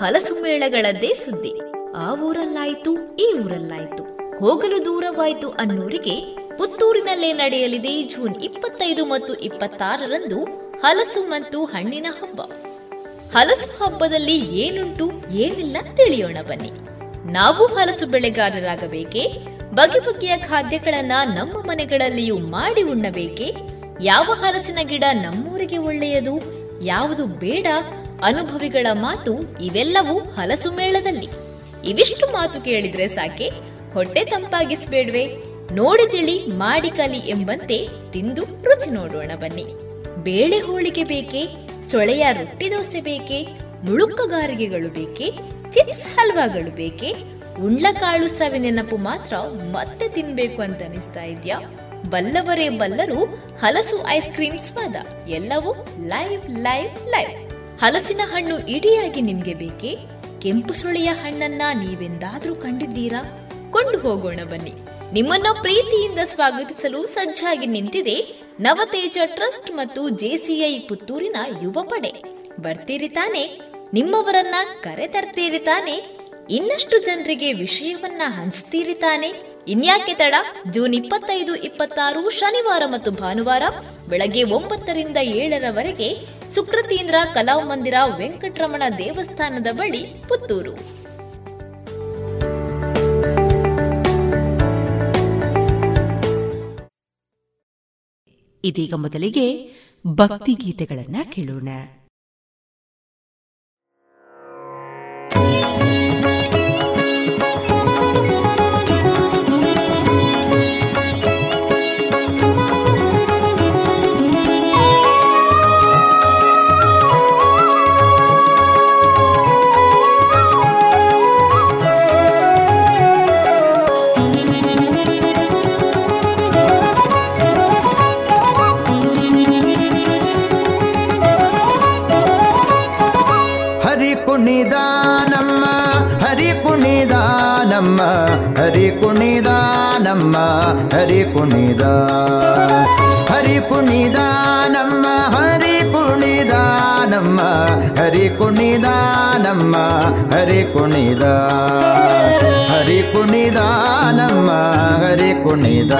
ಹಲಸು ಮೇಳಗಳದ್ದೇ ಸುದ್ದಿ. ಆ ಊರಲ್ಲಾಯ್ತು, ಈ ಊರಲ್ಲಾಯ್ತು. ಹೋಗಲು ದೂರವಾಯ್ತು ಅನ್ನೋರಿಗೆ ಪುತ್ತೂರಿನಲ್ಲೇ ನಡೆಯಲಿದೆ ಜೂನ್ ಇಪ್ಪತ್ತೈದು ಮತ್ತು ಇಪ್ಪತ್ತಾರರಂದು ಹಲಸು ಮತ್ತು ಹಣ್ಣಿನ ಹಬ್ಬ. ಹಲಸು ಹಬ್ಬದಲ್ಲಿ ಏನುಂಟು, ಏನಿಲ್ಲ ತಿಳಿಯೋಣ ಬನ್ನಿ. ನಾವು ಹಲಸು ಬೆಳೆಗಾರರಾಗಬೇಕೆ? ಬಗೆ ಬಗೆಯ ಖಾದ್ಯಗಳನ್ನ ನಮ್ಮ ಮನೆಗಳಲ್ಲಿಯೂ ಮಾಡಿ ಉಣ್ಣಬೇಕೆ? ಯಾವ ಹಲಸಿನ ಗಿಡ ನಮ್ಮೂರಿಗೆ ಒಳ್ಳೆಯದು? ಯಾವುದು ಬೇಡ? ಅನುಭವಿಗಳ ಮಾತು ಇವೆಲ್ಲವೂ ಹಲಸು ಮೇಳದಲ್ಲಿ. ಇವಿಷ್ಟು ಮಾತು ಕೇಳಿದ್ರೆ ಸಾಕೆ? ಹೊಟ್ಟೆ ತಂಪಾಗಿಸ್ಬೇಡ್ವೆ. ನೋಡಿ ತಿಳಿ, ಮಾಡಿ ಕಲಿ ಎಂಬಂತೆ ತಿಂದು ರುಚಿ ನೋಡೋಣ ಬನ್ನಿ. ಬೇಳೆ ಹೋಳಿಗೆ ಬೇಕೆ? ಸೊಳೆಯ ರೊಟ್ಟಿ ದೋಸೆ ಬೇಕೆ? ಮುಳುಕಗಾರಿಗೆಗಳು ಬೇಕೆ? ಚಿಪ್ಸ್ ಹಲ್ವಾಗಳು ಬೇಕೆ? ಉಂಡ್ಲಕಾಳು ಸವಿ ನೆನಪು ಮಾತ್ರ ಮತ್ತೆ ತಿನ್ಬೇಕು ಅಂತ ಅನಿಸ್ತಾ ಇದ್ಯಾ? ಬಲ್ಲವರೇ ಬಲ್ಲರು ಹಲಸು ಐಸ್ ಕ್ರೀಮ್ ಸ್ವಾದ. ಎಲ್ಲವೂ ಲೈವ್ ಲೈವ್ ಲೈವ್. ಹಲಸಿನ ಹಣ್ಣು ಇಡಿಯಾಗಿ ನಿಮಗೆ ಬೇಕೇ? ಕೆಂಪು ಸುಳಿಯ ಹಣ್ಣನ್ನ ನೀವೆಂದಾದ್ರೂ ಕಂಡಿದ್ದೀರಾ? ಕೊಂಡು ಹೋಗೋಣ ಬನ್ನಿ. ನಿಮ್ಮನ್ನ ಪ್ರೀತಿಯಿಂದ ಸ್ವಾಗತಿಸಲು ಸಜ್ಜಾಗಿ ನಿಂತಿದೆ ನವತೇಜ ಟ್ರಸ್ಟ್ ಮತ್ತು ಜೆಸಿಐ ಪುತ್ತೂರಿನ ಯುವ ಪಡೆ ಬರ್ತೀರಿ ತಾನೆ? ನಿಮ್ಮವರನ್ನ ಕರೆ ತರ್ತೀರಿ ತಾನೆ? ಇನ್ನಷ್ಟು ಜನರಿಗೆ ವಿಷಯವನ್ನ ಹಂಚ್ತೀರಿ ತಾನೆ? ಇನ್ಯಾಕೆ ತಡ? ಜೂನ್ ಇಪ್ಪತ್ತೈದು, ಇಪ್ಪತ್ತಾರು, ಶನಿವಾರ ಮತ್ತು ಭಾನುವಾರ ಬೆಳಗ್ಗೆ ಒಂಬತ್ತರಿಂದ ಏಳರವರೆಗೆ ಸುಕೃತೀಂದ್ರ ಕಲಾಮಂದಿರ ವೆಂಕಟರಮಣ ದೇವಸ್ಥಾನದ ಬಳಿ ಪುತ್ತೂರು. ಇದೀಗ ಮೊದಲಿಗೆ ಭಕ್ತಿ ಗೀತೆಗಳನ್ನ ಕೇಳೋಣ. ಹರಿ ಕುಣಿದ ನಮ್ಮ ಹರಿ ಕುಣಿದ ಹರಿ ಕುಣಿದ ನಮ್ಮ ಹರಿ ಕುಣಿದ ನಮ್ಮ ಹರಿ ಕುಣಿದ ನಮ್ಮ ಹರಿ ಕುಣಿದ ಹರಿ ಕುಣಿದ ನಮ್ಮ ಹರಿ ಕುಣಿದ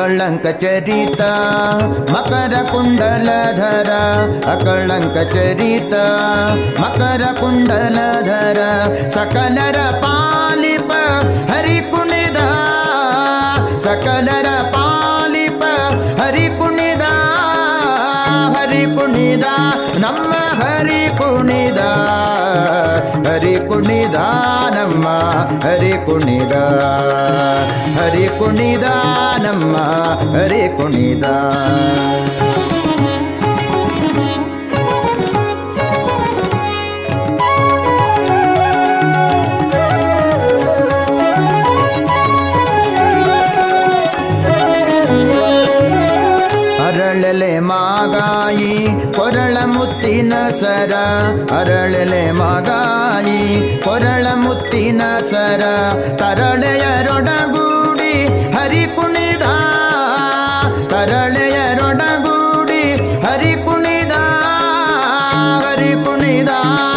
ಅಕಳಂಕ ಚರಿತ, ಮಕರ ಕುಂಡಲಧರ ಅಕಳಂಕ ಚರಿತ, ಮಕರ ಕುಂಡಲಧರ, ಸಕಲರ ಪಾಲಿಪ ಹರಿ ಕುಣಿದ ಸಕಲರ ಪಾಲಿಪ ಹರಿ ಕುಣಿದ ಹರಿ ಕುಣಿದ ನಮ್ಮ ಹರಿ ಕುಣಿದ ಹರಿ ಕುಣಿದ ನಮ್ಮ ಹರಿ ಕುಣಿದ ಹರಿ ಕುಣಿದ ನಮ್ಮ ಹರಿ ಕುಣಿದ ಸರ, ಅರಳೆಲೆ ಮಗಾಯಿ ಕೊರಳ ಮುತ್ತಿನ ಸರ ತರಳೆಯರೊಡಗೂಡಿ ಹರಿ ಕುಣಿದ ತರಳೆಯರೊಡಗೂಡಿ ಹರಿ ಕುಣಿದ ಹರಿ ಕುಣಿದ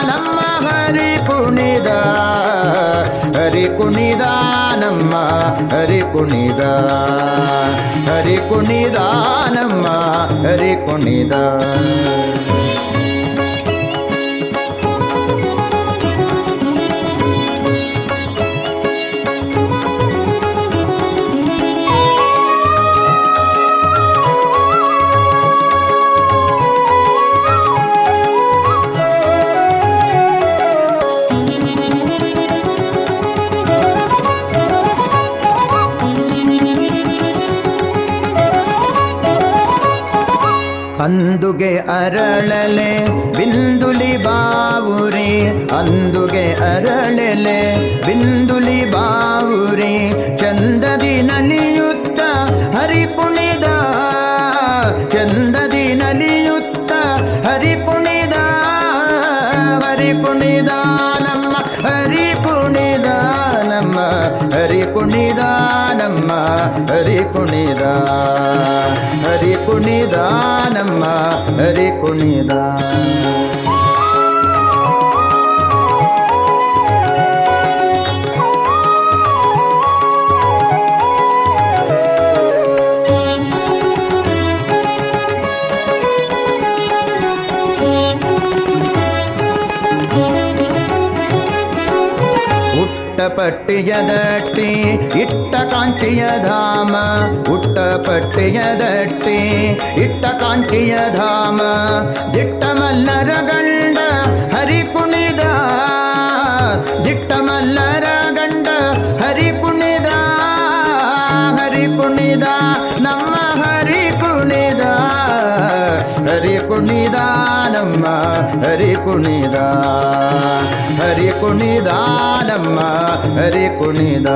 ನಮ್ಮ ಹರಿ ಕುಣಿದ ಹರಿ ಕುಣಿದ ನಮ್ಮ ಹರಿ ಕುಣಿದ ಹರಿ ಕುಣಿದ ನಮ್ಮ ಹರಿ ಕುಣಿದ ಅರಳಲೆ ಬಿಂದುಲಿ ಬಾವುರಿ ಅಂದುಗೆ ಅರಳಲೆ ಬಿಂದುಲಿ ಬಾವುರಿ ಚಂದದಿ ನಲಿಯುತ್ತ ಹರಿ ನಮ್ಮ ಹರಿ ಕುಣಿದ ಹರಿ ಕುಣಿದ ನಮ್ಮ ಹರಿ ಕುಣಿದ ಉಟ್ಟಪಟ್ಟಿಯ ದಟ್ಟಿ ಇಟ್ಟ ಕಾಂಚಿಯ ಧಾಮ ಉಟ್ಟಪಟ್ಟಿಯ ದಟ್ಟಿ ಇಟ್ಟ ಕಾಂಚಿಯ ಧಾಮ ದಿಟ್ಟ ಮಲ್ಲರ ಗಂಡ ಹರಿ ನಮ್ಮ ಹರಿ ಕುಣಿದ ಹರಿ ಕುಣಿದ ನಮ್ಮ ಹರಿ ಕುಣಿದ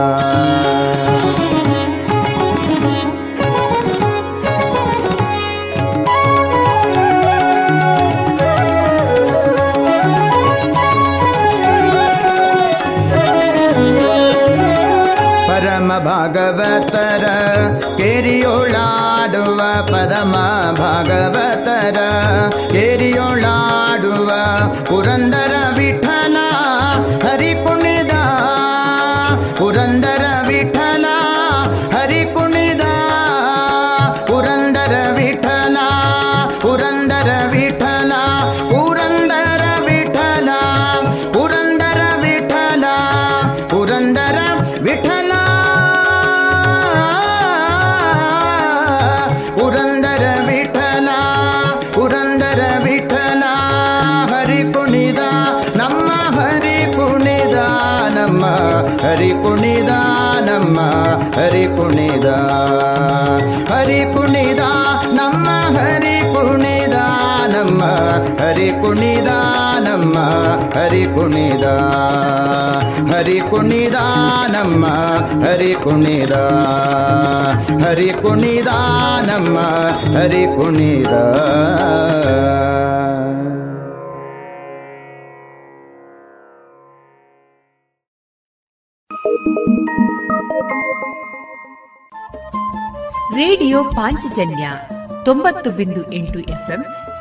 ಪರಮ ಭಾಗವತರ ಕೇರಿಯೋಳಾಡುವ ಪರಮ ಭಾಗವತರ ಕೇರಿಯೋಳಾಡುವ ಪುರಂದರ ವಿಠಲ ಹರಿ ಕುಣಿದ ಕುಣಿದ ನಮ್ಮ ಹರಿ ಕುಣಿದ ಹರಿ ಕುಣಿದ ನಮ್ಮ ಹರಿ ಕುಣಿದ ಹರಿ ಕುಣಿದ ನಮ್ಮ ಹರಿ ಕುಣಿದ ರೇಡಿಯೋ ಪಾಂಚಜನ್ಯ ತೊಂಬತ್ತು ಬಿಂದು ಎಂಟು ಎಫ್ಎಂ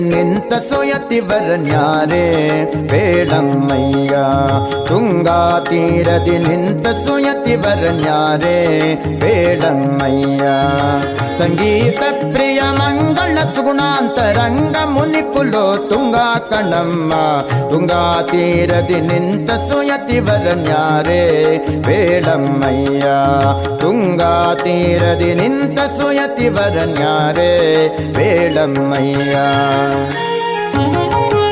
ನಿಂತ ಸೊಯತಿವರ ನ್ಯಾರೆ ಬೇಡಮ್ಮಯ್ಯ ಬೇಳಮ್ಮಯ್ಯ ತುಂಗಾ ತೀರದಿ ನಿಂತ ಸುಯತಿ ವರನ್ಯಾರೆ ಬೇಳಮ್ಮಯ್ಯ ಸಂಗೀತ ಪ್ರಿಯ ಮಂಗಳ ಸುಗುಣಾಂತರಂಗ ಮುನಿಕುಲೋ ತುಂಗಾ ಕಣಮ್ಮ ತುಂಗಾ ತೀರದಿ ನಿಂತ ಸುಯತಿ ವರನ್ಯಾರೆ ಬೇಳಮ್ಮಯ್ಯ ತುಂಗಾ ತೀರದಿ ನಿಂತ ಸುಯತಿ ವರನ್ಯಾರೆ ಬೇಳಮ್ಮಯ್ಯ ಚೆಲ್ಲುವ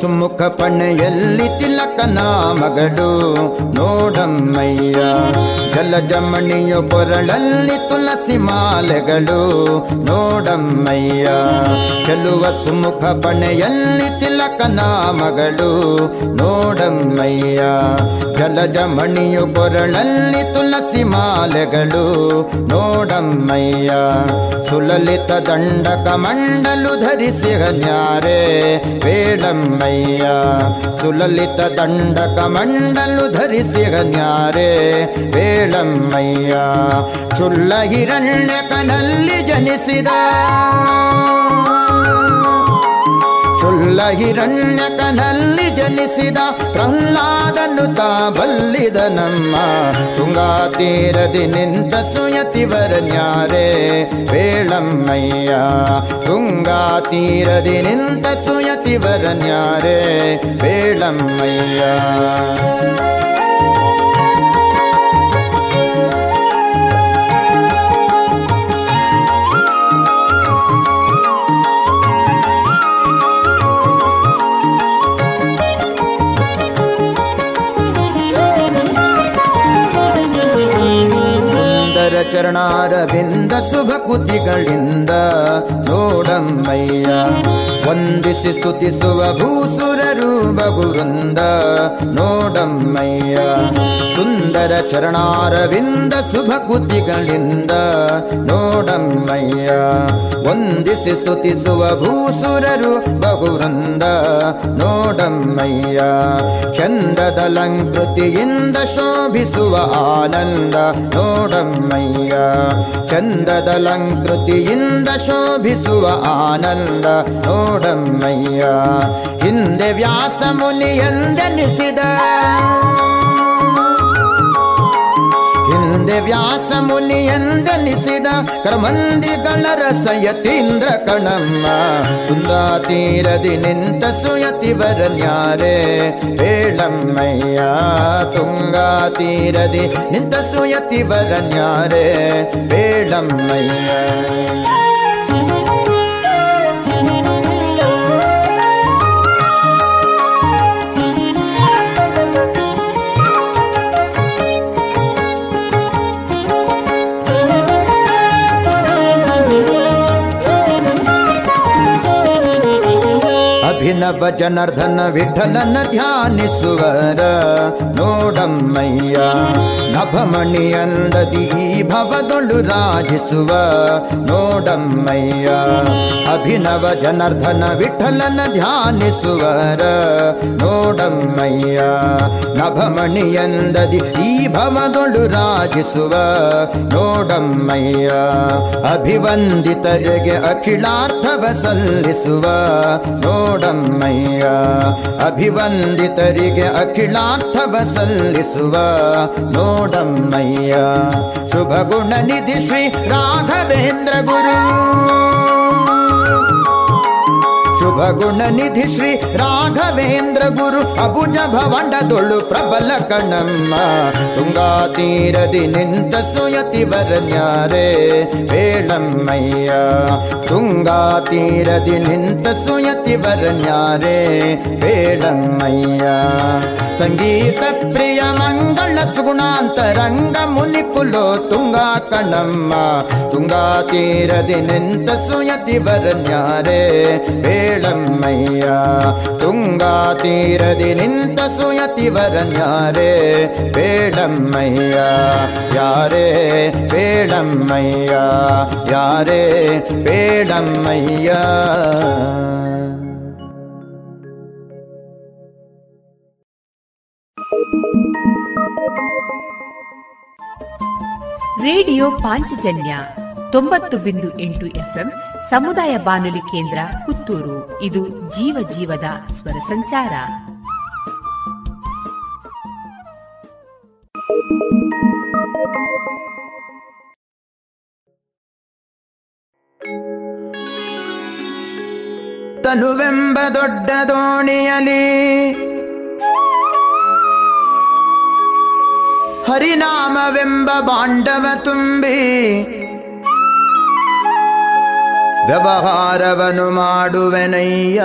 ಸುಮುಖ ಪಣೆಯಲ್ಲಿ ತಿಲಕನ ಮಗಳು ನೋಡಮ್ಮಯ್ಯ. ಜಲಜಮಣಿಯ ಕೊರಳಲ್ಲಿ ತುಳಸಿ ಮಾಲೆಗಳು ನೋಡಮ್ಮಯ್ಯ. ಚೆಲುವ ಸುಮುಖ ಪಣೆಯಲ್ಲಿ ತಿಲಕನ ಮಗಳು ನೋಡಮ್ಮಯ್ಯ. ಜಲಜಮಣಿಯು ಕೊರಳಲ್ಲಿ ತುಳಸಿ ಮಾಲೆಗಳು ನೋಡಮ್ಮಯ್ಯ. ಸುಲಲಿತ ದಂಡಕ ಮಂಡಲು ಧರಿಸಿ ಹನ್ಯಾರೆ ಬೇಡಮ್ಮಯ್ಯ ಸುಲಲಿತ ದಂಡಕ ಮಂಡಲು ಧರಿಸಿ ಹನ್ಯಾರೆ ವೇಳಮ್ಮಯ್ಯ ಚುಲ್ಲ ಹಿರಣ್ಯಕನಲ್ಲಿ ಜನಿಸಿದ. ಚುಲ್ಲ ಹಿರಣ್ಯಕನಲ್ಲಿ ಜನಿಸಿದ ಪ್ರಹ್ಲಾದನು ತಾ ಬಲ್ಲಿದ ನಮ್ಮ ತುಂಗಾ ತೀರದಿ ನಿಂತ ಸುಯತಿ ವರನ್ಯಾರೆ. ವೇಳಮ್ಮಯ್ಯ, ತುಂಗಾ ತೀರದಿ ನಿಂತ ಸುಯತಿ ವರನ್ಯಾರೆ. ಚರಣಾರವಿಂದ ಶುಭ ಕುತಿಗಳಿಂದ ನೋಡಮ್ಮಯ್ಯ. ವಂದಿಸಿ ಸ್ತುತಿಸುವ ಭೂಸುರರು ಬಗುವೃಂದ ನೋಡಮ್ಮಯ್ಯ, ಸುಂದರ ಚರಣಾರವಿಂದ ಶುಭ ಕುತಿಗಳಿಂದ. ನೋಡಮ್ಮಯ್ಯ, ವಂದಿಸಿ ಸ್ತುತಿಸುವ ಭೂಸುರರು ಬಹುವೃಂದ ನೋಡಮ್ಮಯ್ಯ ಚಂದ್ರದಲಂಕೃತಿಯಿಂದ ಶೋಭಿಸುವ ಆನಂದ. ನೋಡಮ್ಮಯ್ಯ ಚಂದ್ರದಲಂಕೃತಿಯಿಂದ ಶೋಭಿಸುವ ಆನಂದ. ನೋಡಮ್ಮಯ್ಯ ಹಿಂದೆ ವ್ಯಾಸ ಮುನಿಯಂದನಿಸಿದ ಹಿಂದೆ ವ್ಯಾಸ ಮುನಿಯಂದನಿಸಿದ ಕರ್ಮಂದಿಗಳ ರಸಯತೀಂದ್ರ ಕಣಮ್ಮ. ಸುಂದಾ ತೀರದಿ ನಿಂತ ಸುಯತಿ ವರನ್ಯಾರೆ ಹೇಳಮ್ಮಯ್ಯ, ತುಂಗಾ ತೀರದಿ ನಿಂತ ಸುಯತಿ ವರನ್ಯಾರೆ ಬೇಳಮ್ಮಯ್ಯ ಅಭಿನವ ಜನಾರ್ದನ ವಿಠಲನ ಧ್ಯಾನಿಸುವರ ನೋಡಮ್ಮಯ್ಯ, ನಭಮಣಿಯಲ್ಲದಿ ಈ ಭವದೊಳು ರಾಜಿಸುವ ನೋಡಮ್ಮಯ್ಯ ಅಭಿನವ ಜನರ್ಧನ ವಿಠಲನ ಧ್ಯಾನಿಸುವರ ನೋಡಮ್ಮಯ್ಯ ನಭಮಣಿಯಂದದಿ ಈ ಭವದೊಳು ರಾಜಿಸುವ ನೋಡಮ್ಮಯ್ಯ, ಅಭಿವಂದಿತರಿಗೆ ಅಖಿಲಾರ್ಥವ ಸಲ್ಲಿಸುವ ನೋಡಮ್ಮಯ್ಯ ಅಭಿವಂದಿತರಿಗೆ ಅಖಿಲಾರ್ಥವ ಸಲ್ಲಿಸುವ ನೋಡಮ್ಮಯ್ಯ ಶುಭ ಗುಣ ನಿಧಿ ಶ್ರೀ ರಾಘವೇಂದ್ರ ಗುರು ಶುಭ ಗುಣ ನಿಧಿ ಶ್ರೀ ರಾಘವೇಂದ್ರ ಗುರು ಅಬುಜ ಭವಂಡದೊಳು ಪ್ರಬಲ ಕಣಮ್ಮ ತುಂಗಾ ತೀರದಿ ನಿಂತ ಸುಯತಿ ವರನ್ಯಾರೆ ಬೇಳಮ್ಮಯ್ಯ ತುಂಗಾ ತೀರದಿ ನಿಂತ ಸುಯತಿ ವರನ್ಯಾರೆ ಬೇಳಮ್ಮಯ್ಯ ಸಂಗೀತ ಪ್ರಿಯ ಮಂಗಳ ಸುಗುಣಾಂತರಂಗ ಮುನಿಕುಲೋ ತುಂಗಾ ಕಣಮ್ಮ ತುಂಗಾ ತೀರದಿ ನಿಂತ ಸುಯತಿ ವರನ್ಯಾರೆ ಗಂಗಮ್ಮಯ್ಯ ತುಂಗಾ ತೀರದಿ ನಿಂತ ಸುಯತಿವರನ್ಯಾರೇ ಬೇಡಮ್ಮಯ್ಯ. ಯಾರೇ ಬೇಡಮ್ಮಯ್ಯ. ಯಾರೇ ಬೇಡಮ್ಮಯ್ಯ. ರೇಡಿಯೋ ಪಾಂಚಜನ್ಯ ತೊಂಬತ್ತು ಬಿಂದು ಎಂಟು ಎಫ್ಎಂ ಸಮುದಾಯ ಬಾನುಲಿ ಕೇಂದ್ರ ಪುತ್ತೂರು. ಇದು ಜೀವ ಜೀವದ ಸ್ವರ ಸಂಚಾರ. ತನುವೆಂಬ ದೊಡ್ಡ ದೋಣಿಯಲಿ ಹರಿನಾಮವೆಂಬ ಬಾಂಡವ ತುಂಬಿ ವ್ಯವಹಾರವನು ಮಾಡುವೆನಯ್ಯ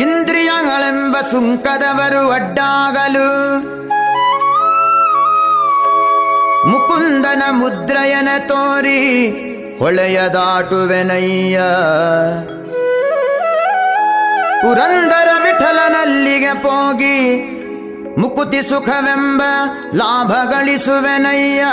ಇಂದ್ರಿಯಗಳೆಂಬ ಸುಂಕದವರು ಅಡ್ಡಾಗಲು. ಮುಕುಂದನ ಮುದ್ರಯನ ತೋರಿ ಹೊಳೆಯ ದಾಟುವೆನಯ್ಯ. ಪುರಂದರ ವಿಠಲನಲ್ಲಿಗೆ ಪೋಗಿ ಮುಕುತಿ ಸುಖವೆಂಬ ಲಾಭ ಗಳಿಸುವೆನಯ್ಯ.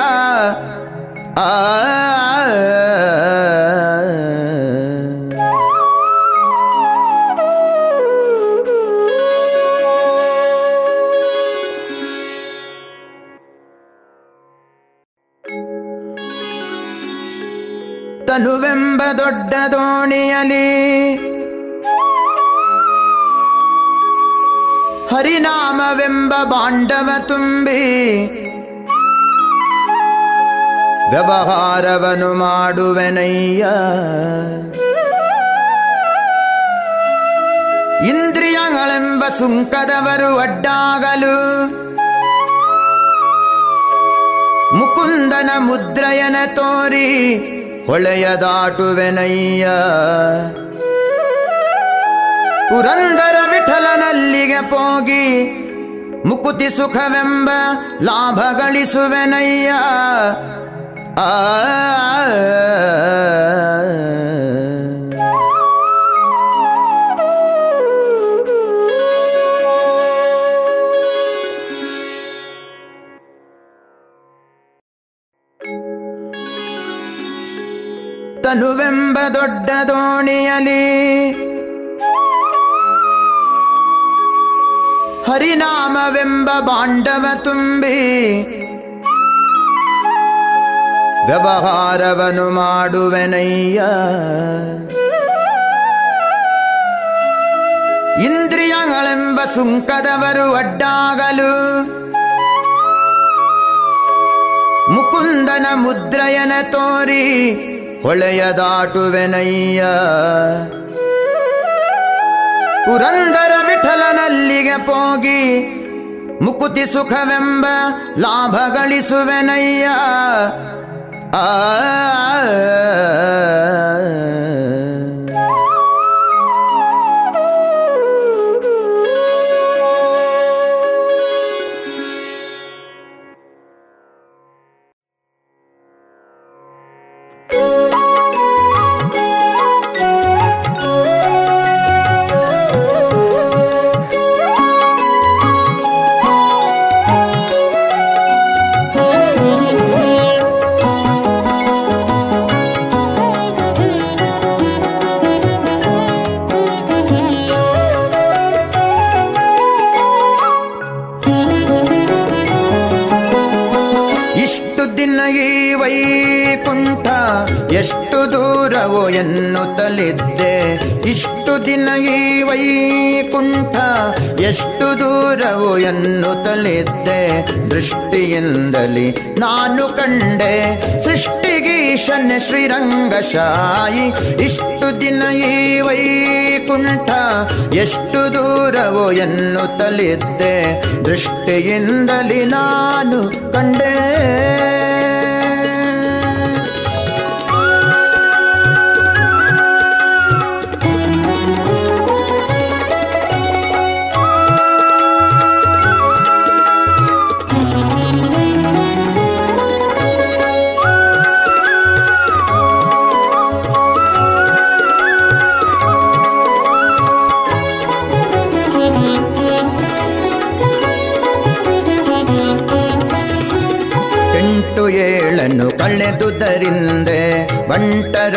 ತನುವೆಂಬ ದೊಡ್ಡ ದೋಣಿಯಲಿ ಹರಿನಾಮವೆಂಬ ಬಾಂಡವ ತುಂಬಿ ವ್ಯವಹಾರವನು ಮಾಡುವೆನಯ್ಯ ಇಂದ್ರಿಯಗಳೆಂಬ ಸುಂಕದವರು ಅಡ್ಡಾಗಲು. ಮುಕುಂದನ ಮುದ್ರಯನ ತೋರಿ ಹೊಳೆಯ ದಾಟುವೆನಯ್ಯ. ಪುರಂದರ ವಿಠಲನಲ್ಲಿಗೆ ಪೋಗಿ ಮುಕುತಿ ಸುಖವೆಂಬ ಲಾಭ ಗಳಿಸುವೆನಯ್ಯ. ತನುವೆಂಬ ದೊಡ್ಡ ದೋಣಿಯಲಿ ಹರಿನಾಮವೆಂಬ ಬಾಂಡವ ತುಂಬಿ ವ್ಯವಹಾರವನು ಮಾಡುವೆನಯ್ಯ. ಇಂದ್ರಿಯಗಳೆಂಬ ಸುಂಕದವರು ಅಡ್ಡಾಗಲು. ಮುಕುಂದನ ಮುದ್ರಯನ ತೋರಿ ಹೊಳೆಯದಾಟುವೆನಯ್ಯ ಪುರಂದರ ವಿಠಲನಲ್ಲಿಗೆ ಪೋಗಿ ಮುಕುತಿ ಸುಖವೆಂಬ ಲಾಭ ಗಳಿಸುವೆನಯ್ಯ. ಆ ಶ್ರೀರಂಗಶಾಯಿ. ಇಷ್ಟು ದಿನ ಈ ವೈಕುಂಠ ಎಷ್ಟು ದೂರವೋ ಎನ್ನುತ್ತಲಿದ್ದೆ. ದೃಷ್ಟಿಯಿಂದಲೇ ನಾನು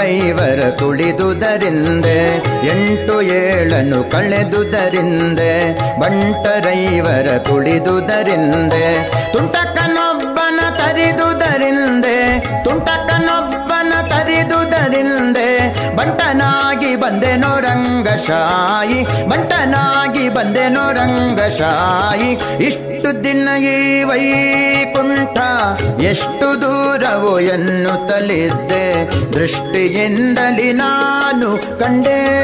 ಬಂಟರೈವರ ತುಳಿದುದರಿಂದ, ಎಂಟು ಏಳನ್ನು ಕಳೆದುದರಿಂದ, ಬಂಟರೈವರ ತುಳಿದುದರಿಂದ, ತುಂಟಕನೊಬ್ಬನ ತರಿದುದರಿಂದ ತುಂಟಕನೊಬ್ಬನ ತರಿದುದರಿಂದ, ಬಂಟನಾಗಿ ಬಂದೆನೋ ರಂಗಶಾಯಿ, ಬಂಟನಾಗಿ ಬಂದೆನೋ ರಂಗಶಾಯಿ, ಇಷ್ಟು ದಿನ ಈ ವೈಕುಂಠ ಎಷ್ಟು ದೂರವೋ ಎನ್ನುತ್ತಲಿದ್ದೆ. ದೃಷ್ಟಿಯಿಂದಲಿ ನಾನು ಕಂಡೇ.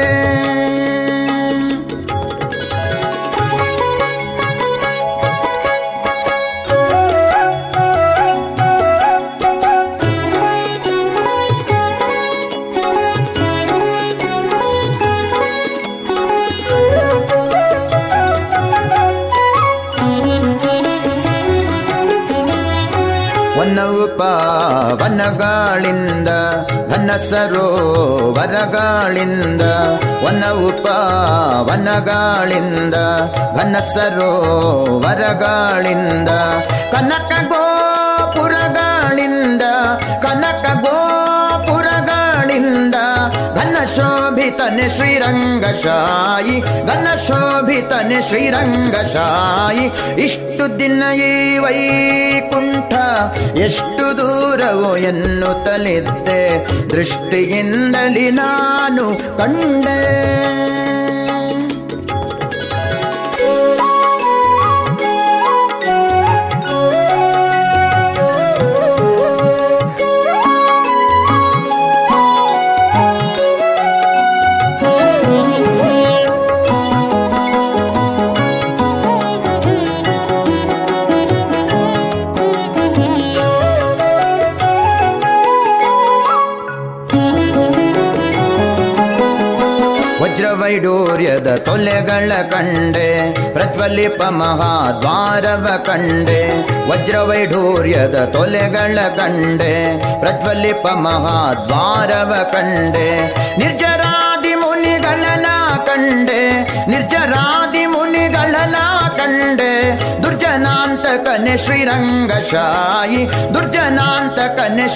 ಪಾವನಗಳಿಂದ ಘನ ಸರೋವರಗಳಿಂದ ವನ ಉಪವನಗಳಿಂದ ಘನ ಸರೋವರಗಳಿಂದ ಕನಕ ಗೋಪುರಗಳಿಂದ ಶ್ರೀರಂಗಶಾಯಿ ಶೋಭಿತನೆ ಶ್ರೀರಂಗಶಾಯಿ. ಇಷ್ಟು ದಿನ ಈ ವೈಕುಂಠ ಎಷ್ಟು ದೂರವೋ ಎನ್ನುತ್ತಲಿದ್ದೆ. ದೃಷ್ಟಿಯಿಂದಲಿ ನಾನು ಕಂಡೆ. ವಜ್ರವೈಡೂರ್ಯದ ತೊಲೆಗಳ ಕಂಡೆ ಪ್ರಜ್ವಲಿಪ ಮಹಾದ್ವಾರವ ಕಂಡೆ ವಜ್ರವೈಢೂರ್ಯದ ತೊಲೆಗಳ ಕಂಡೆ ಪ್ರಜ್ವಲಿಪ ಮಹಾದ್ವಾರವ ಕಂಡೆ ನಿರ್ಜರಾದಿ ಮುನಿಗಳನ ಕಂಡೆ ನಿರ್ಜರಾದಿ ಮುನಿಗಳನ ಕಂಡೆ ದುರ್ಜನಾಂತಕನೆ ಶ್ರೀರಂಗಶಾಯಿ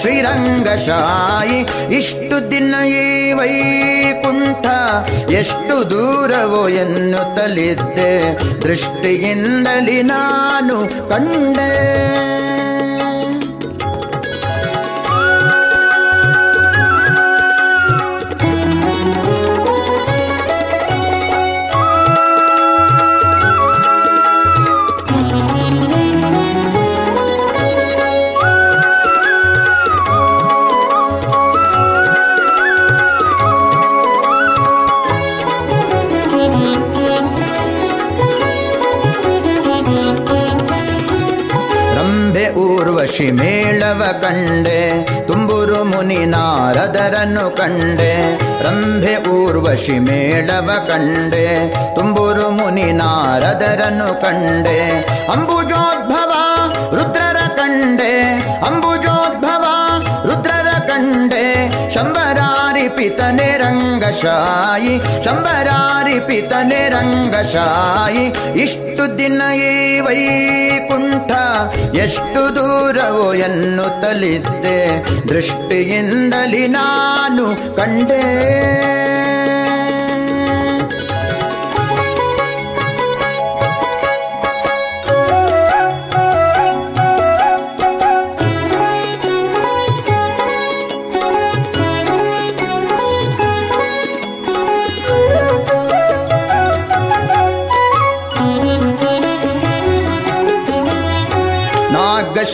ಶ್ರೀರಂಗ ಶ್ರೀರಂಗಶಾಯಿ. ಇಷ್ಟು ದಿನ ಈ ವೈಕುಂಠ ಎಷ್ಟು ದೂರವೋ ಎನ್ನುತ್ತಲಿದ್ದೆ. ದೃಷ್ಟಿಯಿಂದಲಿ ನಾನು ಕಂಡೆ. ಊರ್ವಶಿ ಮೇಳವ ಕಂಡೆ, ತುಂಬುರು ಮುನಿ ನಾರದರನ್ನು ಕಂಡೆ, ರಂಭೆ ಊರ್ವಶಿ ಮೇಳವ ಕಂಡೆ, ತುಂಬುರು ಮುನಿ ನಾರದರನ್ನು ಕಂಡೆ, ಅಂಬುಜೋದ್ಭವ ರುದ್ರರ ಕಂಡೆ ಅಂಬುಜೋದ್ಭವ ಪಿತನೆ ರಂಗಶಾಯಿ, ಶಂಬರಾರಿ ಪಿತನೆ ರಂಗಶಾಯಿ, ಇಷ್ಟು ದಿನ ಈ ವೈಕುಂಠ, ಎಷ್ಟು ದೂರವೋ ಎನ್ನುತ್ತಲಿದ್ದೆ, ದೃಷ್ಟಿಯಿಂದಲಿ ನಾನು ಕಂಡೆ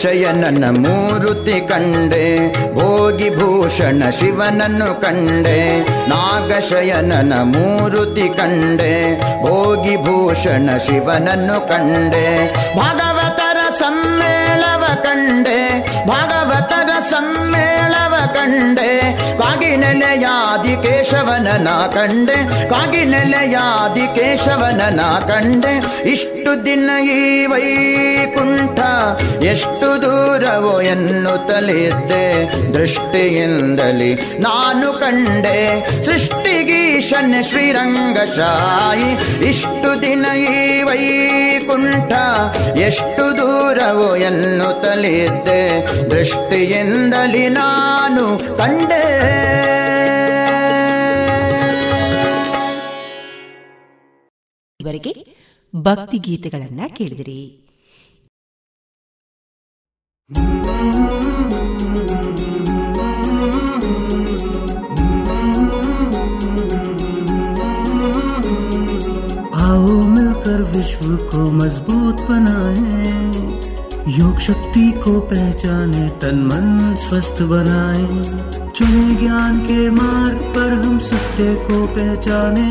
ನಾಗಶಯನನ ಮೂರುತಿ ಕಂಡೆ. ಭೋಗಿ ಭೂಷಣ ಶಿವನನ್ನು ಕಂಡೆ. ನಾಗಶಯನನ ಮೂರುತಿ ಕಂಡೆ. ಭೋಗಿ ಭೂಷಣ ಶಿವನನ್ನು ಕಂಡೆ. ಭಾಗವತರ ಸಮ್ಮೇಳವ ಕಂಡೆ. ಭಾಗವತರ ಸಮ್ಮೇಳವ ಕಂಡೆ. ಕಾಗಿನೆಲೆಯಾದಿ ಕೇಶವನ ನಾ ಕಂಡೆ. ಕಾಗಿನೆಲೆಯಾದಿ ಕೇಶವನ ನಾ ಕಂಡೆ. ಇಷ್ಟು ಇಷ್ಟು ದಿನ ಈ ವೈಕುಂಠ, ಎಷ್ಟು ದೂರವೋ ಎನ್ನುತ್ತಲಿದ್ದೆ ದೃಷ್ಟಿಯಿಂದಲಿ ನಾನು ಕಂಡೆ ಸೃಷ್ಟಿಗೀಶನ್ ಶ್ರೀರಂಗಶಾಯಿ. ಇಷ್ಟು ದಿನ ಈ ವೈಕುಂಠ, ಎಷ್ಟು ದೂರವೋ ಎನ್ನುತ್ತಲಿದ್ದೆ ದೃಷ್ಟಿಯಿಂದಲಿ ನಾನು ಕಂಡೆ. ಇವರಿಗೆ ಭಕ್ತಿ ಗೀತೆಗಳನ್ನ ಕೇಳಿದಿರಿ आओ मिलकर विश्व को मजबूत बनाए योग शक्ति को पहचाने तन मन स्वस्थ बनाए चुने ज्ञान के मार्ग पर हम सत्य को पहचाने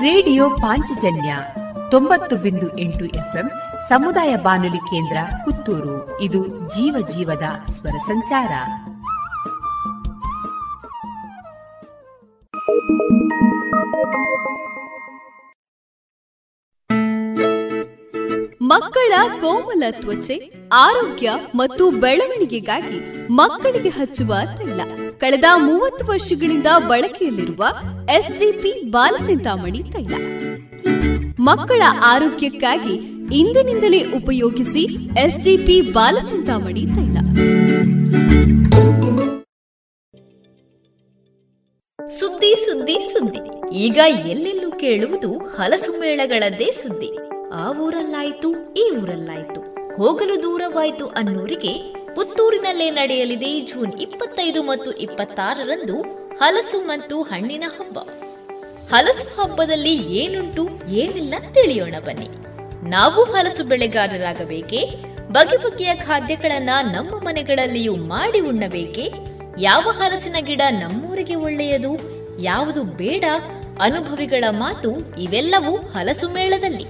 ರೇಡಿಯೋ ಪಾಂಚಜನ್ಯ ತೊಂಬತ್ತು ಬಿಂದು ಎಂಟು ಎಫ್ಎಂ ಸಮುದಾಯ ಬಾನುಲಿ ಕೇಂದ್ರ ಪುತ್ತೂರು. ಇದು ಜೀವ ಜೀವದ ಸ್ವರ ಸಂಚಾರ. ಮಕ್ಕಳ ಕೋಮಲ ತ್ವಚೆ, ಆರೋಗ್ಯ ಮತ್ತು ಬೆಳವಣಿಗೆಗಾಗಿ ಮಕ್ಕಳಿಗೆ ಹಚ್ಚುವ ತೈಲ. ಕಳೆದ ಮೂವತ್ತು ವರ್ಷಗಳಿಂದ ಬಳಕೆಯಲ್ಲಿರುವ ಎಸ್ಡಿಪಿ ಬಾಲಚಿಂತಾಮಣಿ ತೈಲ. ಮಕ್ಕಳ ಆರೋಗ್ಯಕ್ಕಾಗಿ ಇಂದಿನಿಂದಲೇ ಉಪಯೋಗಿಸಿ ಎಸ್ಡಿಪಿ ಬಾಲಚಿಂತಾಮಣಿ ತೈಲ. ಸುದ್ದಿ ಸುದ್ದಿ ಸುದ್ದಿ. ಈಗ ಎಲ್ಲೆಲ್ಲೂ ಕೇಳುವುದು ಹಲಸು ಮೇಳಗಳದ್ದೇ ಸುದ್ದಿ. ಆ ಊರಲ್ಲಾಯ್ತು, ಈ ಊರಲ್ಲಾಯ್ತು. ಹೋಗಲು ದೂರವಾಯ್ತು ಅನ್ನೋರಿಗೆ ಪುತ್ತೂರಿನಲ್ಲೇ ನಡೆಯಲಿದೆ ಜೂನ್ ಇಪ್ಪತ್ತೈದು ಮತ್ತು ಇಪ್ಪತ್ತಾರರಂದು ಹಲಸು ಮತ್ತು ಹಣ್ಣಿನ ಹಬ್ಬ. ಹಲಸು ಹಬ್ಬದಲ್ಲಿ ಏನುಂಟು, ಏನಿಲ್ಲ ತಿಳಿಯೋಣ ಬನ್ನಿ. ನಾವು ಹಲಸು ಬೆಳೆಗಾರರಾಗಬೇಕೇ? ಬಗೆ ಬಗೆಯ ಖಾದ್ಯಗಳನ್ನ ನಮ್ಮ ಮನೆಗಳಲ್ಲಿಯೂ ಮಾಡಿ ಉಣ್ಣಬೇಕೆ? ಯಾವ ಹಲಸಿನ ಗಿಡ ನಮ್ಮೂರಿಗೆ ಒಳ್ಳೆಯದು? ಯಾವುದು ಬೇಡ? ಅನುಭವಿಗಳ ಮಾತು ಇವೆಲ್ಲವೂ ಹಲಸು ಮೇಳದಲ್ಲಿ.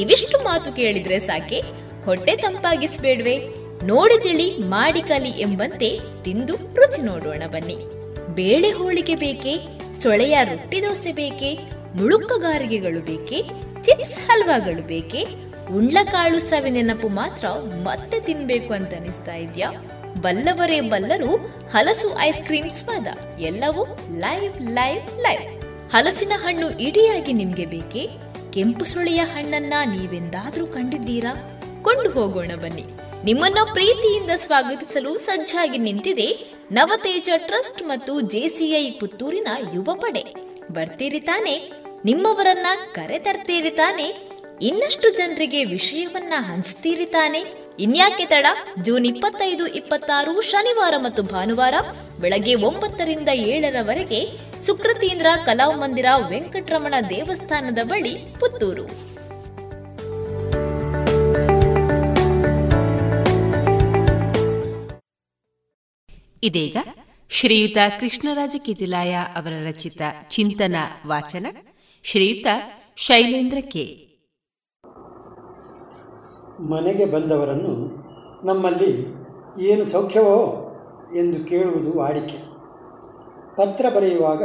ಇವಿಷ್ಟು ಮಾತು ಕೇಳಿದ್ರೆ ಸಾಕೆ? ಹೊಟ್ಟೆ ತಂಪಾಗಿಸ್ಬೇಡ್ವೆ? ನೋಡಿ ತಿಳಿ, ಮಾಡಿ ಕಲಿ ಎಂಬಂತೆ ತಿಂದು ರುಚಿ ನೋಡೋಣ ಬನ್ನಿ. ಬೇಳೆ ಹೋಳಿಗೆ ಬೇಕೆ, ಸೊಳೆಯ ರೊಟ್ಟಿ ದೋಸೆ ಬೇಕೆ, ಮುಳುಕಗಾರಿಗೆಗಳು ಬೇಕೆ, ಚಿಪ್ಸ್ ಹಲ್ವಾಗಳು ಬೇಕೆ, ಉಂಡ್ಲಕಾಳು ಸವಿ ನೆನಪು ಮಾತ್ರ ಮತ್ತೆ ತಿನ್ಬೇಕು ಅಂತ ಅನಿಸ್ತಾ ಇದ್ಯಾ? ಬಲ್ಲವರೇ ಬಲ್ಲರು, ಹಲಸು ಐಸ್ ಕ್ರೀಮ್ ಸ್ವಾದ, ಎಲ್ಲವೂ ಲೈವ್ ಲೈವ್ ಲೈವ್. ಹಲಸಿನ ಹಣ್ಣು ಇಡಿಯಾಗಿ ನಿಮ್ಗೆ ಬೇಕೆ, ಕೆಂಪು ಸುಳಿಯ ಹಣ್ಣನ್ನ ನೀವೆಂದಾದ್ರೂ ಕಂಡಿದ್ದೀರಾ? ಕೊಂಡು ಹೋಗೋಣ ಬನ್ನಿ. ನಿಮ್ಮನ್ನ ಪ್ರೀತಿಯಿಂದ ಸ್ವಾಗತಿಸಲು ಸಜ್ಜಾಗಿ ನಿಂತಿದೆ ನವತೇಜ ಟ್ರಸ್ಟ್ ಮತ್ತು ಜೆಸಿಐ ಪುತ್ತೂರಿನ ಯುವ ಪಡೆ. ಬರ್ತೀರಿ ತಾನೆ? ನಿಮ್ಮವರನ್ನ ಕರೆ ತರ್ತೀರಿ ತಾನೆ? ಇನ್ನಷ್ಟು ಜನರಿಗೆ ವಿಷಯವನ್ನ ಹಂಚ್ತೀರಿ ತಾನೆ? ಇನ್ಯಾಕೆ ತಡ? ಜೂನ್ ಇಪ್ಪತ್ತೈದು, ಇಪ್ಪತ್ತಾರು, ಶನಿವಾರ ಮತ್ತು ಭಾನುವಾರ ಬೆಳಗ್ಗೆ ಒಂಬತ್ತರಿಂದ ಏಳರವರೆಗೆ ಸುಕೃತೀಂದ್ರ ಕಲಾಮಂದಿರ ವೆಂಕಟರಮಣ ದೇವಸ್ಥಾನದ ಬಳಿ ಪುತ್ತೂರು. ಇದೀಗ ಶ್ರೀಯುತ ಕೃಷ್ಣರಾಜ ಕಿದಿಲಾಯ ಅವರ ರಚಿತ ಚಿಂತನ ವಾಚನ, ಶ್ರೀಯುತ ಶೈಲೇಂದ್ರ ಕೆ. ಮನೆಗೆ ಬಂದವರನ್ನು ನಮ್ಮಲ್ಲಿ ಏನು ಸೌಖ್ಯವೋ ಎಂದು ಕೇಳುವುದು ವಾಡಿಕೆ. ಪತ್ರ ಬರೆಯುವಾಗ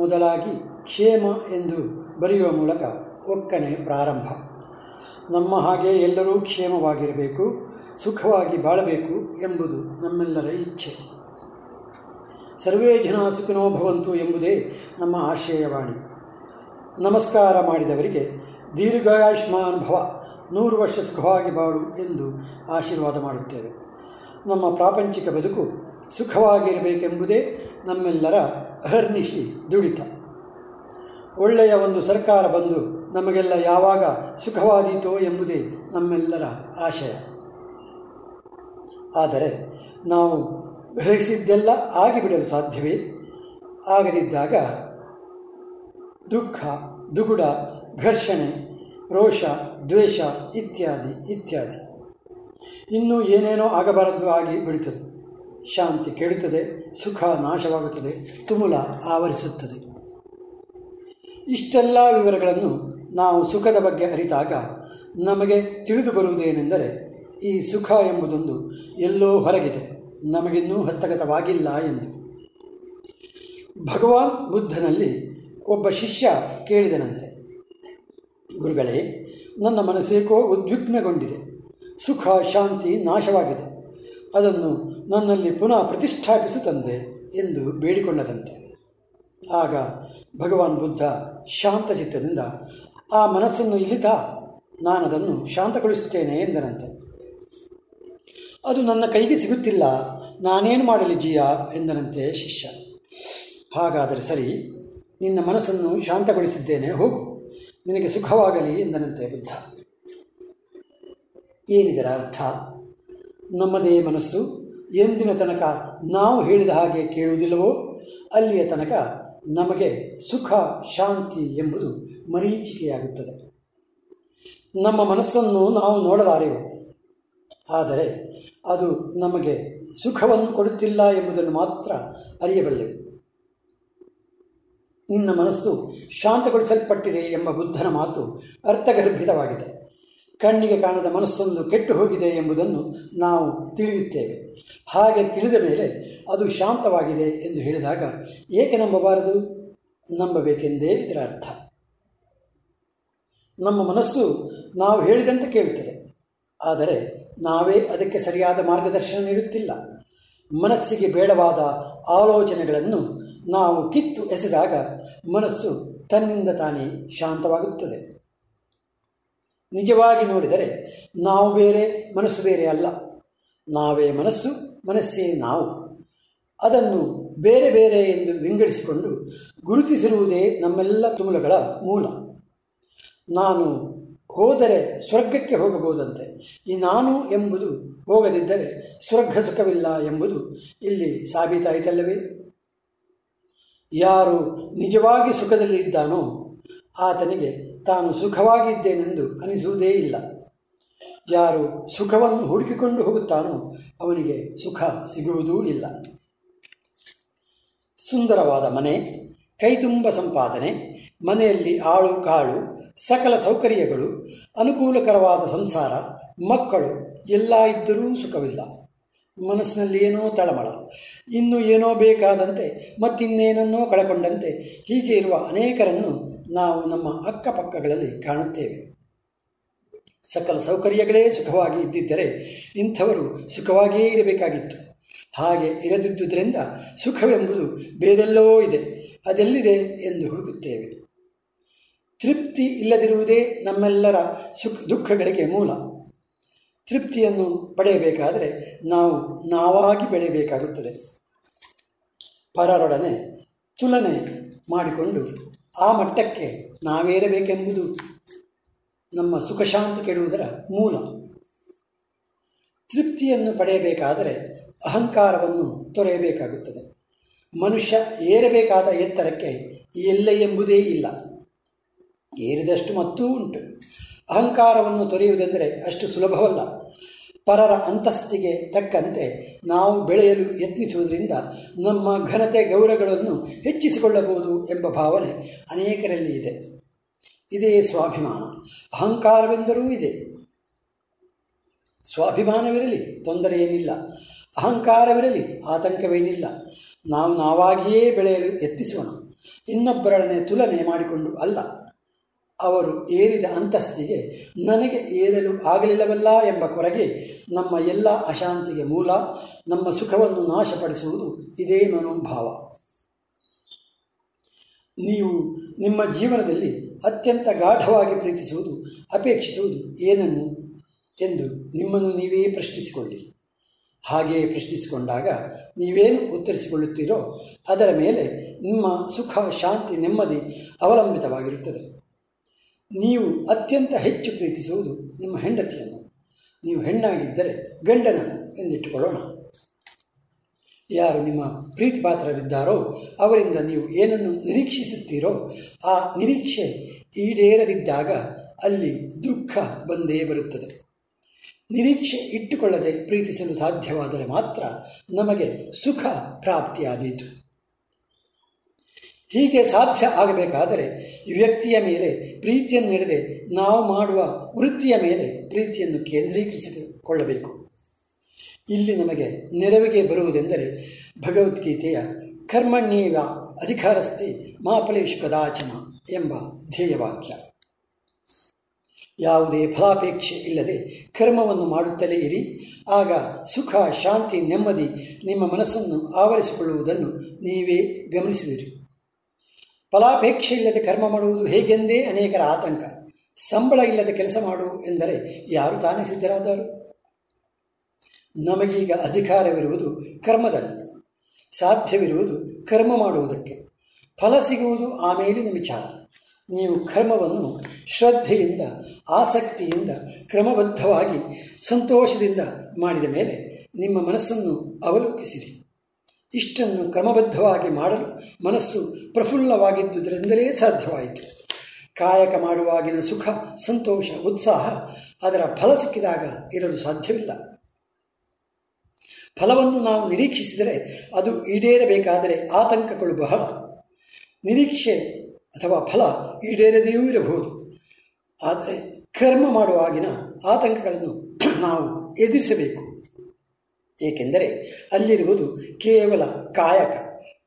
ಮೊದಲಾಗಿ ಕ್ಷೇಮ ಎಂದು ಬರೆಯುವ ಮೂಲಕ ಒಕ್ಕಣೆ ಪ್ರಾರಂಭ. ನಮ್ಮ ಹಾಗೆ ಎಲ್ಲರೂ ಕ್ಷೇಮವಾಗಿರಬೇಕು, ಸುಖವಾಗಿ ಬಾಳಬೇಕು ಎಂಬುದು ನಮ್ಮೆಲ್ಲರ ಇಚ್ಛೆ. ಸರ್ವೇ ಜನ ಸುಖಿನೋ ಭವಂತು ಎಂಬುದೇ ನಮ್ಮ ಆಶಯವಾಣಿ. ನಮಸ್ಕಾರ ಮಾಡಿದವರಿಗೆ ದೀರ್ಘಾಯುಷ್ಮಾನ್ ಭವ, ನೂರು ವರ್ಷ ಸುಖವಾಗಿ ಬಾಳು ಎಂದು ಆಶೀರ್ವಾದ ಮಾಡುತ್ತೇವೆ. ನಮ್ಮ ಪ್ರಾಪಂಚಿಕ ಬದುಕು ಸುಖವಾಗಿರಬೇಕೆಂಬುದೇ ನಮ್ಮೆಲ್ಲರ ಅಹರ್ನಿಶಿ ದುಡಿತ. ಒಳ್ಳೆಯ ಒಂದು ಸರ್ಕಾರ ಬಂದು ನಮಗೆಲ್ಲ ಯಾವಾಗ ಸುಖವಾದೀತೋ ಎಂಬುದೇ ನಮ್ಮೆಲ್ಲರ ಆಶಯ. ಆದರೆ ನಾವು ಗ್ರಹಿಸಿದ್ದೆಲ್ಲ ಆಗಿಬಿಡಲು ಸಾಧ್ಯವೇ? ಆಗದಿದ್ದಾಗ ದುಃಖ, ದುಗುಡ, ಘರ್ಷಣೆ, ರೋಷ, ದ್ವೇಷ ಇತ್ಯಾದಿ ಇತ್ಯಾದಿ. ಇನ್ನೂ ಏನೇನೋ ಆಗಬಾರದ್ದು ಆಗಿ ಬಿಡುತ್ತದೆ. ಶಾಂತಿ ಕೆಡುತ್ತದೆ, ಸುಖ ನಾಶವಾಗುತ್ತದೆ, ತುಮುಲ ಆವರಿಸುತ್ತದೆ. ಇಷ್ಟೆಲ್ಲ ವಿವರಗಳನ್ನು ನಾವು ಸುಖದ ಬಗ್ಗೆ ಅರಿತಾಗ ನಮಗೆ ತಿಳಿದು ಬರುವುದೇನೆಂದರೆ ಈ ಸುಖ ಎಂಬುದೊಂದು ಎಲ್ಲೋ ಹೊರಗಿದೆ. ನಮಗಿನ್ನೂ ಹಸ್ತಗತವಾಗಿಲ್ಲ ಎಂದು. ಭಗವಾನ್ ಬುದ್ಧನಲ್ಲಿ ಒಬ್ಬ ಶಿಷ್ಯ ಕೇಳಿದನಂತೆ. ಗುರುಗಳೇ, ನನ್ನ ಮನಸ್ಸೇಕೋ ಉದ್ವಿಗ್ನಗೊಂಡಿದೆ. ಸುಖ, ಶಾಂತಿ ನಾಶವಾಗಿದೆ. ಅದನ್ನು ನನ್ನಲ್ಲಿ ಪುನಃ ಪ್ರತಿಷ್ಠಾಪಿಸು ತಂದೆ ಎಂದು ಬೇಡಿಕೊಂಡದಂತೆ. ಆಗ ಭಗವಾನ್ ಬುದ್ಧ ಶಾಂತಚಿತ್ತದಿಂದ ಆ ಮನಸ್ಸನ್ನು ಇಲ್ಲಿತಾ ನಾನದನ್ನು ಶಾಂತಗೊಳಿಸುತ್ತೇನೆ ಎಂದನಂತೆ. ಅದು ನನ್ನ ಕೈಗೆ ಸಿಗುತ್ತಿಲ್ಲ. ನಾನೇನು ಮಾಡಲಿ ಜೀಯ ಎಂದನಂತೆ ಶಿಷ್ಯ. ಹಾಗಾದರೆ ಸರಿ, ನಿನ್ನ ಮನಸ್ಸನ್ನು ಶಾಂತಗೊಳಿಸಿದ್ದೇನೆ, ಹೋಗು. ನಿನಗೆ ಸುಖವಾಗಲಿ ಎಂದನಂತೆ ಬುದ್ಧ. ಏನಿದರ ಅರ್ಥ? ನಮ್ಮದೇ ಮನಸ್ಸು ಎಂದಿನ ತನಕ ನಾವು ಹೇಳಿದ ಹಾಗೆ ಕೇಳುವುದಿಲ್ಲವೋ, ಅಲ್ಲಿಯ ತನಕ ನಮಗೆ ಸುಖ, ಶಾಂತಿ ಎಂಬುದು ಮರೀಚಿಕೆಯಾಗುತ್ತದೆ. ನಮ್ಮ ಮನಸ್ಸನ್ನು ನಾವು ನೋಡಲಾರೆವು. ಆದರೆ ಅದು ನಮಗೆ ಸುಖವನ್ನು ಕೊಡುತ್ತಿಲ್ಲ ಎಂಬುದನ್ನು ಮಾತ್ರ ಅರಿಯಬಲ್ಲೆವು ನಿನ್ನ ಮನಸ್ಸು ಶಾಂತಗೊಳಿಸಲ್ಪಟ್ಟಿದೆ ಎಂಬ ಬುದ್ಧನ ಮಾತು ಅರ್ಥಗರ್ಭಿತವಾಗಿದೆ. ಕಣ್ಣಿಗೆ ಕಾಣದ ಮನಸ್ಸೊಂದು ಕೆಟ್ಟು ಹೋಗಿದೆ ಎಂಬುದನ್ನು ನಾವು ತಿಳಿಯುತ್ತೇವೆ. ಹಾಗೆ ತಿಳಿದ ಮೇಲೆ ಅದು ಶಾಂತವಾಗಿದೆ ಎಂದು ಹೇಳಿದಾಗ ಏಕೆ ನಂಬಬಾರದು? ನಂಬಬೇಕೆಂದೇ ಇದರ ಅರ್ಥ. ನಮ್ಮ ಮನಸ್ಸು ನಾವು ಹೇಳಿದಂತೆ ಕೇಳುತ್ತದೆ. ಆದರೆ ನಾವೇ ಅದಕ್ಕೆ ಸರಿಯಾದ ಮಾರ್ಗದರ್ಶನ ನೀಡುತ್ತಿಲ್ಲ. ಮನಸ್ಸಿಗೆ ಬೇಡವಾದ ಆಲೋಚನೆಗಳನ್ನು ನಾವು ಕಿತ್ತು ಎಸೆದಾಗ ಮನಸ್ಸು ತನ್ನಿಂದ ತಾನೇ ಶಾಂತವಾಗುತ್ತದೆ. ನಿಜವಾಗಿ ನೋಡಿದರೆ ನಾವು ಬೇರೆ, ಮನಸ್ಸು ಬೇರೆ ಅಲ್ಲ. ನಾವೇ ಮನಸ್ಸು, ಮನಸ್ಸೇ ನಾವು. ಅದನ್ನು ಬೇರೆ ಬೇರೆ ಎಂದು ವಿಂಗಡಿಸಿಕೊಂಡು ಗುರುತಿಸಿರುವುದೇ ನಮ್ಮೆಲ್ಲ ತುಮುಲಗಳ ಮೂಲ. ನಾನು ಹೋದರೆ ಸ್ವರ್ಗಕ್ಕೆ ಹೋಗಬಹುದಂತೆ. ಈ ನಾನು ಎಂಬುದು ಹೋಗದಿದ್ದರೆ ಸ್ವರ್ಗ ಸುಖವಿಲ್ಲ ಎಂಬುದು ಇಲ್ಲಿ ಸಾಬೀತಾಯಿತಲ್ಲವೇ? ಯಾರು ನಿಜವಾಗಿ ಸುಖದಲ್ಲಿ ಇದ್ದಾನೋ ಆತನಿಗೆ ತಾನು ಸುಖವಾಗಿದ್ದೇನೆಂದು ಅನಿಸುವುದೇ ಇಲ್ಲ. ಯಾರು ಸುಖವನ್ನು ಹುಡುಕಿಕೊಂಡು ಹೋಗುತ್ತಾನೋ ಅವನಿಗೆ ಸುಖ ಸಿಗುವುದೂ ಇಲ್ಲ. ಸುಂದರವಾದ ಮನೆ, ಕೈತುಂಬ ಸಂಪಾದನೆ, ಮನೆಯಲ್ಲಿ ಆಳು ಕಾಳು ಸಕಲ ಸೌಕರ್ಯಗಳು, ಅನುಕೂಲಕರವಾದ ಸಂಸಾರ, ಮಕ್ಕಳು, ಎಲ್ಲ ಇದ್ದರೂ ಸುಖವಿಲ್ಲ. ಮನಸ್ಸಿನಲ್ಲಿ ಏನೋ ತಳಮಳ. ಇನ್ನು ಏನೋ ಬೇಕಾದಂತೆ, ಮತ್ತಿನ್ನೇನನ್ನೋ ಕಳಕೊಂಡಂತೆ, ಹೀಗೆ ಇರುವ ಅನೇಕರನ್ನು ನಾವು ನಮ್ಮ ಅಕ್ಕಪಕ್ಕಗಳಲ್ಲಿ ಕಾಣುತ್ತೇವೆ. ಸಕಲ ಸೌಕರ್ಯಗಳೇ ಸುಖವಾಗಿ ಇದ್ದಿದ್ದರೆ ಇಂಥವರು ಸುಖವಾಗಿಯೇ ಇರಬೇಕಾಗಿತ್ತು. ಹಾಗೆ ಇರದಿದ್ದುದರಿಂದ ಸುಖವೆಂಬುದು ಬೇರೆಲ್ಲೋ ಇದೆ, ಅದೆಲ್ಲಿದೆ ಎಂದು ಹುಡುಕುತ್ತೇವೆ. ತೃಪ್ತಿ ಇಲ್ಲದಿರುವುದೇ ನಮ್ಮೆಲ್ಲರ ಸುಖ ದುಃಖಗಳಿಗೆ ಮೂಲ. ತೃಪ್ತಿಯನ್ನು ಪಡೆಯಬೇಕಾದರೆ ನಾವು ನಾವಾಗಿ ಬೆಳೆಯಬೇಕಾಗುತ್ತದೆ. ಪರರೊಡನೆ ತುಲನೆ ಮಾಡಿಕೊಂಡು ಆ ಮಟ್ಟಕ್ಕೆ ನಾವೇರಬೇಕೆಂಬುದು ನಮ್ಮ ಸುಖಶಾಂತಿ ಕೆಡುವುದರ ಮೂಲ. ತೃಪ್ತಿಯನ್ನು ಪಡೆಯಬೇಕಾದರೆ ಅಹಂಕಾರವನ್ನು ತೊರೆಯಬೇಕಾಗುತ್ತದೆ. ಮನುಷ್ಯ ಏರಬೇಕಾದ ಎತ್ತರಕ್ಕೆ ಎಲ್ಲ ಎಂಬುದೇ ಇಲ್ಲ. ಏರಿದಷ್ಟು ಮತ್ತೂ ಉಂಟು. ಅಹಂಕಾರವನ್ನು ತೊರೆಯುವುದೆಂದರೆ ಅಷ್ಟು ಸುಲಭವಲ್ಲ. ಪರರ ಅಂತಸ್ತಿಗೆ ತಕ್ಕಂತೆ ನಾವು ಬೆಳೆಯಲು ಯತ್ನಿಸುವುದರಿಂದ ನಮ್ಮ ಘನತೆ ಗೌರವಗಳನ್ನು ಹೆಚ್ಚಿಸಿಕೊಳ್ಳಬಹುದು ಎಂಬ ಭಾವನೆ ಅನೇಕರಲ್ಲಿ ಇದೆ. ಇದೇ ಸ್ವಾಭಿಮಾನ. ಅಹಂಕಾರವೆಂದರೂ ಇದೆ. ಸ್ವಾಭಿಮಾನವಿರಲಿ ತೊಂದರೆ ಏನಿಲ್ಲ ಅಹಂಕಾರವಿರಲಿ, ಆತಂಕವೇನಿಲ್ಲ. ನಾವು ನಾವಾಗಿಯೇ ಬೆಳೆಯಲು ಯತ್ನಿಸೋಣ. ಇನ್ನೊಬ್ಬರೊಡನೆ ತುಲನೆ ಮಾಡಿಕೊಂಡು ಅಲ್ಲ. ಅವರು ಏರಿದ ಅಂತಸ್ತಿಗೆ ನನಗೆ ಏರಲು ಆಗಲಿಲ್ಲವಲ್ಲ ಎಂಬ ಕೊರಗೆ ನಮ್ಮ ಎಲ್ಲ ಅಶಾಂತಿಗೆ ಮೂಲ, ನಮ್ಮ ಸುಖವನ್ನು ನಾಶಪಡಿಸುವುದು ಇದೇ ಮನೋಭಾವ ನೀವು ನಿಮ್ಮ ಜೀವನದಲ್ಲಿ ಅತ್ಯಂತ ಗಾಢವಾಗಿ ಪ್ರೀತಿಸುವುದು, ಅಪೇಕ್ಷಿಸುವುದು ಏನನ್ನು ಎಂದು ನಿಮ್ಮನ್ನು ನೀವೇ ಪ್ರಶ್ನಿಸಿಕೊಳ್ಳಿ. ಹಾಗೆಯೇ ಪ್ರಶ್ನಿಸಿಕೊಂಡಾಗ ನೀವೇನು ಉತ್ತರಿಸಿಕೊಳ್ಳುತ್ತೀರೋ ಅದರ ಮೇಲೆ ನಿಮ್ಮ ಸುಖ, ಶಾಂತಿ, ನೆಮ್ಮದಿ ಅವಲಂಬಿತವಾಗಿರುತ್ತದೆ. ನೀವು ಅತ್ಯಂತ ಹೆಚ್ಚು ಪ್ರೀತಿಸುವುದು ನಿಮ್ಮ ಹೆಂಡತಿಯನ್ನು. ನೀವು ಹೆಣ್ಣಾಗಿದ್ದರೆ ಗಂಡನನ್ನು ಎಂದಿಟ್ಟುಕೊಳ್ಳೋಣ. ಯಾರು ನಿಮ್ಮ ಪ್ರೀತಿ ಪಾತ್ರರಿದ್ದಾರೋ ಅವರಿಂದ ನೀವು ಏನನ್ನು ನಿರೀಕ್ಷಿಸುತ್ತೀರೋ, ಆ ನಿರೀಕ್ಷೆ ಈಡೇರದಿದ್ದಾಗ ಅಲ್ಲಿ ದುಃಖ ಬಂದೇ ಬರುತ್ತದೆ. ನಿರೀಕ್ಷೆ ಇಟ್ಟುಕೊಳ್ಳದೆ ಪ್ರೀತಿಸಲು ಸಾಧ್ಯವಾದರೆ ಮಾತ್ರ ನಮಗೆ ಸುಖ ಪ್ರಾಪ್ತಿಯಾದೀತು. ಹೀಗೆ ಸಾಧ್ಯ ಆಗಬೇಕಾದರೆ ವ್ಯಕ್ತಿಯ ಮೇಲೆ ಪ್ರೀತಿಯನ್ನು ನೀಡದೆ ನಾವು ಮಾಡುವ ವೃತ್ತಿಯ ಮೇಲೆ ಪ್ರೀತಿಯನ್ನು ಕೇಂದ್ರೀಕರಿಸಿಕೊಳ್ಳಬೇಕು. ಇಲ್ಲಿ ನಮಗೆ ನೆರವಿಗೆ ಬರುವುದೆಂದರೆ ಭಗವದ್ಗೀತೆಯ ಕರ್ಮಣ್ಯೇವ ಅಧಿಕಾರಸ್ಥಿ ಮಾಫಲೇಶು ಕದಾಚನ ಎಂಬ ಧ್ಯೇಯವಾಕ್ಯ. ಯಾವುದೇ ಫಲಾಪೇಕ್ಷೆ ಇಲ್ಲದೆ ಕರ್ಮವನ್ನು ಮಾಡುತ್ತಲೇ ಇರಿ, ಆಗ ಸುಖ, ಶಾಂತಿ, ನೆಮ್ಮದಿ ನಿಮ್ಮ ಮನಸ್ಸನ್ನು ಆವರಿಸಿಕೊಳ್ಳುವುದನ್ನು ನೀವೇ ಗಮನಿಸುವಿರಿ. ಫಲಾಪೇಕ್ಷೆ ಇಲ್ಲದೆ ಕರ್ಮ ಮಾಡುವುದು ಹೇಗೆಂದೇ ಅನೇಕರ ಆತಂಕ. ಸಂಬಳ ಇಲ್ಲದೆ ಕೆಲಸ ಮಾಡು ಎಂದರೆ ಯಾರು ತಾನೇ ಸಿದ್ಧರಾದರು? ನಮಗೀಗ ಅಧಿಕಾರವಿರುವುದು ಕರ್ಮದಲ್ಲಿ. ಸಾಧ್ಯವಿರುವುದು ಕರ್ಮ ಮಾಡುವುದಕ್ಕೆ. ಫಲ ಸಿಗುವುದು ಆಮೇಲಿನ ವಿಚಾರ. ನೀವು ಕರ್ಮವನ್ನು ಶ್ರದ್ಧೆಯಿಂದ, ಆಸಕ್ತಿಯಿಂದ, ಕ್ರಮಬದ್ಧವಾಗಿ, ಸಂತೋಷದಿಂದ ಮಾಡಿದ ಮೇಲೆ ನಿಮ್ಮ ಮನಸ್ಸನ್ನು ಅವಲೋಕಿಸಿರಿ. ಇಷ್ಟನ್ನು ಕ್ರಮಬದ್ಧವಾಗಿ ಮಾಡಲು ಮನಸ್ಸು ಪ್ರಫುಲ್ಲವಾಗಿದ್ದುದರಿಂದಲೇ ಸಾಧ್ಯವಾಯಿತು. ಕಾಯಕ ಮಾಡುವಾಗಿನ ಸುಖ, ಸಂತೋಷ, ಉತ್ಸಾಹ ಅದರ ಫಲ ಸಿಕ್ಕಿದಾಗ ಇರಲು ಸಾಧ್ಯವಿಲ್ಲ. ಫಲವನ್ನು ನಾವು ನಿರೀಕ್ಷಿಸಿದರೆ ಅದು ಈಡೇರಬೇಕಾದರೆ ಆತಂಕಗಳು ಬಹಳ. ನಿರೀಕ್ಷೆ ಅಥವಾ ಫಲ ಈಡೇರದೆಯೂ ಇರಬಹುದು. ಆದರೆ ಕರ್ಮ ಮಾಡುವಾಗಿನ ಆತಂಕಗಳನ್ನು ನಾವು ಎದುರಿಸಬೇಕು. ಏಕೆಂದರೆ ಅಲ್ಲಿರುವುದು ಕೇವಲ ಕಾಯಕ,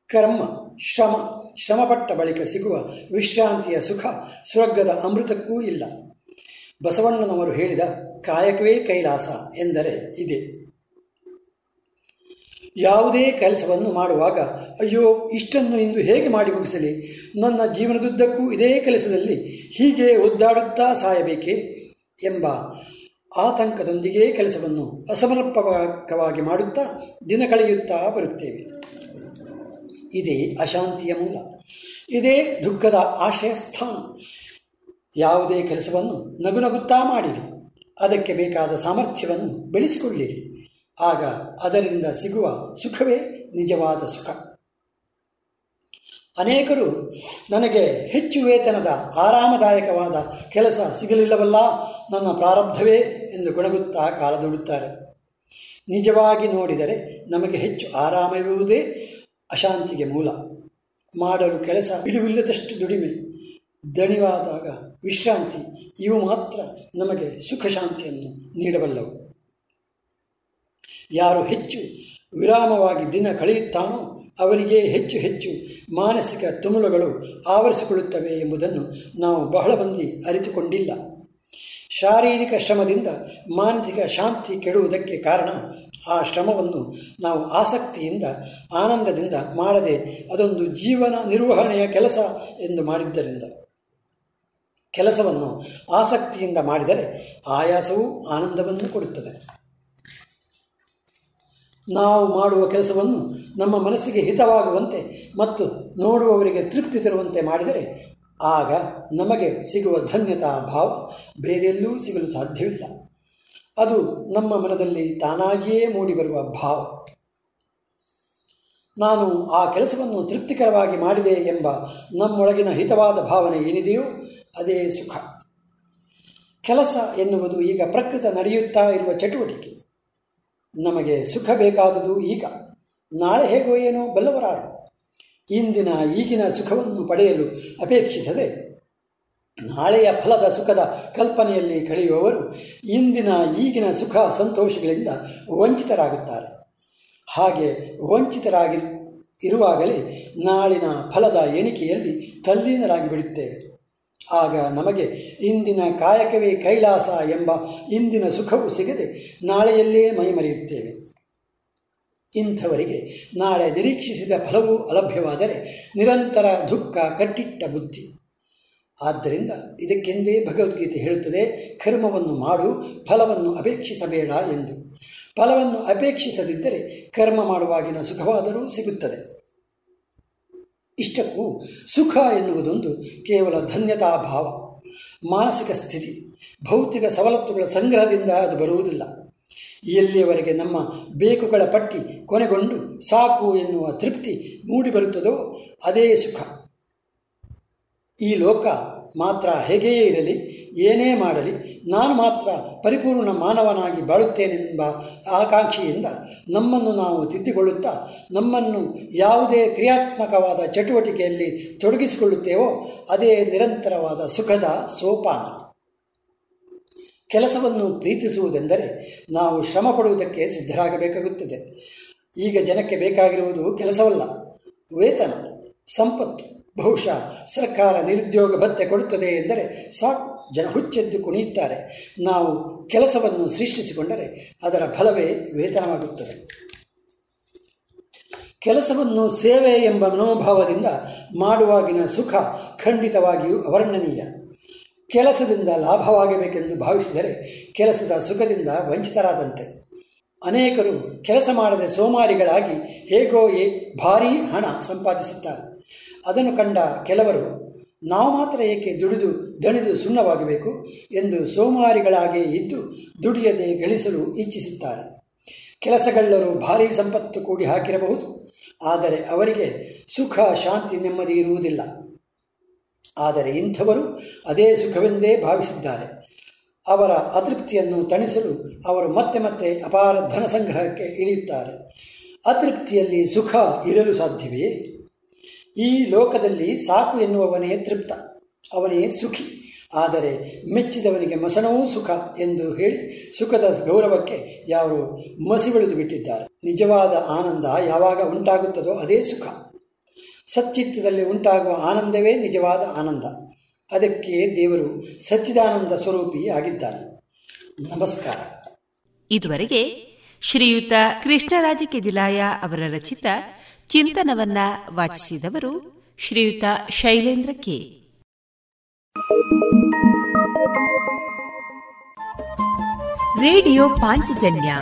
ಕರ್ಮ, ಶ್ರಮ, ಶ್ರಮಪಟ್ಟ ಬಳಿಕ ಸಿಗುವ ವಿಶ್ರಾಂತಿಯ ಸುಖ, ಸ್ವರ್ಗದ ಅಮೃತಕ್ಕೂ ಇಲ್ಲ. ಬಸವಣ್ಣನವರು ಹೇಳಿದ ಕಾಯಕವೇ ಕೈಲಾಸ ಎಂದರೆ ಇದೆ. ಯಾವುದೇ ಕೆಲಸವನ್ನು ಮಾಡುವಾಗ, ಅಯ್ಯೋ, ಇಷ್ಟನ್ನು ಇಂದು ಹೇಗೆ ಮಾಡಿ ಮುಗಿಸಲಿ ನನ್ನ ಜೀವನದುದ್ದಕ್ಕೂ ಇದೇ ಕೆಲಸದಲ್ಲಿ ಹೀಗೆ ಒದ್ದಾಡುತ್ತಾ ಸಾಯಬೇಕೆ? ಎಂಬ ಆತಂಕದೊಂದಿಗೆ ಕೆಲಸವನ್ನು ಅಸಮರ್ಪಕವಾಗಿ ಮಾಡುತ್ತಾ ದಿನ ಕಳೆಯುತ್ತಾ ಬರುತ್ತೇವೆ. ಇದೇ ಅಶಾಂತಿಯ ಮೂಲ. ಇದೇ ದುಃಖದ ಆಶಯಸ್ಥಾನ. ಯಾವುದೇ ಕೆಲಸವನ್ನು ನಗುನಗುತ್ತಾ ಮಾಡಿರಿ. ಅದಕ್ಕೆ ಬೇಕಾದ ಸಾಮರ್ಥ್ಯವನ್ನು ಬೆಳೆಸಿಕೊಳ್ಳಿರಿ. ಆಗ ಅದರಿಂದ ಸಿಗುವ ಸುಖವೇ ನಿಜವಾದ ಸುಖ. ಅನೇಕರು ನನಗೆ ಹೆಚ್ಚು ವೇತನದ ಆರಾಮದಾಯಕವಾದ ಕೆಲಸ ಸಿಗಲಿಲ್ಲವಲ್ಲ, ನನ್ನ ಪ್ರಾರಬ್ಧವೇ ಎಂದು ಗುಣಗುತ್ತಾ ಕಾಲದೊಡುತ್ತಾರೆ ನಿಜವಾಗಿ ನೋಡಿದರೆ ನಮಗೆ ಹೆಚ್ಚು ಆರಾಮ ಇರುವುದೇ ಅಶಾಂತಿಗೆ ಮೂಲ. ಮಾಡಲು ಕೆಲಸ ಬಿಡುವಿಲ್ಲದಷ್ಟು ದುಡಿಮೆ. ದಣಿವಾದಾಗ ವಿಶ್ರಾಂತಿ, ಇವು ಮಾತ್ರ ನಮಗೆ ಸುಖ ಶಾಂತಿಯನ್ನು ನೀಡಬಲ್ಲವು. ಯಾರು ಹೆಚ್ಚು ವಿರಾಮವಾಗಿ ದಿನ ಕಳೆಯುತ್ತಾನೋ ಅವನಿಗೆ ಹೆಚ್ಚು ಹೆಚ್ಚು ಮಾನಸಿಕ ತುಮುಲಗಳು ಆವರಿಸಿಕೊಳ್ಳುತ್ತವೆ ಎಂಬುದನ್ನು ನಾವು ಬಹಳ ಮಂದಿ ಅರಿತುಕೊಂಡಿಲ್ಲ. ಶಾರೀರಿಕ ಶ್ರಮದಿಂದ ಮಾನಸಿಕ ಶಾಂತಿ ಕೆಡುವುದಕ್ಕೆ ಕಾರಣ ಆ ಶ್ರಮವನ್ನು ನಾವು ಆಸಕ್ತಿಯಿಂದ, ಆನಂದದಿಂದ ಮಾಡದೆ ಅದೊಂದು ಜೀವನ ನಿರ್ವಹಣೆಯ ಕೆಲಸ ಎಂದು ಮಾಡಿದ್ದರಿಂದ. ಕೆಲಸವನ್ನು ಆಸಕ್ತಿಯಿಂದ ಮಾಡಿದರೆ ಆಯಾಸವೂ ಆನಂದವನ್ನು ಕೊಡುತ್ತದೆ. ನಾವು ಮಾಡುವ ಕೆಲಸವನ್ನು ನಮ್ಮ ಮನಸ್ಸಿಗೆ ಹಿತವಾಗುವಂತೆ ಮತ್ತು ನೋಡುವವರಿಗೆ ತೃಪ್ತಿ ತರುವಂತೆ ಮಾಡಿದರೆ ಆಗ ನಮಗೆ ಸಿಗುವ ಧನ್ಯತಾ ಭಾವ ಬೇರೆಲ್ಲೂ ಸಿಗಲು ಸಾಧ್ಯವಿಲ್ಲ. ಅದು ನಮ್ಮ ಮನದಲ್ಲಿ ತಾನಾಗಿಯೇ ಮೂಡಿಬರುವ ಭಾವ. ನಾನು ಆ ಕೆಲಸವನ್ನು ತೃಪ್ತಿಕರವಾಗಿ ಮಾಡಿದೆ ಎಂಬ ನಮ್ಮೊಳಗಿನ ಹಿತವಾದ ಭಾವನೆ ಏನಿದೆಯೋ ಅದೇ ಸುಖ. ಕೆಲಸ ಎನ್ನುವುದು ಈಗ ಪ್ರಕೃತ ನಡೆಯುತ್ತಾ ಇರುವ ಚಟುವಟಿಕೆ. ನಮಗೆ ಸುಖ ಬೇಕಾದುದು ಈಗ. ನಾಳೆ ಹೇಗೋ ಏನೋ ಬಲ್ಲವರಾರು. ಇಂದಿನ ಈಗಿನ ಸುಖವನ್ನು ಪಡೆಯಲು ಅಪೇಕ್ಷಿಸದೆ ನಾಳೆಯ ಫಲದ ಸುಖದ ಕಲ್ಪನೆಯಲ್ಲಿ ಕಳೆಯುವವರು ಇಂದಿನ ಈಗಿನ ಸುಖ ಸಂತೋಷಗಳಿಂದ ವಂಚಿತರಾಗುತ್ತಾರೆ. ಹಾಗೆ ವಂಚಿತರಾಗಿ ಇರುವಾಗಲೇ ನಾಳಿನ ಫಲದ ಎಣಿಕೆಯಲ್ಲಿ ತಲ್ಲೀನರಾಗಿ ಬಿಡುತ್ತೇವೆ ಆಗ ನಮಗೆ ಇಂದಿನ ಕಾಯಕವೇ ಕೈಲಾಸ ಎಂಬ ಇಂದಿನ ಸುಖವು ಸಿಗದೆ ನಾಳೆಯಲ್ಲೇ ಮೈಮರೆಯುತ್ತೇವೆ. ಇಂಥವರಿಗೆ ನಾಳೆ ನಿರೀಕ್ಷಿಸಿದ ಫಲವೂ ಅಲಭ್ಯವಾದರೆ ನಿರಂತರ ದುಃಖ ಕಟ್ಟಿಟ್ಟ ಬುದ್ಧಿ. ಆದ್ದರಿಂದ ಇದಕ್ಕೆಂದೇ ಭಗವದ್ಗೀತೆ ಹೇಳುತ್ತದೆ, ಕರ್ಮವನ್ನು ಮಾಡು, ಫಲವನ್ನು ಅಪೇಕ್ಷಿಸಬೇಡ ಎಂದು. ಫಲವನ್ನು ಅಪೇಕ್ಷಿಸದಿದ್ದರೆ ಕರ್ಮ ಮಾಡುವಾಗಿನ ಸುಖವಾದರೂ ಸಿಗುತ್ತದೆ. ಇಷ್ಟಕ್ಕೂ ಸುಖ ಎನ್ನುವುದೊಂದು ಕೇವಲ ಧನ್ಯತಾ ಭಾವ. ಮಾನಸಿಕ ಸ್ಥಿತಿ, ಭೌತಿಕ ಸವಲತ್ತುಗಳ ಸಂಗ್ರಹದಿಂದ ಅದು ಬರುವುದಿಲ್ಲ. ಎಲ್ಲಿಯವರೆಗೆ ನಮ್ಮ ಬೇಕುಗಳ ಪಟ್ಟಿ ಕೊನೆಗೊಂಡು ಸಾಕು ಎನ್ನುವ ತೃಪ್ತಿ ಮೂಡಿಬರುತ್ತದೋ ಅದೇ ಸುಖ. ಈ ಲೋಕ ಮಾತ್ರ ಹೇಗೆಯೇ ಇರಲಿ, ಏನೇ ಮಾಡಲಿ, ನಾನು ಮಾತ್ರ ಪರಿಪೂರ್ಣ ಮಾನವನಾಗಿ ಬಾಳುತ್ತೇನೆಂಬ ಆಕಾಂಕ್ಷೆಯಿಂದ ನಮ್ಮನ್ನು ನಾವು ತಿದ್ದಿಕೊಳ್ಳುತ್ತಾ, ನಮ್ಮನ್ನು ಯಾವುದೇ ಕ್ರಿಯಾತ್ಮಕವಾದ ಚಟುವಟಿಕೆಯಲ್ಲಿ ತೊಡಗಿಸಿಕೊಳ್ಳುತ್ತೇವೋ, ಅದೇ ನಿರಂತರವಾದ ಸುಖದ ಸೋಪಾನ. ಕೆಲಸವನ್ನು ಪ್ರೀತಿಸುವುದೆಂದರೆ ನಾವು ಶ್ರಮ ಪಡುವುದಕ್ಕೆ ಸಿದ್ಧರಾಗಬೇಕಾಗುತ್ತದೆ. ಈಗ ಜನಕ್ಕೆ ಬೇಕಾಗಿರುವುದು ಕೆಲಸವಲ್ಲ, ವೇತನ, ಸಂಪತ್ತು. ಬಹುಶಃ ಸರ್ಕಾರ ನಿರುದ್ಯೋಗ ಭತ್ಯೆ ಕೊಡುತ್ತದೆ ಎಂದರೆ ಸಾಕು. ಜನ ಹುಚ್ಚೆದ್ದು ಕುಣಿಯುತ್ತಾರೆ. ನಾವು ಕೆಲಸವನ್ನು ಸೃಷ್ಟಿಸಿಕೊಂಡರೆ ಅದರ ಫಲವೇ ವೇತನವಾಗುತ್ತದೆ. ಕೆಲಸವನ್ನು ಸೇವೆ ಎಂಬ ಮನೋಭಾವದಿಂದ ಮಾಡುವಾಗಿನ ಸುಖ ಖಂಡಿತವಾಗಿಯೂ ಅವರ್ಣನೀಯ. ಕೆಲಸದಿಂದ ಲಾಭವಾಗಬೇಕೆಂದು ಭಾವಿಸಿದರೆ ಕೆಲಸದ ಸುಖದಿಂದ ವಂಚಿತರಾದಂತೆ. ಅನೇಕರು ಕೆಲಸ ಮಾಡದೆ ಸೋಮಾರಿಗಳಾಗಿ ಹೇಗೋ ಏ ಭಾರೀ ಹಣ ಸಂಪಾದಿಸುತ್ತಾರೆ. ಅದನ್ನು ಕಂಡ ಕೆಲವರು, ನಾವು ಮಾತ್ರ ಏಕೆ ದುಡಿದು ದಣಿದು ಸುಣ್ಣವಾಗಬೇಕು ಎಂದು ಸೋಮಾರಿಗಳಾಗಿ ಇದ್ದು ದುಡಿಯದೆ ಗಳಿಸಲು ಇಚ್ಛಿಸುತ್ತಾರೆ. ಕೆಲಸಗಳ್ಳರು ಭಾರೀ ಸಂಪತ್ತು ಕೂಡಿ ಹಾಕಿರಬಹುದು, ಆದರೆ ಅವರಿಗೆ ಸುಖ, ಶಾಂತಿ ನೆಮ್ಮದಿ ಇರುವುದಿಲ್ಲ. ಆದರೆ ಇಂಥವರು ಅದೇ ಸುಖವೆಂದೇ ಭಾವಿಸಿದ್ದಾರೆ. ಅವರ ಅತೃಪ್ತಿಯನ್ನು ತಣಿಸಲು ಅವರು ಮತ್ತೆ ಮತ್ತೆ ಅಪಾರ ಧನ ಸಂಗ್ರಹಕ್ಕೆ ಇಳಿಯುತ್ತಾರೆ. ಅತೃಪ್ತಿಯಲ್ಲಿ ಸುಖ ಇರಲು ಸಾಧ್ಯವೇ? ಈ ಲೋಕದಲ್ಲಿ ಸಾಕು ಎನ್ನುವವನೇ ತೃಪ್ತ. ಅವನೇ ಸುಖಿ. ಆದರೆ ಮೆಚ್ಚಿದವನಿಗೆ ಮಸನವೂ ಸುಖ ಎಂದು ಹೇಳಿ ಸುಖದ ಗೌರವಕ್ಕೆ ಯಾರು ಮಸಿಬಳಿದು ಬಿಟ್ಟಿದ್ದಾರೆ. ನಿಜವಾದ ಆನಂದ ಯಾವಾಗ ಉಂಟಾಗುತ್ತದೋ ಅದೇ ಸುಖ. ಸಚ್ಚಿತ್ತದಲ್ಲಿ ಉಂಟಾಗುವ ಆನಂದವೇ ನಿಜವಾದ ಆನಂದ. ಅದಕ್ಕೆ ದೇವರು ಸಚ್ಚಿದಾನಂದ ಸ್ವರೂಪಿ ಆಗಿದ್ದಾನೆ. ನಮಸ್ಕಾರ. ಇದುವರೆಗೆ ಶ್ರೀಯುತ ಕೃಷ್ಣರಾಜ ಕೆದಿಲಾಯ ಅವರ ರಚಿತ ಚಿಂತನವನ್ನ ವಾಚಿಸಿದವರು ಶ್ರೀಯುತ ಶೈಲೇಂದ್ರ ಕೆ. ರೇಡಿಯೋ ಪಾಂಚಜನ್ಯ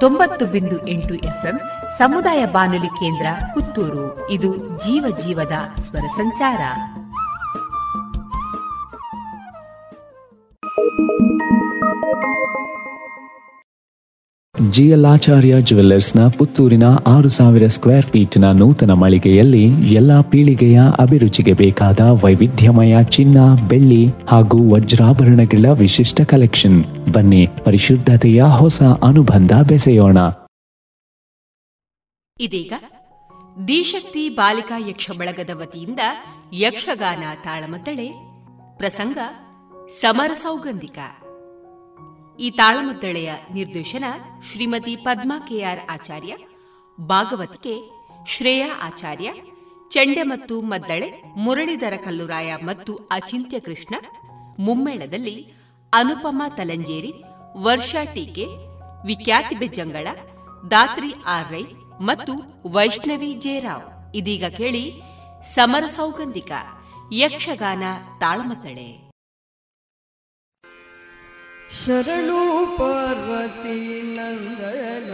ತೊಂಬತ್ತು ಬಿಂದು ಎಂಟು ಎಫ್ಎಂ ಸಮುದಾಯ ಬಾನುಲಿ ಕೇಂದ್ರ ಪುತ್ತೂರು. ಇದು ಜೀವ ಜೀವದ ಸ್ವರ ಸಂಚಾರ. ಜಿಯಲಾಚಾರ್ಯ ಜುವೆಲ್ಲರ್ಸ್ನ ಪುತ್ತೂರಿನ ಆರು ಸಾವಿರ ಸ್ಕ್ವೇರ್ ಫೀಟ್ನ ನೂತನ ಮಳಿಗೆಯಲ್ಲಿ ಎಲ್ಲಾ ಪೀಳಿಗೆಯ ಅಭಿರುಚಿಗೆ ಬೇಕಾದ ವೈವಿಧ್ಯಮಯ ಚಿನ್ನ, ಬೆಳ್ಳಿ ಹಾಗೂ ವಜ್ರಾಭರಣಗಳ ವಿಶಿಷ್ಟ ಕಲೆಕ್ಷನ್. ಬನ್ನಿ, ಪರಿಶುದ್ಧತೆಯ ಹೊಸ ಅನುಬಂಧ ಬೆಸೆಯೋಣ. ಇದೀಗ ದಿಶಕ್ತಿ ಬಾಲಿಕಾ ಯಕ್ಷ ಬಳಗದ ವತಿಯಿಂದ ಯಕ್ಷಗಾನ ತಾಳಮದ್ದಳೆ. ಪ್ರಸಂಗ, ಸಮರ ಸೌಗಂಧಿಕ. ಈ ತಾಳಮದ್ದಳೆಯ ನಿರ್ದೇಶನ ಶ್ರೀಮತಿ ಪದ್ಮಾ ಕೆಆರ್ ಆಚಾರ್ಯ, ಭಾಗವತಿಕೆ ಶ್ರೇಯಾ ಆಚಾರ್ಯ ಚಂಡೆ ಮತ್ತು ಮದ್ದಳೆ, ಮುರಳೀಧರ ಕಲ್ಲುರಾಯ ಮತ್ತು ಅಚಿಂತ್ಯ ಕೃಷ್ಣ, ಮುಮ್ಮೇಳದಲ್ಲಿ ಅನುಪಮ ತಲಂಜೇರಿ, ವರ್ಷಾ ಟೀಕೆ, ವಿಖ್ಯಾತಿ ಬೆಜ್ಜಂಗಳ, ದಾತ್ರಿ ಆರ್ ರೈ ಮತ್ತು ವೈಷ್ಣವಿ ಜೇರಾವ್ ಇದೀಗ ಕೇಳಿ ಸಮರ ಸೌಗಂಧಿಕ ಯಕ್ಷಗಾನ ತಾಳಮದ್ದಳೆ. शरणो पार्वती नन्दन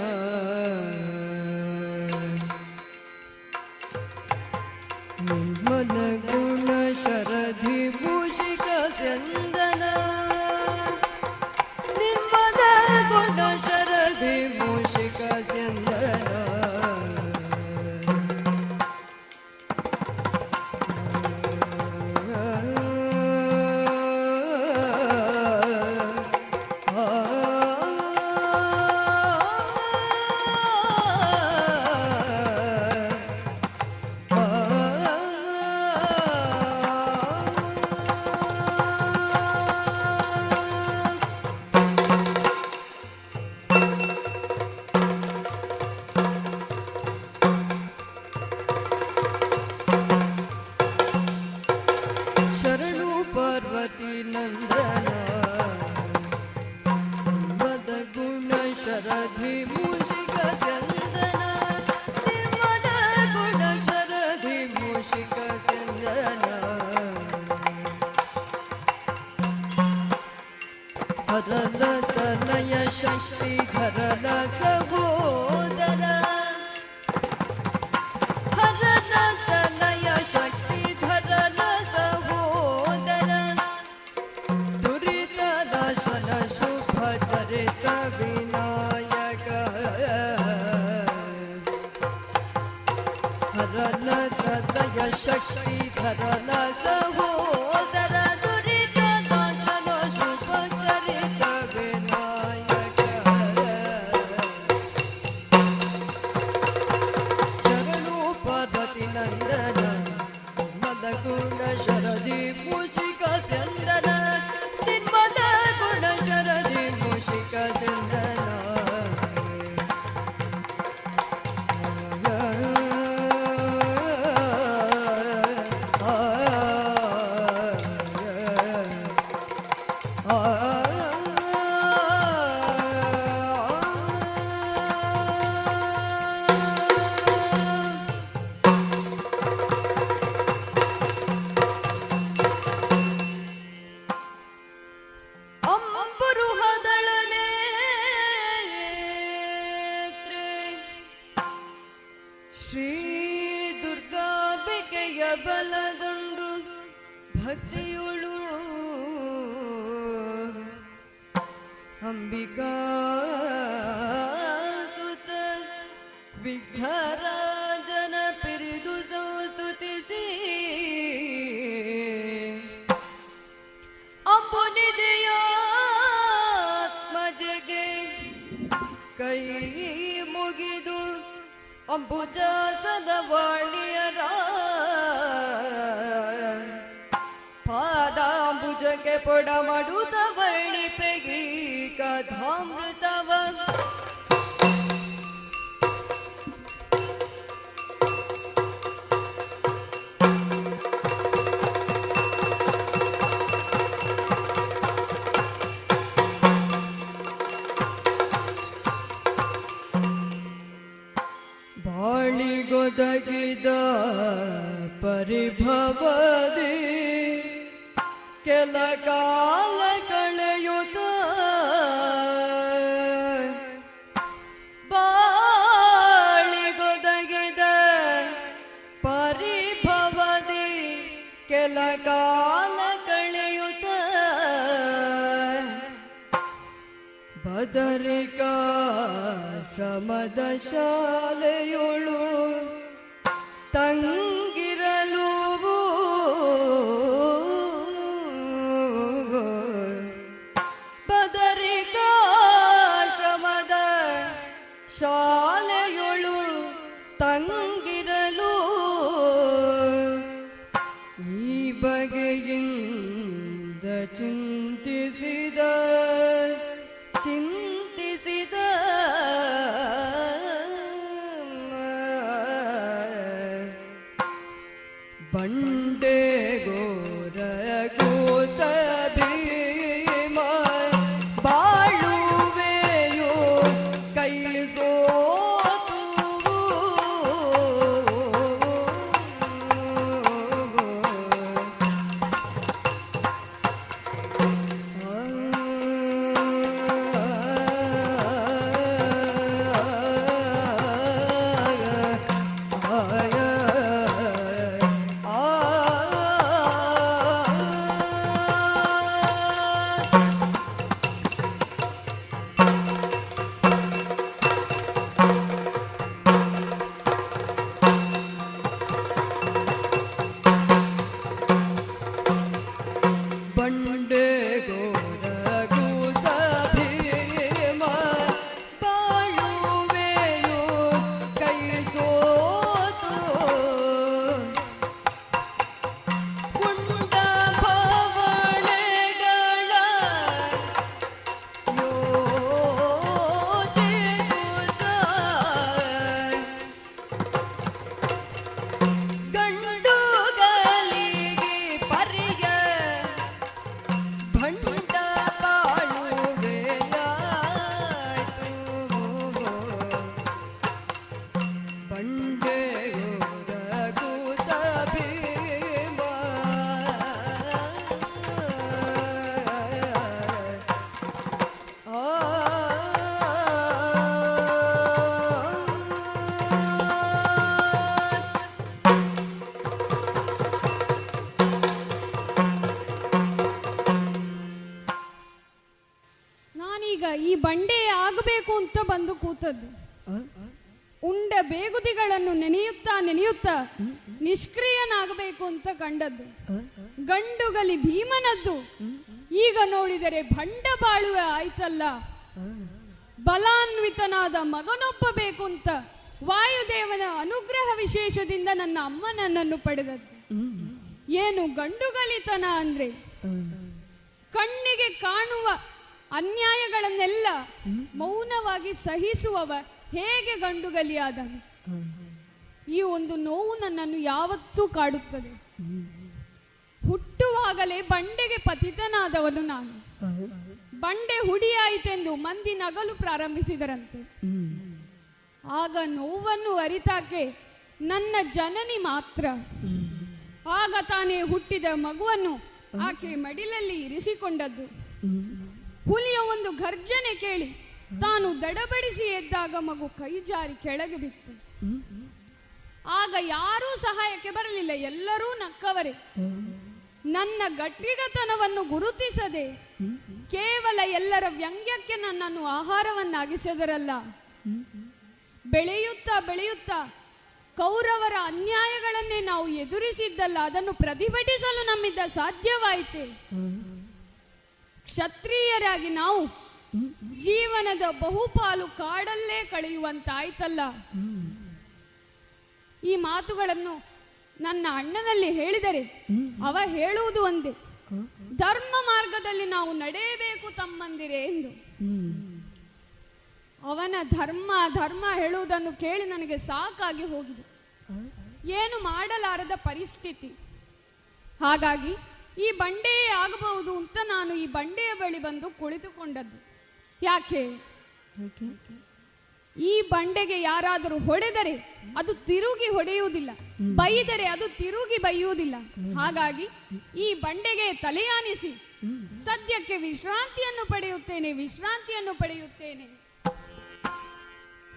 निर्मद गुण शरदि भूषिका चन्दन। निर्मद गुण शरदि ಭುಜಕ್ಕೆ ಪೊಡಮಡುತ ವರ್ಣಿಪೆಗಿ ಕಥಾಮೃತವ ಕಾಲ ಕಳೆಯುತ್ತ ಬಾಳಿಗೊದಗಿದ ಪರಿಭವದಿ ಕೆಲ ಕಾಲ ಕಳೆಯುತ್ತ ಬದರಿಕಾ ಶ್ರಮದ ಶಾಲೆಯೊಳು ತಂಗ ಅಮ್ಮ ಪಡೆದದ್ದು. ಏನು ಗಂಡುಗಲಿತನ ಅಂದ್ರೆ? ಕಣ್ಣಿಗೆ ಕಾಣುವ ಅನ್ಯಾಯಗಳನ್ನೆಲ್ಲ ಮೌನವಾಗಿ ಸಹಿಸುವವ ಹೇಗೆ ಗಂಡುಗಲಿಯಾದನು? ಈ ಒಂದು ನೋವು ನನ್ನನ್ನು ಯಾವತ್ತೂ ಕಾಡುತ್ತದೆ. ಹುಟ್ಟುವಾಗಲೇ ಬಂಡೆಗೆ ಪತಿತನಾದವನು ನಾನು. ಬಂಡೆ ಹುಡಿಯಾಯಿತೆಂದು ಮಂದಿ ನಗಲು ಪ್ರಾರಂಭಿಸಿದರಂತೆ. ಆಗ ನೋವನ್ನು ಅರಿತಾಕೆ ನನ್ನ ಜನನಿ ಮಾತ್ರ. ಆಗ ತಾನೇ ಹುಟ್ಟಿದ ಮಗುವನ್ನು ಆಕೆ ಮಡಿಲಲ್ಲಿ ಇರಿಸಿಕೊಂಡದ್ದು. ಹುಲಿಯ ಒಂದು ಗರ್ಜನೆ ಕೇಳಿ ತಾನು ದಡಬಡಿಸಿ ಎದ್ದಾಗ ಮಗು ಕೈ ಜಾರಿ ಕೆಳಗೆ ಬಿತ್ತು. ಆಗ ಯಾರೂ ಸಹಾಯಕ್ಕೆ ಬರಲಿಲ್ಲ, ಎಲ್ಲರೂ ನಕ್ಕವರೇ. ನನ್ನ ಗಟ್ಟಿಗತನವನ್ನು ಗುರುತಿಸದೆ ಕೇವಲ ಎಲ್ಲರ ವ್ಯಂಗ್ಯಕ್ಕೆ ನನ್ನನ್ನು ಆಹಾರವನ್ನಾಗಿಸಿದರಲ್ಲ. ಬೆಳೆಯುತ್ತಾ ಬೆಳೆಯುತ್ತಾ ಕೌರವರ ಅನ್ಯಾಯಗಳನ್ನೇ ನಾವು ಎದುರಿಸಿದ್ದಲ್ಲ, ಅದನ್ನು ಪ್ರತಿಭಟಿಸಲು ನಮ್ಮಿಂದ ಸಾಧ್ಯವಾಯಿತೆ? ಕ್ಷತ್ರಿಯರಾಗಿ ನಾವು ಜೀವನದ ಬಹುಪಾಲು ಕಾಡಲ್ಲೇ ಕಳೆಯುವಂತಾಯ್ತಲ್ಲ? ಈ ಮಾತುಗಳನ್ನು ನನ್ನ ಅಣ್ಣನಲ್ಲಿ ಹೇಳಿದರೆ ಅವ ಹೇಳುವುದು ಒಂದೇ, ಧರ್ಮ ಮಾರ್ಗದಲ್ಲಿ ನಾವು ನಡೆಯಬೇಕು ತಮ್ಮಂದಿರೇ ಎಂದು. ಅವನ ಧರ್ಮ ಧರ್ಮ ಹೇಳುವುದನ್ನು ಕೇಳಿ ನನಗೆ ಸಾಕಾಗಿ ಹೋಗಿದೆ. ಏನು ಮಾಡಲಾರದ ಪರಿಸ್ಥಿತಿ? ಹಾಗಾಗಿ ಈ ಬಂಡೆಯೇ ಆಗಬಹುದು ಅಂತ ನಾನು ಈ ಬಂಡೆಯ ಬಳಿ ಬಂದು ಕುಳಿತುಕೊಂಡದ್ದು. ಯಾಕೆ? ಈ ಬಂಡೆಗೆ ಯಾರಾದರೂ ಹೊಡೆದರೆ ಅದು ತಿರುಗಿ ಹೊಡೆಯುವುದಿಲ್ಲ. ಬೈದರೆ ಅದು ತಿರುಗಿ ಬೈಯುವುದಿಲ್ಲ. ಹಾಗಾಗಿ ಈ ಬಂಡೆಗೆ ತಲೆಯಾನಿಸಿ ಸದ್ಯಕ್ಕೆ ವಿಶ್ರಾಂತಿಯನ್ನು ಪಡೆಯುತ್ತೇನೆ ವಿಶ್ರಾಂತಿಯನ್ನು ಪಡೆಯುತ್ತೇನೆ.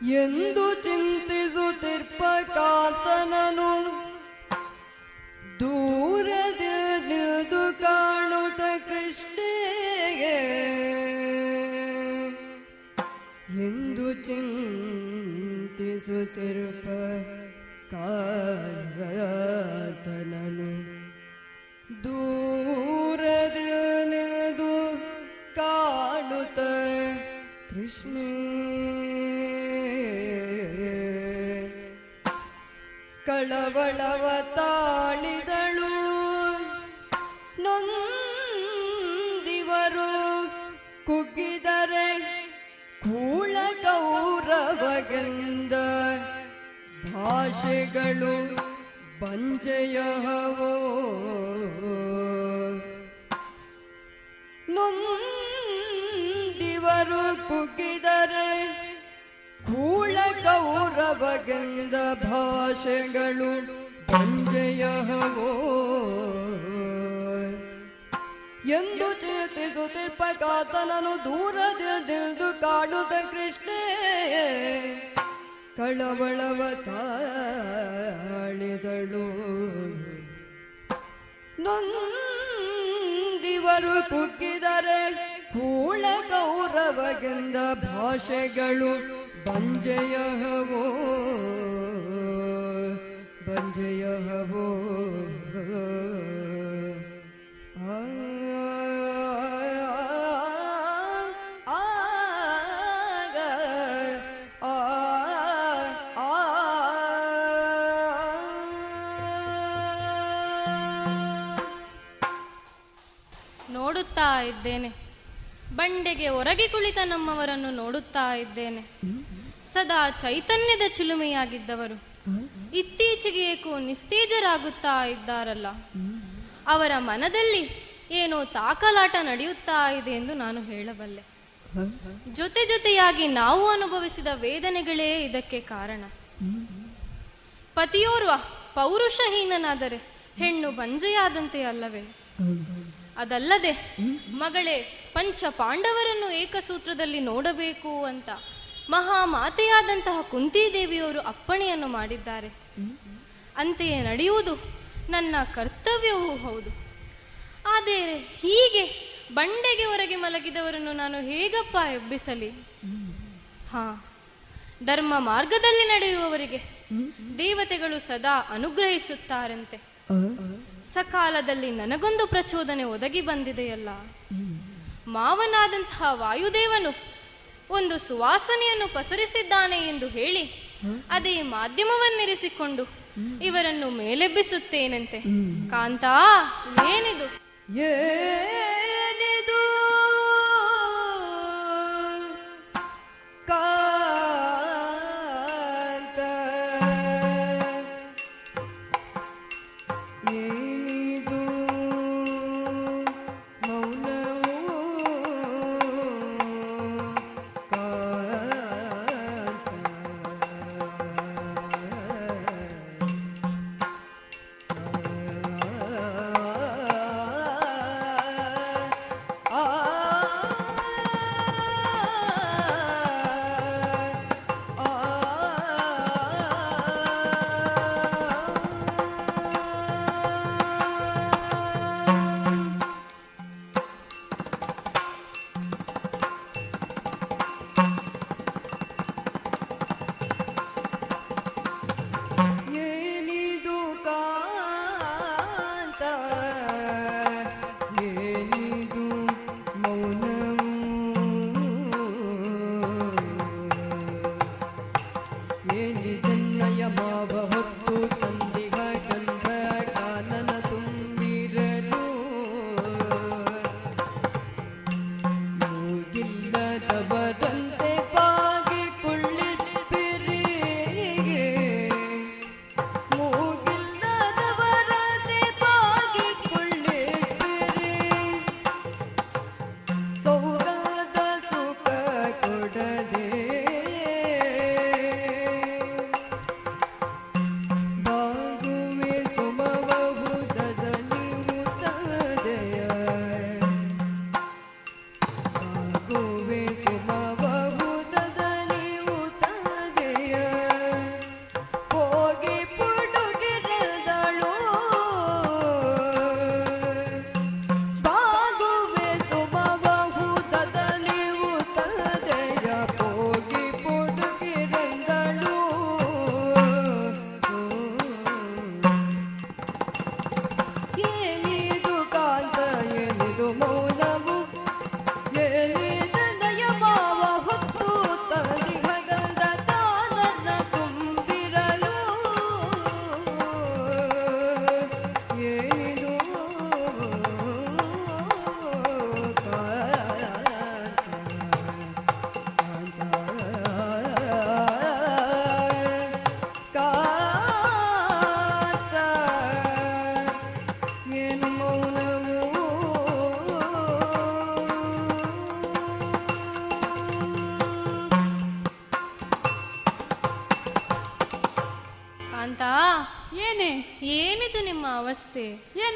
ಎಂದು ಚಿಂತಿಸುತ್ತಿರ್ಪ ಕಾತನನು ದೂರದಿದು ಕಾಣುತ್ತ ಕೃಷ್ಣೆಗೆ ಎಂದು ಚಿಂತಿಸುತ್ತಿರ್ಪ ಕಾತನನು ದೂರದಿದು ಕಾಣುತ್ತ ಕೃಷ್ಣ ಕಳವಳವ ತಾಳಿದಳು ನೊಂದಿವರು ಕುಗ್ಗಿದರೆ ಕೂಳ ಗೌರವಗಂದ ಭಾಷೆಗಳು ಬಂಜೆಯಹವೋ ನೊಂದಿವರು ಕುಗ್ಗಿದರೆ ಕೂಳ ಕೌರವಗೆಂದ ಭಾಷೆಗಳು ಬಂಜೆಯಹವೋ ಎಂದು ಚೇತಿಸುತ್ತಿರ್ಪ ಕಾತನನು ದೂರದಿಂದು ಕಾಡುತ್ತ ಕೃಷ್ಣೇ, ಕಳವಳವ ತಾಳಿದಳು. ನೊಂದಿವರು ಕುಗ್ಗಿದರೆ ಕೂಳ ಕೌರವಗೆಂದ ಭಾಷೆಗಳು ಬಂಜೆಯಹವೋ ಬಂಜೆಯಹವೋ. ಆ ಬಂಡೆಗೆ ಹೊರಗೆ ಕುಳಿತ ನಮ್ಮವರನ್ನು ನೋಡುತ್ತಾ ಇದ್ದೇನೆ. ಸದಾ ಚೈತನ್ಯದ ಚಿಲುಮೆಯಾಗಿದ್ದವರು. ಇತ್ತೀಚೆಗೆ ಏಕೋ ನಿಸ್ತೇಜರಾಗುತ್ತಾ ಇದ್ದಾರಲ್ಲ. ಅವರ ಮನದಲ್ಲಿ ಏನೋ ತಾಕಲಾಟ ನಡೆಯುತ್ತಾ ಇದೆ ಎಂದು ನಾನು ಹೇಳಬಲ್ಲೆ. ಜೊತೆ ಜೊತೆಯಾಗಿ ನಾವು ಅನುಭವಿಸಿದ ವೇದನೆಗಳೇ ಇದಕ್ಕೆ ಕಾರಣ. ಪತಿಯೋರ್ವ ಪೌರುಷಹೀನನಾದರೆ ಹೆಣ್ಣು ಬಂಜೆಯಾದಂತೆ ಅಲ್ಲವೇ? ಅದಲ್ಲದೆ ಮಗಳೇ ಪಂಚ ಪಾಂಡವರನ್ನು ಏಕಸೂತ್ರದಲ್ಲಿ ನೋಡಬೇಕು ಅಂತ ಮಹಾಮಾತೆಯಾದಂತಹ ಕುಂತಿದೇವಿಯವರು ಅಪ್ಪಣೆಯನ್ನು ಮಾಡಿದ್ದಾರೆ. ಅಂತೆಯೇ ನಡೆಯುವುದು ನನ್ನ ಕರ್ತವ್ಯವೂ ಹೌದು. ಆದರೆ ಹೀಗೆ ಬಂಡೆಗೆ ಹೊರಗೆ ಮಲಗಿದವರನ್ನು ನಾನು ಹೇಗಪ್ಪ ಎಬ್ಬಿಸಲಿ? ಹಾ ಧರ್ಮ ಮಾರ್ಗದಲ್ಲಿ ನಡೆಯುವವರಿಗೆ ದೇವತೆಗಳು ಸದಾ ಅನುಗ್ರಹಿಸುತ್ತಾರಂತೆ. ಸಕಾಲದಲ್ಲಿ ನನಗೊಂದು ಪ್ರಚೋದನೆ ಒದಗಿ ಬಂದಿದೆಯಲ್ಲ? ಮಾವನಾದಂತಹ ವಾಯುದೇವನು ಒಂದು ಸುವಾಸನೆಯನ್ನು ಪಸರಿಸಿದ್ದಾನೆ ಎಂದು ಹೇಳಿ ಅದೇ ಮಾಧ್ಯಮವನ್ನಿರಿಸಿಕೊಂಡು ಇವರನ್ನು ಮೇಲೆಬ್ಬಿಸುತ್ತೇನಂತೆ. ಕಾಂತಾ ಏನಿದು? ಏನಿದು? ಕಾಂತ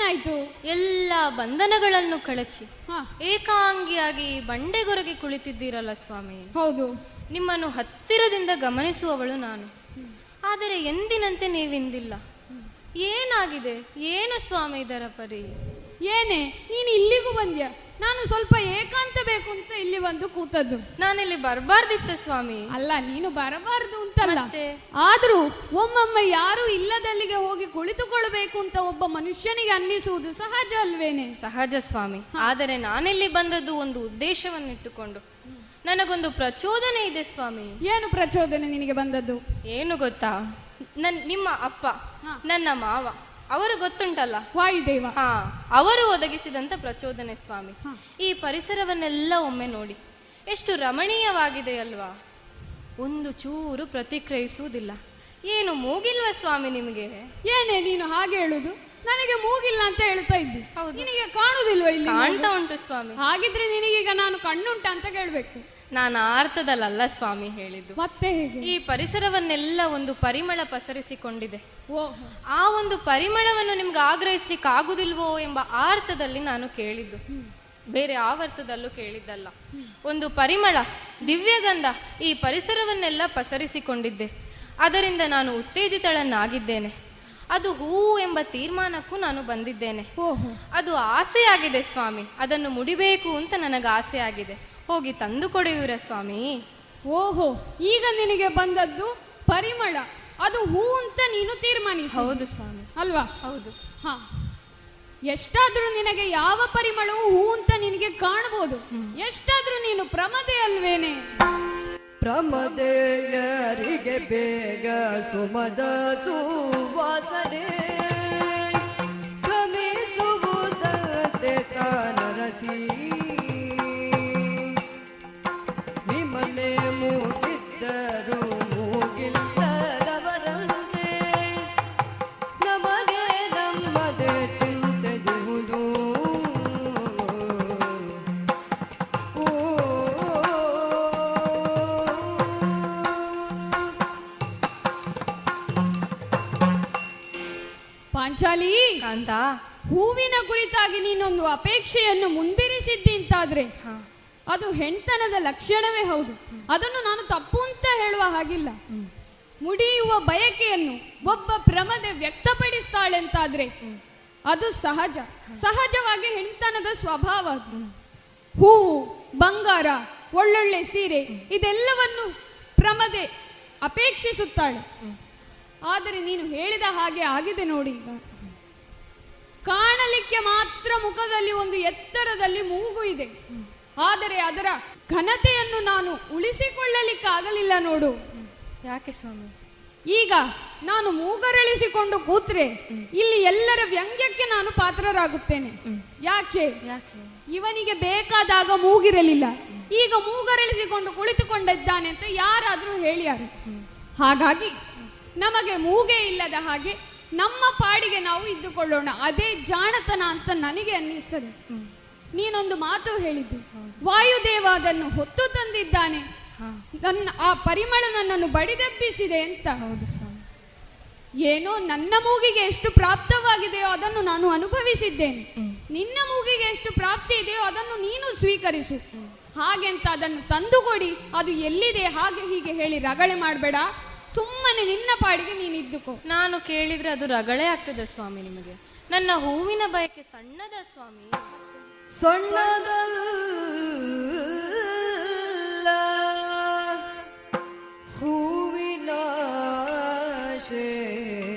ಏನಾಯ್ತು? ಎಲ್ಲ ಬಂಧನಗಳನ್ನು ಕಳಚಿ. ಏಕಾಂಗಿಯಾಗಿ ಬಂಡೆಗೊರಗೆ ಕುಳಿತಿದ್ದೀರಲ್ಲ ಸ್ವಾಮಿ. ಹೌದು. ನಿಮ್ಮನ್ನು ಹತ್ತಿರದಿಂದ ಗಮನಿಸುವವಳು ನಾನು. ಆದರೆ ಎಂದಿನಂತೆ ನೀವಿಂದಿಲ್ಲ. ಏನಾಗಿದೆ? ಏನು ಸ್ವಾಮಿ ಇದರ ಪರಿ? ಏನೇ ನೀನು ಇಲ್ಲಿಗೂ ಬಂದ್ಯಾ? ನಾನು ಸ್ವಲ್ಪ ಏಕಾಂತ ಬೇಕು ಅಂತ ಇಲ್ಲಿ ಬಂದು ಕೂತದ್ದು. ನಾನಿಲ್ಲಿ ಬರಬಾರ್ದಿತ್ತ ಸ್ವಾಮಿ. ಅಲ್ಲ ನೀನು ಬರಬಾರದು ಅಂತಲ್ಲ? ಆದ್ರೂ ಒಮ್ಮೊಮ್ಮೆ ಯಾರು ಇಲ್ಲದಲ್ಲಿಗೆ ಹೋಗಿ ಕುಳಿತುಕೊಳ್ಬೇಕು ಅಂತ ಒಬ್ಬ ಮನುಷ್ಯನಿಗೆ ಅನ್ನಿಸುವುದು ಸಹಜ ಅಲ್ವೇನೆ? ಸಹಜ ಸ್ವಾಮಿ. ಆದರೆ ನಾನಿಲ್ಲಿ ಬಂದದ್ದು ಒಂದು ಉದ್ದೇಶವನ್ನಿಟ್ಟುಕೊಂಡು. ನನಗೊಂದು ಪ್ರಚೋದನೆ ಇದೆ ಸ್ವಾಮಿ. ಏನು ಪ್ರಚೋದನೆ ನಿನಗೆ ಬಂದದ್ದು? ಏನು ಗೊತ್ತಾ? ನನ್ ನಿಮ್ಮ ಅಪ್ಪ ನನ್ನ ಮಾವ ಅವರು ಗೊತ್ತುಂಟಲ್ಲ? ವಾಯುದೇವ. ಹಾ ಅವರು ಒದಗಿಸಿದಂತ ಪ್ರಚೋದನೆ ಸ್ವಾಮಿ. ಈ ಪರಿಸರವನ್ನೆಲ್ಲ ಒಮ್ಮೆ ನೋಡಿ. ಎಷ್ಟು ರಮಣೀಯವಾಗಿದೆ ಅಲ್ವಾ ಒಂದು ಚೂರು ಪ್ರತಿಕ್ರಿಯಿಸುವುದಿಲ್ಲ. ಏನು ಮೂಗಿಲ್ವ ಸ್ವಾಮಿ ನಿಮಗೆ? ಏನೇ ನೀನು ಹಾಗೆ ಹೇಳುದು? ನನಗೆ ಮೂಗಿಲ್ಲ ಅಂತ ಹೇಳ್ತಾ ಇದ್ದೆ. ನಿನಗೆ ಕಾಣುದಿಲ್ವ ಇಲ್ಲಿ ಕಾಣ್ತಾ ಉಂಟು ಸ್ವಾಮಿ. ಹಾಗಿದ್ರೆ ನಿನಗೀಗ ನಾನು ಕಣ್ಣುಂಟ ಅಂತ ಕೇಳ್ಬೇಕು. ನಾನು ಆರ್ತದಲ್ಲ ಸ್ವಾಮಿ ಹೇಳಿದ್ದು. ಮತ್ತೆ ಈ ಪರಿಸರವನ್ನೆಲ್ಲ ಒಂದು ಪರಿಮಳ ಪಸರಿಸಿಕೊಂಡಿದೆ. ಓ. ಆ ಒಂದು ಪರಿಮಳವನ್ನು ನಿಮ್ಗೆ ಆಗ್ರಹಿಸ್ಲಿಕ್ಕೆ ಆಗುದಿಲ್ವೋ ಎಂಬ ಆರ್ತದಲ್ಲಿ ನಾನು ಕೇಳಿದ್ದು. ಬೇರೆ ಆವರ್ತದಲ್ಲೂ ಕೇಳಿದ್ದಲ್ಲ. ಒಂದು ಪರಿಮಳ ದಿವ್ಯಗಂಧ ಈ ಪರಿಸರವನ್ನೆಲ್ಲ ಪಸರಿಸಿಕೊಂಡಿದ್ದೆ. ಅದರಿಂದ ನಾನು ಉತ್ತೇಜಿತಳನ್ನಾಗಿದ್ದೇನೆ. ಅದು ಹೂವು ಎಂಬ ತೀರ್ಮಾನಕ್ಕೂ ನಾನು ಬಂದಿದ್ದೇನೆ. ಅದು ಆಸೆಯಾಗಿದೆ ಸ್ವಾಮಿ. ಅದನ್ನು ಮುಡಿಬೇಕು ಅಂತ ನನಗೆ ಆಸೆಯಾಗಿದೆ. ಆಗಿದೆ ಹೋಗಿ ತಂದು ಕೊಡೆಯೂರ ಸ್ವಾಮಿ. ಓಹೋ. ಈಗ ನಿನಗೆ ಬಂದದ್ದು ಪರಿಮಳ. ಅದು ಹೂ ಅಂತ ನೀನು ತೀರ್ಮಾನಿ ಹೌದು ಸ್ವಾಮಿ. ಅಲ್ವಾ? ಹೌದು. ಹಾ. ಎಷ್ಟಾದ್ರೂ ನಿನಗೆ ಯಾವ ಪರಿಮಳವು ಹೂ ಅಂತ ನಿನಗೆ ಕಾಣಬಹುದು. ಎಷ್ಟಾದ್ರೂ ನೀನು ಪ್ರಮದೆ ಅಲ್ವೇನೆ? ಪ್ರಮದೆಯರಿಗೆ ಬೇಗ ಸುಮದ ಸುವಾಸನೆ. ಪಾಂಚಾಲಿ ಕಾಂತ. ಹೂವಿನ ಕುರಿತಾಗಿ ನೀನೊಂದು ಅಪೇಕ್ಷೆಯನ್ನು ಮುಂದಿರಿಸಿದ್ದಿ ಅಂತಾದ್ರೆ ಅದು ಹೆಣ್ತನದ ಲಕ್ಷಣವೇ ಹೌದು. ಅದನ್ನು ನಾನು ತಪ್ಪು ಅಂತ ಹೇಳುವ ಹಾಗಿಲ್ಲ. ಮುಡಿಯುವ ಬಯಕೆಯನ್ನು ಒಬ್ಬ ಪ್ರಮದೆ ವ್ಯಕ್ತಪಡಿಸ್ತಾಳೆ ಅಂತಾದ್ರೆ ಅದು ಸಹಜ. ಸಹಜವಾಗಿ ಹೆಣ್ತನದ ಸ್ವಭಾವ ಅದು. ಹೂವು ಬಂಗಾರ ಒಳ್ಳೊಳ್ಳೆ ಸೀರೆ ಇದೆಲ್ಲವನ್ನು ಪ್ರಮದೆ ಅಪೇಕ್ಷಿಸುತ್ತಾಳೆ. ಆದರೆ ನೀನು ಹೇಳಿದ ಹಾಗೆ ಆಗಿದೆ ನೋಡಿ ಈಗ. ಕಾಣಲಿಕ್ಕೆ ಮಾತ್ರ ಮುಖದಲ್ಲಿ ಒಂದು ಎತ್ತರದಲ್ಲಿ ಮೂಗು ಇದೆ. ಆದರೆ ಅದರ ಘನತೆಯನ್ನು ನಾನು ಉಳಿಸಿಕೊಳ್ಳಲಿಕ್ಕೆ ಆಗಲಿಲ್ಲ ನೋಡು. ಯಾಕೆ ಸ್ವಾಮಿ? ಈಗ ನಾನು ಮೂಗರಳಿಸಿಕೊಂಡು ಕೂತ್ರೆ ಇಲ್ಲಿ ಎಲ್ಲರ ವ್ಯಂಗ್ಯಕ್ಕೆ ನಾನು ಪಾತ್ರರಾಗುತ್ತೇನೆ. ಯಾಕೆ? ಯಾಕೆ? ಇವನಿಗೆ ಬೇಕಾದಾಗ ಮೂಗಿರಲಿಲ್ಲ. ಈಗ ಮೂಗರಳಿಸಿಕೊಂಡು ಕುಳಿತುಕೊಂಡಿದ್ದಾನೆ ಅಂತ ಯಾರಾದ್ರೂ ಹೇಳಿಯಾರು. ಹಾಗಾಗಿ ನಮಗೆ ಮೂಗೆ ಇಲ್ಲದ ಹಾಗೆ ನಮ್ಮ ಪಾಡಿಗೆ ನಾವು ಇದ್ದುಕೊಳ್ಳೋಣ. ಅದೇ ಜಾಣತನ ಅಂತ ನನಗೆ ಅನ್ನಿಸ್ತದೆ. ನೀನೊಂದು ಮಾತು ಹೇಳಿದ್ದು. ವಾಯುದೇವ ಅದನ್ನು ಹೊತ್ತು ತಂದಿದ್ದಾನೆ. ನನ್ನ ಆ ಪರಿಮಳ ನನ್ನನ್ನು ಬಡಿದೆಬ್ಬಿಸಿದೆ ಅಂತ. ಹೌದು ಸ್ವಾಮಿ. ಏನೋ ನನ್ನ ಮೂಗಿಗೆ ಎಷ್ಟು ಪ್ರಾಪ್ತವಾಗಿದೆಯೋ ಅದನ್ನು ನಾನು ಅನುಭವಿಸಿದ್ದೇನೆ. ನಿನ್ನ ಮೂಗಿಗೆ ಎಷ್ಟು ಪ್ರಾಪ್ತಿ ಇದೆಯೋ ಅದನ್ನು ನೀನು ಸ್ವೀಕರಿಸು. ಹಾಗೆಂತ ಅದನ್ನು ತಂದುಕೊಡಿ. ಅದು ಎಲ್ಲಿದೆ ಹಾಗೆ ಹೀಗೆ ಹೇಳಿ ರಗಳೆ ಮಾಡಬೇಡ. ಸುಮ್ಮನೆ ನಿನ್ನ ಪಾಡಿಗೆ ನೀನು ಇದ್ದುಕೋ ನಾನು ಕೇಳಿದ್ರೆ ಅದು ರಗಳೆ ಆಗ್ತದೆ ಸ್ವಾಮಿ ನಿಮಗೆ. ನನ್ನ ಹೂವಿನ ಬಯಕೆ ಸಣ್ಣದ ಸ್ವಾಮಿ. ಸಣ್ಣದಲ್ಲ. ಹೂವಿನ ಆಶೆ.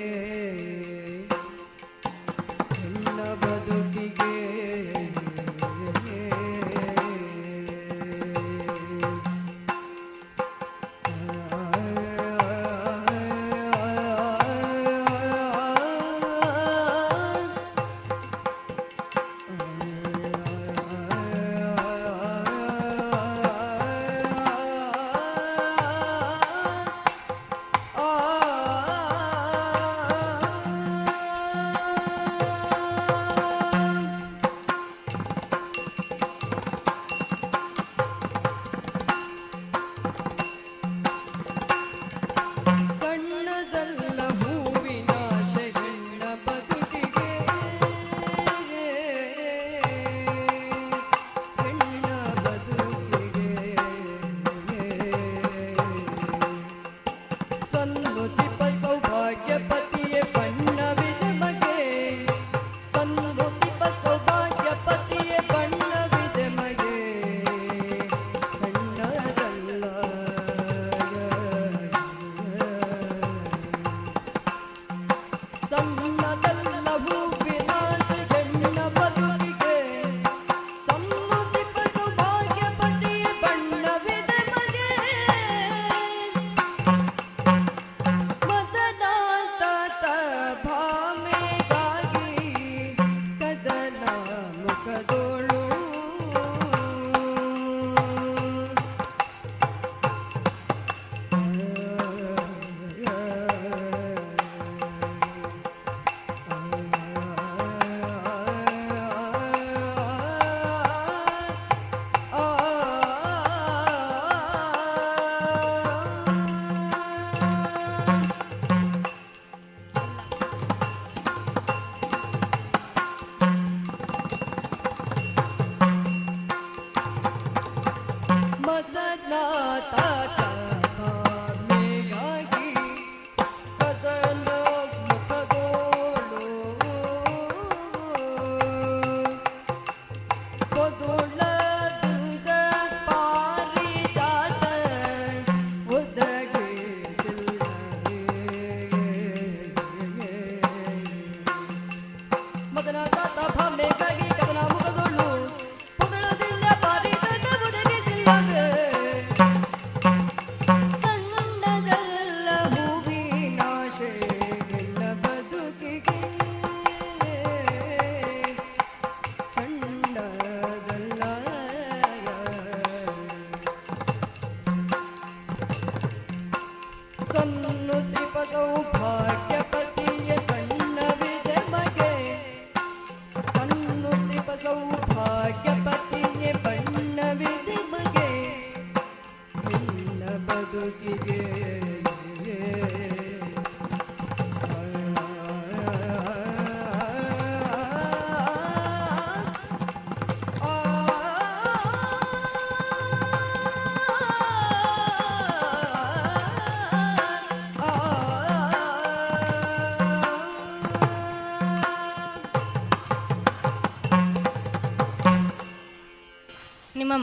Thank you.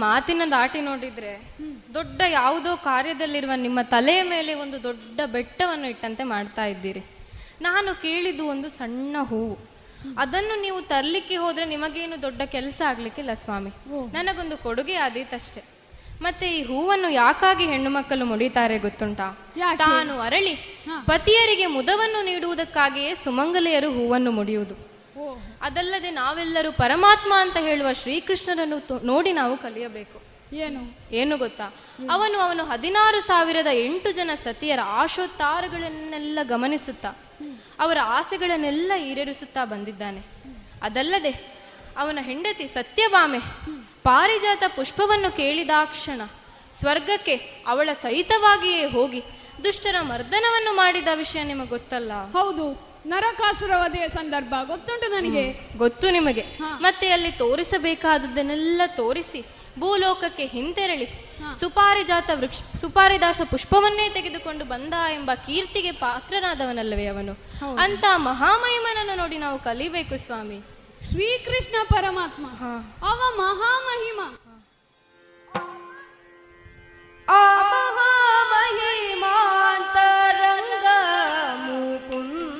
ಮಾತಿನ ದಾಟಿ ನೋಡಿದ್ರೆ ದೊಡ್ಡ ಯಾವುದೋ ಕಾರ್ಯದಲ್ಲಿರುವ ನಿಮ್ಮ ತಲೆಯ ಮೇಲೆ ಒಂದು ದೊಡ್ಡ ಬೆಟ್ಟವನ್ನು ಇಟ್ಟಂತೆ ಮಾಡ್ತಾ ಇದ್ದೀರಿ. ನಾನು ಕೇಳಿದ್ದು ಒಂದು ಸಣ್ಣ ಹೂವು. ಅದನ್ನು ನೀವು ತರ್ಲಿಕ್ಕೆ ಹೋದ್ರೆ ನಿಮಗೇನು ದೊಡ್ಡ ಕೆಲಸ ಆಗ್ಲಿಕ್ಕಿಲ್ಲ ಸ್ವಾಮಿ. ನನಗೊಂದು ಕೊಡುಗೆ ಆದೀತಷ್ಟೇ. ಮತ್ತೆ ಈ ಹೂವನ್ನು ಯಾಕಾಗಿ ಹೆಣ್ಣು ಮಕ್ಕಳು ಮುಡಿತಾರೆ ಗೊತ್ತುಂಟಾ? ತಾನು ಅರಳಿ ಪತಿಯರಿಗೆ ಮುದವನ್ನು ನೀಡುವುದಕ್ಕಾಗಿಯೇ ಸುಮಂಗಲೆಯರು ಹೂವನ್ನು ಮುಡಿಯುವುದು. ಅದಲ್ಲದೆ ನಾವೆಲ್ಲರೂ ಪರಮಾತ್ಮ ಅಂತ ಹೇಳುವ ಶ್ರೀಕೃಷ್ಣನನ್ನು ನೋಡಿ ನಾವು ಕಲಿಯಬೇಕು. ಏನು? ಏನು ಗೊತ್ತಾ? ಅವನು ಅವನು ಹದಿನಾರು ಸಾವಿರದ ಎಂಟು ಜನ ಸತಿಯರ ಆಶೋತ್ತಾರಗಳನ್ನೆಲ್ಲ ಗಮನಿಸುತ್ತಾ ಅವರ ಆಸೆಗಳನ್ನೆಲ್ಲ ಈಡೇರಿಸುತ್ತಾ ಬಂದಿದ್ದಾನೆ. ಅದಲ್ಲದೆ ಅವನ ಹೆಂಡತಿ ಸತ್ಯಭಾಮೆ ಪಾರಿಜಾತ ಪುಷ್ಪವನ್ನು ಕೇಳಿದಾಕ್ಷಣ ಸ್ವರ್ಗಕ್ಕೆ ಅವಳ ಸಹಿತವಾಗಿಯೇ ಹೋಗಿ ದುಷ್ಟರ ಮರ್ದನವನ್ನು ಮಾಡಿದ ವಿಷಯ ನಿಮಗೆ ಗೊತ್ತಲ್ಲ? ಹೌದು. ನರಕಾಸುರ ವಧೆಯ ಸಂದರ್ಭ ಗೊತ್ತುಂಟು ನನಗೆ? ಗೊತ್ತು ನಿಮಗೆ. ಮತ್ತೆ ಅಲ್ಲಿ ತೋರಿಸಬೇಕಾದದ್ದನ್ನೆಲ್ಲ ತೋರಿಸಿ ಭೂಲೋಕಕ್ಕೆ ಹಿಂತೆರಳಿ ಸುಪಾರಿಜಾತ ವೃಕ್ಷ ಸುಪಾರಿದಾಸ ಪುಷ್ಪವನ್ನೇ ತೆಗೆದುಕೊಂಡು ಬಂದ ಎಂಬ ಕೀರ್ತಿಗೆ ಪಾತ್ರನಾದವನಲ್ಲವೇ ಅವನು. ಅಂತ ಮಹಾಮಹಿಮನನ್ನು ನೋಡಿ ನಾವು ಕಲಿಬೇಕು ಸ್ವಾಮಿ. ಶ್ರೀಕೃಷ್ಣ ಪರಮಾತ್ಮ. ಅವ ಮಹಾಮಹಿಮ. ಆ ಮಹಾಮಹಿಮಾಂತರಂಗ ಮುಕುಂದ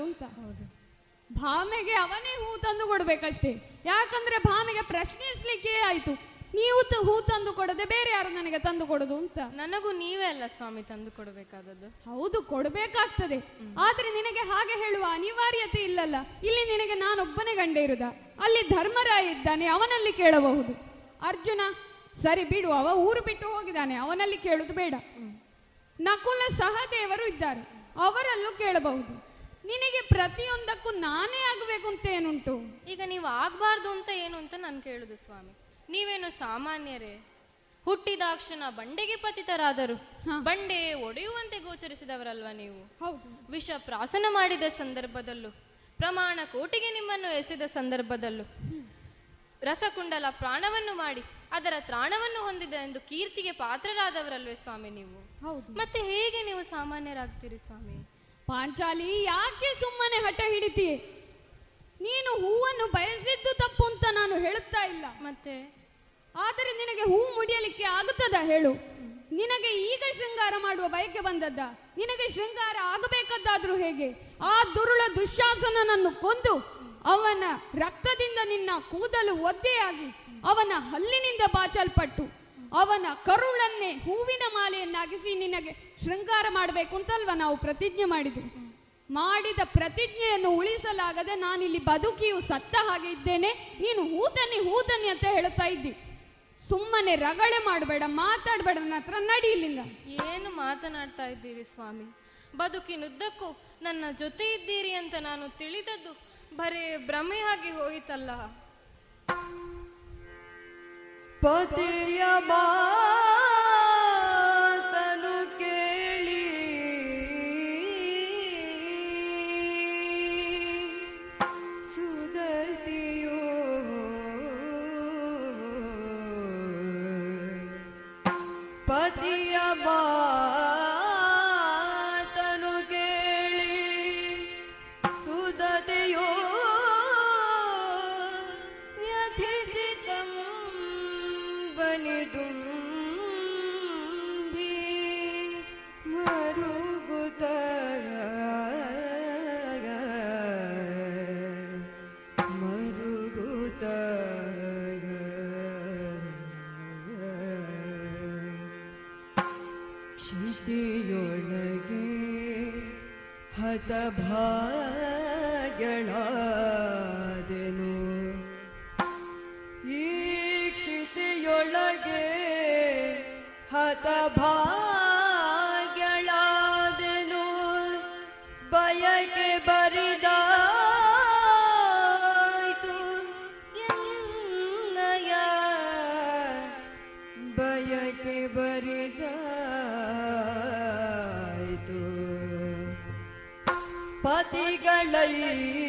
ಕೊಟ್ಟದ್ದು ಅಂತ ಭಾಮೆಗೆ ಅವನೇ ಹೂ ತಂದು ಕೊಡ್ಬೇಕಷ್ಟೇ. ಯಾಕಂದ್ರೆ ಭಾಮೆಗೆ ಪ್ರಶ್ನಿಸ್ಲಿಕ್ಕೆ ಆಯ್ತು. ನೀವು ತ- ಹೂ ತಂದು ಕೊಡದೆ ಬೇರೆ ಯಾರು ನನಗೆ ತಂದು ಕೊಡುದು ಅಂತ? ನನಗೂ ನೀವೇ ಅಲ್ಲ ಸ್ವಾಮಿ ತಂದು ಕೊಡಬೇಕಾದದ್ದು. ಹೌದು ಕೊಡಬೇಕಾಗ್ತದೆ. ಆದ್ರೆ ನಿನಗೆ ಹಾಗೆ ಹೇಳುವ ಅನಿವಾರ್ಯತೆ ಇಲ್ಲಲ್ಲ. ಇಲ್ಲಿ ನಿನಗೆ ನಾನೊಬ್ಬನೇ ಗಂಡ ಇರುದ. ಅಲ್ಲಿ ಧರ್ಮರಾಯ ಇದ್ದಾನೆ ಅವನಲ್ಲಿ ಕೇಳಬಹುದು. ಅರ್ಜುನ ಸರಿ ಬಿಡು ಅವ ಊರು ಬಿಟ್ಟು ಹೋಗಿದ್ದಾನೆ ಅವನಲ್ಲಿ ಕೇಳುದು ಬೇಡ. ನಕುಲ ಸಹದೇವರು ಇದ್ದಾರೆ. ಅವರಲ್ಲೂ ಕೇಳಬಹುದು. ನಿನಗೆ ಪ್ರತಿಯೊಂದಕ್ಕೂ ನಾನೇ ಆಗಬೇಕು ಅಂತ ಏನುಂಟು? ಈಗ ನೀವು ಆಗಬಾರ್ದು ಅಂತ ಏನು ಅಂತ ನಾನು ಕೇಳುದು ಸ್ವಾಮಿ. ನೀವೇನು ಸಾಮಾನ್ಯರೇ? ಹುಟ್ಟಿದಾಕ್ಷಣ ಬಂಡೆಗೆ ಪತಿತರಾದರು. ಬಂಡೆ ಒಡೆಯುವಂತೆ ಗೋಚರಿಸಿದವರಲ್ವಾ ನೀವು? ಹೌದು. ವಿಷ ಪ್ರಾಸನ ಮಾಡಿದ ಸಂದರ್ಭದಲ್ಲೂ ಪ್ರಮಾಣ ಕೋಟಿಗೆ ನಿಮ್ಮನ್ನು ಎಸೆದ ಸಂದರ್ಭದಲ್ಲೂ ರಸಕುಂಡಲ ಪ್ರಾಣವನ್ನು ಮಾಡಿ ಅದರ ತ್ರಾಣವನ್ನು ಹೊಂದಿದ ಎಂದು ಕೀರ್ತಿಗೆ ಪಾತ್ರರಾದವರಲ್ವೇ ಸ್ವಾಮಿ ನೀವು? ಹೌದು. ಮತ್ತೆ ಹೇಗೆ ನೀವು ಸಾಮಾನ್ಯರಾಗ್ತೀರಿ ಸ್ವಾಮಿ? ಪಾಂಚಾಲಿ ಯಾಕೆ ಸುಮ್ಮನೆ ಹಠ ಹಿಡಿತಿ? ನೀನು ಹೂವನ್ನು ಬಯಸಿದ್ದು ತಪ್ಪು ಅಂತ ನಾನು ಹೇಳುತ್ತಾ ಇಲ್ಲ. ಮತ್ತೆ? ಆದರೆ ನಿನಗೆ ಹೂ ಮುಡಿಯಲಿಕ್ಕೆ ಆಗುತ್ತದ ಹೇಳು. ನಿನಗೆ ಈಗ ಶೃಂಗಾರ ಮಾಡುವ ಬಯಕೆ ಬಂದದ್ದ? ನಿನಗೆ ಶೃಂಗಾರ ಆಗಬೇಕದ್ದಾದ್ರೂ ಹೇಗೆ? ಆ ದುರುಳ ದುಶ್ಯಾಸನನನ್ನು ಕೊಂದು ಅವನ ರಕ್ತದಿಂದ ನಿನ್ನ ಕೂದಲು ಒದ್ದೆಯಾಗಿ ಅವನ ಹಲ್ಲಿನಿಂದ ಬಾಚಲ್ಪಟ್ಟು ಅವನ ಕರುಳನ್ನೇ ಹೂವಿನ ಮಾಲೆಯನ್ನಾಗಿಸಿ ನಿನಗೆ ಶೃಂಗಾರ ಮಾಡಬೇಕು ಅಂತಲ್ವ ನಾವು ಪ್ರತಿಜ್ಞೆ ಮಾಡಿದ್ವಿ. ಮಾಡಿದ ಪ್ರತಿಜ್ಞೆಯನ್ನು ಉಳಿಸಲಾಗದೆ ನಾನಿಲ್ಲಿ ಬದುಕಿಯು ಸತ್ತ ಹಾಗೆ ಇದ್ದೇನೆ. ನೀನು ಹೂತನಿ ಹೂತನಿ ಅಂತ ಹೇಳ್ತಾ ಇದ್ದಿ. ಸುಮ್ಮನೆ ರಗಳೆ ಮಾಡಬೇಡ, ಮಾತಾಡಬೇಡ, ನನ್ನ ಹತ್ರ ನಡಿ ಇಲ್ಲಿಂದ. ಏನು ಮಾತನಾಡ್ತಾ ಇದ್ದೀರಿ ಸ್ವಾಮಿ? ಬದುಕಿನುದ್ದಕ್ಕೂ ನನ್ನ ಜೊತೆ ಇದ್ದೀರಿ ಅಂತ ನಾನು ತಿಳಿದದ್ದು ಬರೇ ಭ್ರಮೆಯಾಗಿ ಹೋಯಿತಲ್ಲ. Pas. ليل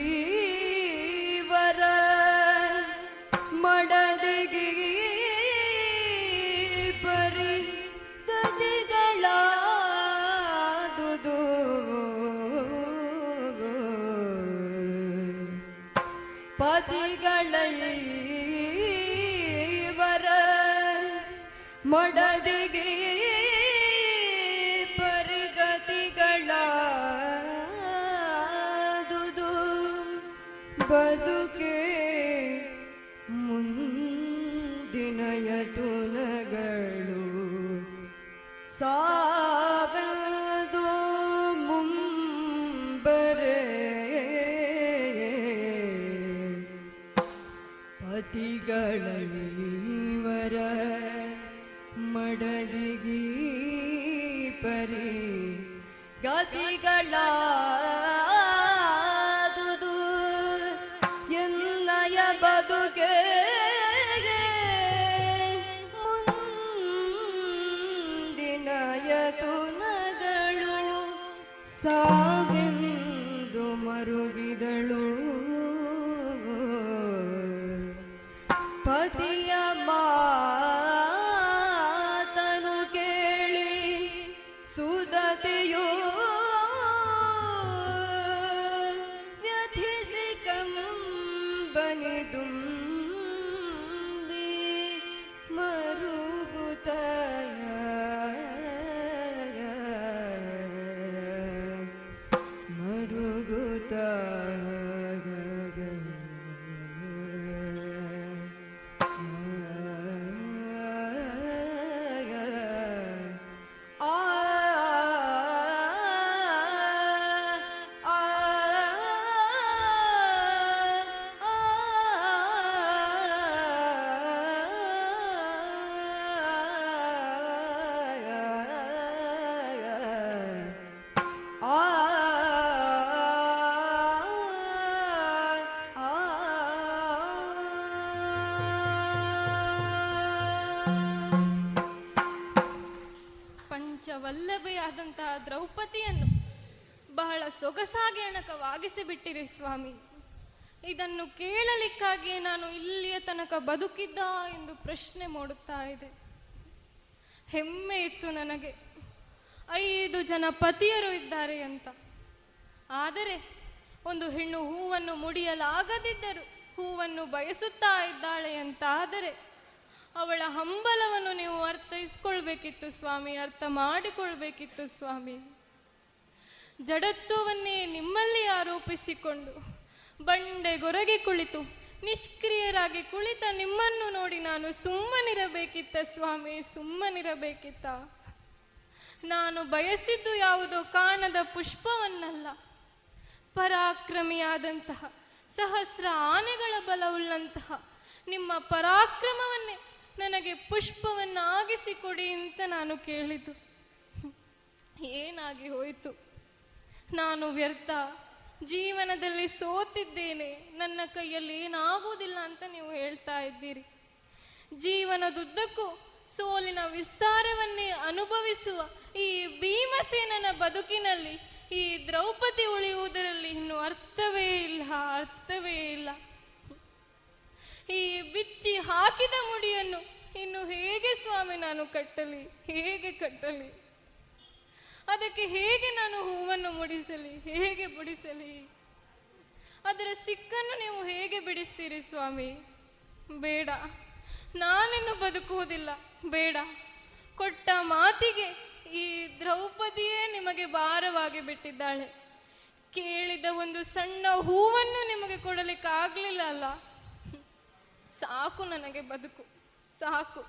ಸೊಗಸಾಗಿ ಅಣಕವಾಗಿಸಿ ಬಿಟ್ಟಿರಿ ಸ್ವಾಮಿ. ಇದನ್ನು ಕೇಳಲಿಕ್ಕಾಗಿ ನಾನು ಇಲ್ಲಿಯ ತನಕ ಬದುಕಿದ್ದ ಎಂದು ಪ್ರಶ್ನೆ ಮೂಡುತ್ತಾ ಇದೆ. ಹೆಮ್ಮೆ ಇತ್ತು ನನಗೆ. ಐದು ಜನ ಪತಿಯರು ಇದ್ದಾರೆ ಅಂತ. ಆದರೆ ಒಂದು ಹೆಣ್ಣು ಹೂವನ್ನು ಮುಡಿಯಲಾಗದಿದ್ದರು ಹೂವನ್ನು ಬಯಸುತ್ತಾ ಇದ್ದಾಳೆ ಅಂತ ಆದರೆ ಅವಳ ಹಂಬಲವನ್ನು ನೀವು ಅರ್ಥೈಸ್ಕೊಳ್ಬೇಕಿತ್ತು ಸ್ವಾಮಿ, ಅರ್ಥ ಮಾಡಿಕೊಳ್ಬೇಕಿತ್ತು ಸ್ವಾಮಿ. ಜಡತ್ವವನ್ನೇ ನಿಮ್ಮಲ್ಲಿ ಆರೋಪಿಸಿಕೊಂಡು ಬಂಡೆ ಗೊರಗೆ ಕುಳಿತು, ನಿಷ್ಕ್ರಿಯರಾಗಿ ಕುಳಿತ ನಿಮ್ಮನ್ನು ನೋಡಿ ನಾನು ಸುಮ್ಮನಿರಬೇಕಿತ್ತ ಸ್ವಾಮಿ, ಸುಮ್ಮನಿರಬೇಕಿತ್ತ. ನಾನು ಬಯಸಿದ್ದು ಯಾವುದೋ ಕಾಣದ ಪುಷ್ಪವನ್ನಲ್ಲ. ಪರಾಕ್ರಮಿಯಾದಂತಹ ಸಹಸ್ರ ಆನೆಗಳ ಬಲವುಳ್ಳಂತಹ ನಿಮ್ಮ ಪರಾಕ್ರಮವನ್ನೇ ನನಗೆ ಪುಷ್ಪವನ್ನಾಗಿಸಿ ಕೊಡಿ ಅಂತ ನಾನು ಕೇಳಿದು ಏನಾಗಿ ಹೋಯಿತು? ನಾನು ವ್ಯರ್ಥ. ಜೀವನದಲ್ಲಿ ಸೋತಿದ್ದೇನೆ. ನನ್ನ ಕೈಯಲ್ಲಿ ಏನಾಗುವುದಿಲ್ಲ ಅಂತ ನೀವು ಹೇಳ್ತಾ ಇದ್ದೀರಿ. ಜೀವನದುದ್ದಕ್ಕೂ ಸೋಲಿನ ವಿಸ್ತಾರವನ್ನೇ ಅನುಭವಿಸುವ ಈ ಭೀಮಸೇನನ ಬದುಕಿನಲ್ಲಿ ಈ ದ್ರೌಪದಿ ಉಳಿಯುವುದರಲ್ಲಿ ಇನ್ನು ಅರ್ಥವೇ ಇಲ್ಲ ಅರ್ಥವೇ ಇಲ್ಲ. ಈ ಬಿಚ್ಚಿ ಹಾಕಿದ ಮುಡಿಯನ್ನು ಇನ್ನು ಹೇಗೆ ಸ್ವಾಮಿ ನಾನು ಕಟ್ಟಲಿ? ಹೇಗೆ ಕಟ್ಟಲಿ? ಅದಕ್ಕೆ ಹೇಗೆ ನಾನು ಹೂವನ್ನು ಮುಡಿಸಲಿ? ಹೇಗೆ ಬಿಡಿಸಲಿ ಅದರ ಸಿಕ್ಕನ್ನು ನೀವು ಹೇಗೆ ಬಿಡಿಸ್ತೀರಿ ಸ್ವಾಮಿ? ಬೇಡ. ನಾನಿನ್ನು ಬದುಕುವುದಿಲ್ಲ. ಬೇಡ. ಕೊಟ್ಟ ಮಾತಿಗೆ ಈ ದ್ರೌಪದಿಯೇ ನಿಮಗೆ ಭಾರವಾಗಿ ಬಿಟ್ಟಿದ್ದಾಳೆ. ಕೇಳಿದ ಒಂದು ಸಣ್ಣ ಹೂವನ್ನು ನಿಮಗೆ ಕೊಡಲಿಕ್ಕಾಗ್ಲಿಲ್ಲ ಅಲ್ಲ? ಸಾಕು ನನಗೆ ಬದುಕು. ಸಾಕು.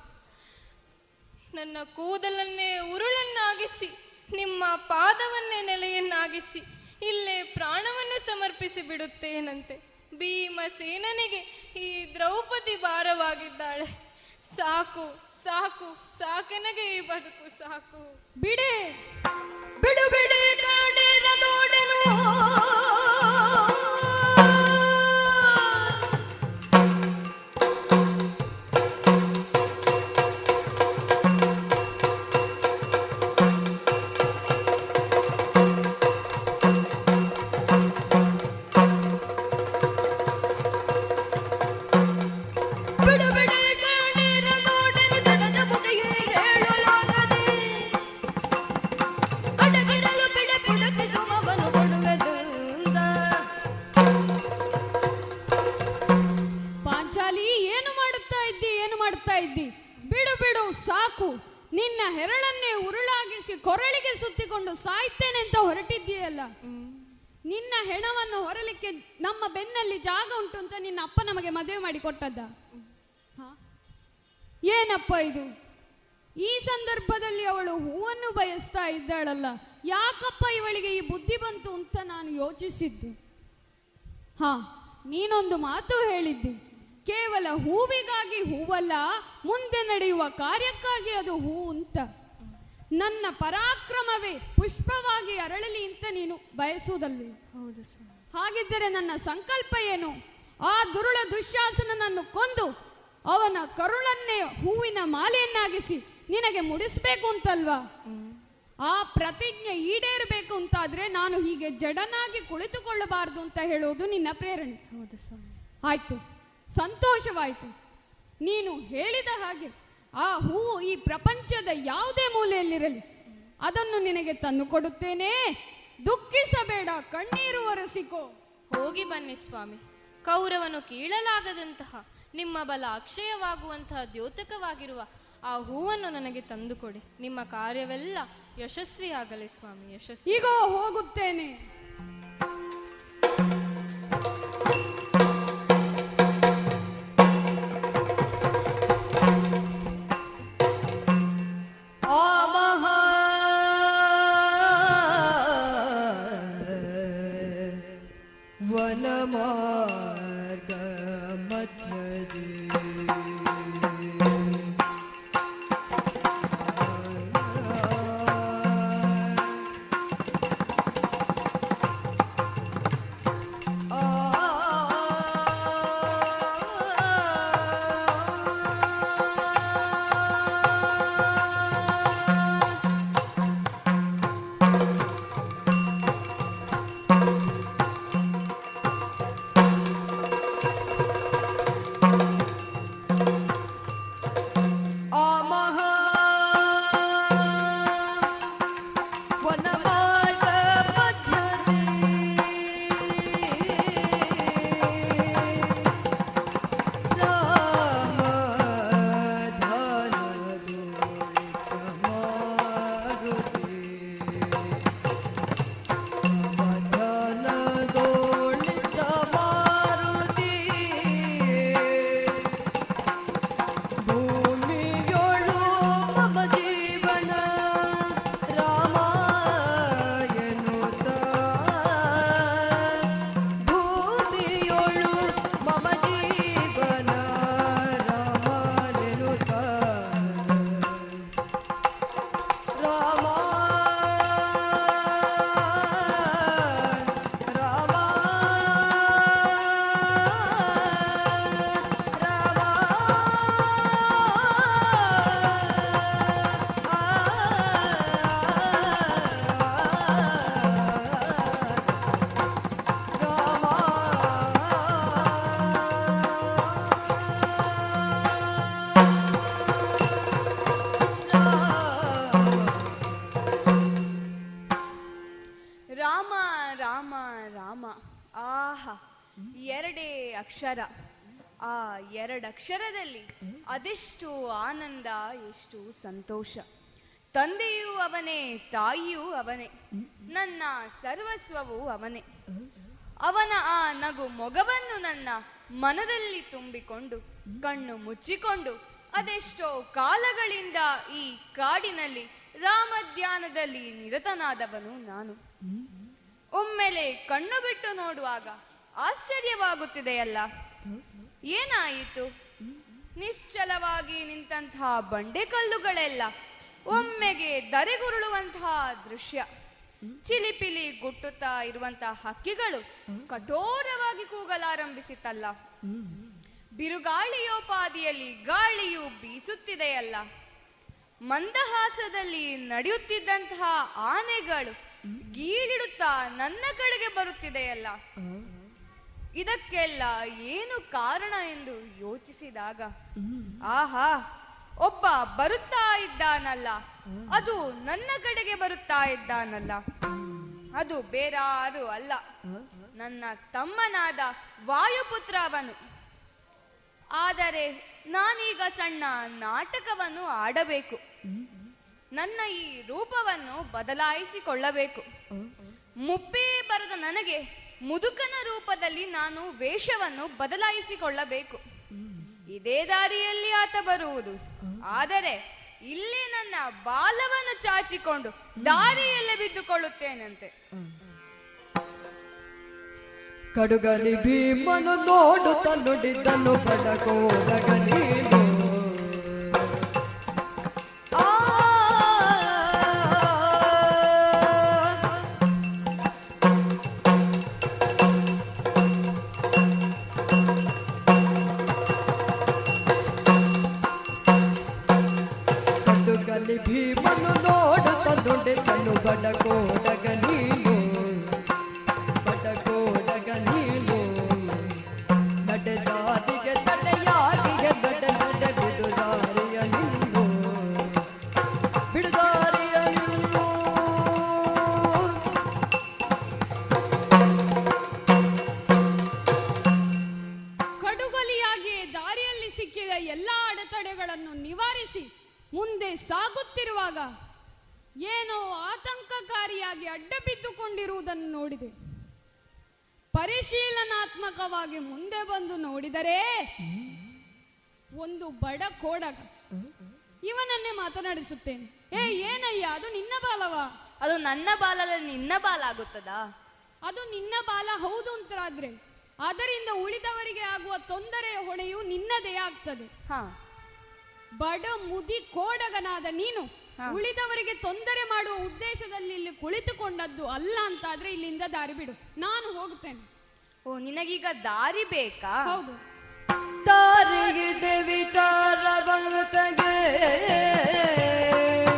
ನನ್ನ ಕೂದಲನ್ನೇ ಉರುಳನ್ನಾಗಿಸಿ. ನಿಮ್ಮ ಪಾದವನ್ನೇ ನೆಲೆಯನ್ನಾಗಿಸಿ, ಇಲ್ಲೇ ಪ್ರಾಣವನ್ನು ಸಮರ್ಪಿಸಿ ಬಿಡುತ್ತೇನಂತೆ. ಭೀಮಸೇನನಿಗೆ ಈ ದ್ರೌಪದಿ ಭಾರವಾಗಿದ್ದಾಳೆ. ಸಾಕು ಸಾಕು, ಸಾಕೆನಗೆ ಈ ಬದುಕು ಸಾಕು. ಬಿಡೆ, ಬಿಡು ಬಿಡಿ ನೀನೊಂದು ಮಾತು ಹೇಳಿದ್ದಿ. ಕೇವಲ ಹೂವಿಗಾಗಿ ಹೂವಲ್ಲ ಮುಂದೆ ನಡೆಯುವ ಕಾರ್ಯಕ್ಕಾಗಿ ಅದು ಹೂ ಅಂತ. ನನ್ನ ಪರಾಕ್ರಮವೇ ಪುಷ್ಪವಾಗಿ ಅರಳಲಿ ಅಂತ ನೀನು ಬಯಸುವುದಲ್ಲಿ. ಹೌದು ಹಾಗಿದ್ದರೆ ನನ್ನ ಸಂಕಲ್ಪ ಏನು? ಆ ದುರುಳ ದುಶ್ಯಾಸನನನ್ನು ಕೊಂದು ಅವನ ಕರುಳನ್ನೇ ಹೂವಿನ ಮಾಲೆಯನ್ನಾಗಿಸಿ ನಿನಗೆ ಮುಡಿಸ್ಬೇಕು ಅಂತಲ್ವಾ? ಆ ಪ್ರತಿಜ್ಞೆ ಈಡೇರಬೇಕು ಅಂತಾದ್ರೆ ನಾನು ಹೀಗೆ ಜಡನಾಗಿ ಕುಳಿತುಕೊಳ್ಳಬಾರದು ಅಂತ ಹೇಳುವುದು ನಿನ್ನ ಪ್ರೇರಣೆ. ಹೌದು ಸ್ವಾಮಿ. ಆಯ್ತು. ಸಂತೋಷವಾಯ್ತು. ನೀನು ಹೇಳಿದ ಹಾಗೆ ಆ ಹೂವು ಈ ಪ್ರಪಂಚದ ಯಾವುದೇ ಮೂಲೆಯಲ್ಲಿರಲಿ ಅದನ್ನು ನಿನಗೆ ತಂದು ಕೊಡುತ್ತೇನೆ. ದುಃಖಿಸಬೇಡ ಕಣ್ಣೀರು ಒರೆಸಿಕೋ. ಹೋಗಿ ಬನ್ನಿ ಸ್ವಾಮಿ. ಕೌರವನು ಕೀಳಲಾಗದಂತಹ ನಿಮ್ಮ ಬಲ ಅಕ್ಷಯವಾಗುವಂತಹ ದ್ಯೋತಕವಾಗಿರುವ ಆ ಹೂವನ್ನು ನನಗೆ ತಂದುಕೊಡಿ. ನಿಮ್ಮ ಕಾರ್ಯವೆಲ್ಲ ಯಶಸ್ವಿಯಾಗಲಿ ಸ್ವಾಮಿ ಯಶಸ್ವಿ. ಈಗ ಹೋಗುತ್ತೇನೆ. ಸಂತೋಷ. ತಂದೆಯೂ ಅವನೇ, ತಾಯಿಯೂ ಅವನೇ, ನನ್ನ ಸರ್ವಸ್ವವೂ ಅವನೇ. ಅವನ ಆ ನಗು ಮೊಗವನ್ನು ನನ್ನ ಮನದಲ್ಲಿ ತುಂಬಿಕೊಂಡು, ಕಣ್ಣು ಮುಚ್ಚಿಕೊಂಡು, ಅದೆಷ್ಟೋ ಕಾಲಗಳಿಂದ ಈ ಕಾಡಿನಲ್ಲಿ ರಾಮಧ್ಯಾನದಲ್ಲಿ ನಿರತನಾದವನು ನಾನು. ಒಮ್ಮೆಲೆ ಕಣ್ಣು ಬಿಟ್ಟು ನೋಡುವಾಗ ಆಶ್ಚರ್ಯವಾಗುತ್ತಿದೆಯಲ್ಲ. ಏನಾಯಿತು? ನಿಶ್ಚಲವಾಗಿ ನಿಂತಹ ಬಂಡೆಕಲ್ಲುಗಳೆಲ್ಲ ಒಮ್ಮೆಗೆ ದರೆಗುರುಳುವಂತಹ ದೃಶ್ಯ. ಚಿಲಿಪಿಲಿ ಗುಟ್ಟುತ್ತಾ ಇರುವಂತಹ ಹಕ್ಕಿಗಳು ಕಠೋರವಾಗಿ ಕೂಗಲಾರಂಭಿಸಿತಲ್ಲ ಬಿರುಗಾಳಿಯೋಪಾದಿಯಲ್ಲಿ ಗಾಳಿಯು ಬೀಸುತ್ತಿದೆಯಲ್ಲ. ಮಂದಹಾಸದಲ್ಲಿ ನಡೆಯುತ್ತಿದ್ದಂತಹ ಆನೆಗಳು ಗೀಳಿಡುತ್ತಾ ನನ್ನ ಕಡೆಗೆ ಬರುತ್ತಿದೆಯಲ್ಲ. ಇದಕ್ಕೆಲ್ಲ ಏನು ಕಾರಣ ಎಂದು ಯೋಚಿಸಿದಾಗ ಆಹಾ ಒಬ್ಬ ಬರುತ್ತಾ ಇದ್ದಾನಲ್ಲ ಅದು ನನ್ನ ಕಡೆಗೆ ಬರುತ್ತಾ ಇದ್ದಾನಲ್ಲ. ಅದು ಬೇರಾರು ಅಲ್ಲ. ನನ್ನ ತಮ್ಮನಾದ ವಾಯುಪುತ್ರ ಅವನು. ಆದರೆ ನಾನೀಗ ಸಣ್ಣ ನಾಟಕವನ್ನು ಆಡಬೇಕು. ನನ್ನ ಈ ರೂಪವನ್ನು ಬದಲಾಯಿಸಿಕೊಳ್ಳಬೇಕು. ಮುಪ್ಪೇ ಬರದ ನನಗೆ ಮುದುಕನ ರೂಪದಲ್ಲಿ ನಾನು ವೇಷವನ್ನು ಬದಲಾಯಿಸಿಕೊಳ್ಳಬೇಕು. ಇದೇ ದಾರಿಯಲ್ಲಿ ಆತ ಬರುವುದು. ಆದರೆ ಇಲ್ಲಿ ನನ್ನ ಬಾಲವನ್ನು ಚಾಚಿಕೊಂಡು ದಾರಿಯಲ್ಲೇ ಬಿದ್ದುಕೊಳ್ಳುತ್ತೇನಂತೆ. ಕಡುಗಲಿ ಭೀಮನು ನೋಡುತ್ತ ನುಡಿದನು ಬಡಕೋಡಗಲೀನು ಸಿಕ್ಕಿದ ಎಲ್ಲಾ ಅಡೆತಡೆಗಳನ್ನು ನಿವಾರಿಸಿ ಮುಂದೆ ಸಾಗುತ್ತಿರುವಾಗ ಏನೋ ಆತಂಕಕಾರಿಯಾಗಿ ಅಡ್ಡ ಬಿದ್ದುಕೊಂಡಿರುವುದನ್ನು ನೋಡಿದೆ. ಪರಿಶೀಲನಾತ್ಮಕವಾಗಿ ಮುಂದೆ ಬಂದು ನೋಡಿದರೆ ಒಂದು ಬಡ ಕೋಡಗ. ಇವನನ್ನೇ ಮಾತನಾಡಿಸುತ್ತೇನೆ. ಏ ಏನಯ್ಯ ಅದು ನಿನ್ನ ಬಾಲವ? ಅದು ನನ್ನ ಬಾಲಲ್ಲ ನಿನ್ನ ಬಾಲ ಆಗುತ್ತದಾ? ಅದು ನಿನ್ನ ಬಾಲ ಹೌದು ಅಂತಾದ್ರೆ ಅದರಿಂದ ಉಳಿದವರಿಗೆ ಆಗುವ ತೊಂದರೆಯ ಹೊಣೆಯು ನಿನ್ನದೇ ಆಗ್ತದೆ. ಬಡ ಮುದಿ ಕೋಡಗನಾದ ನೀನು ಉಳಿದವರಿಗೆ ತೊಂದರೆ ಮಾಡುವ ಉದ್ದೇಶದಲ್ಲಿ ಇಲ್ಲಿ ಕುಳಿತುಕೊಂಡದ್ದು ಅಲ್ಲ ಅಂತಾದ್ರೆ ಇಲ್ಲಿಂದ ದಾರಿ ಬಿಡು. ನಾನು ಹೋಗ್ತೇನೆ. ಓ ನಿನಗೀಗ ದಾರಿ ಬೇಕಾ? ಹೌದು. ತಾರಿಗಿದೆ ವಿಚಾರವಂತಗೆ ತಾರಿಗಿದೆ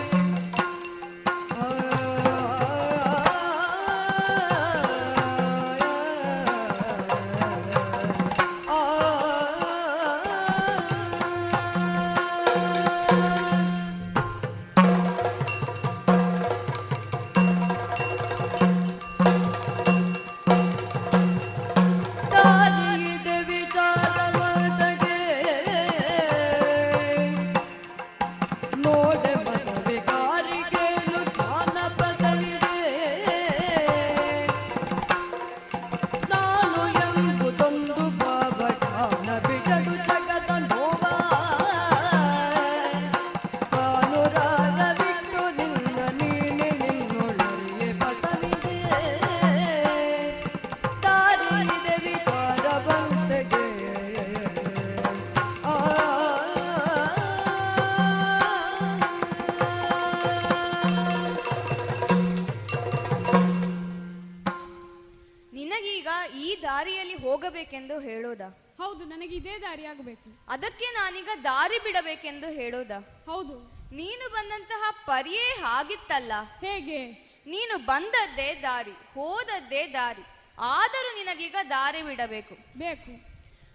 ಇದೇ ದಾರಿ ಆಗಬೇಕು ಅದಕ್ಕೆ ನಾನೀಗ ದಾರಿ ಬಿಡಬೇಕೆಂದು ಹೇಳೋದ. ಹೌದು. ನೀನು ಬಂದಂತಹ ಪರಿಯೇ ಹಾಗಿತ್ತಲ್ಲ. ಹೇಗೆ? ನೀನು ಬಂದದ್ದೇ ದಾರಿ ಹೋದದ್ದೇ ದಾರಿ. ಆದರೂ ನಿನಗೀಗ ದಾರಿ ಬಿಡಬೇಕು. ಬೇಕು.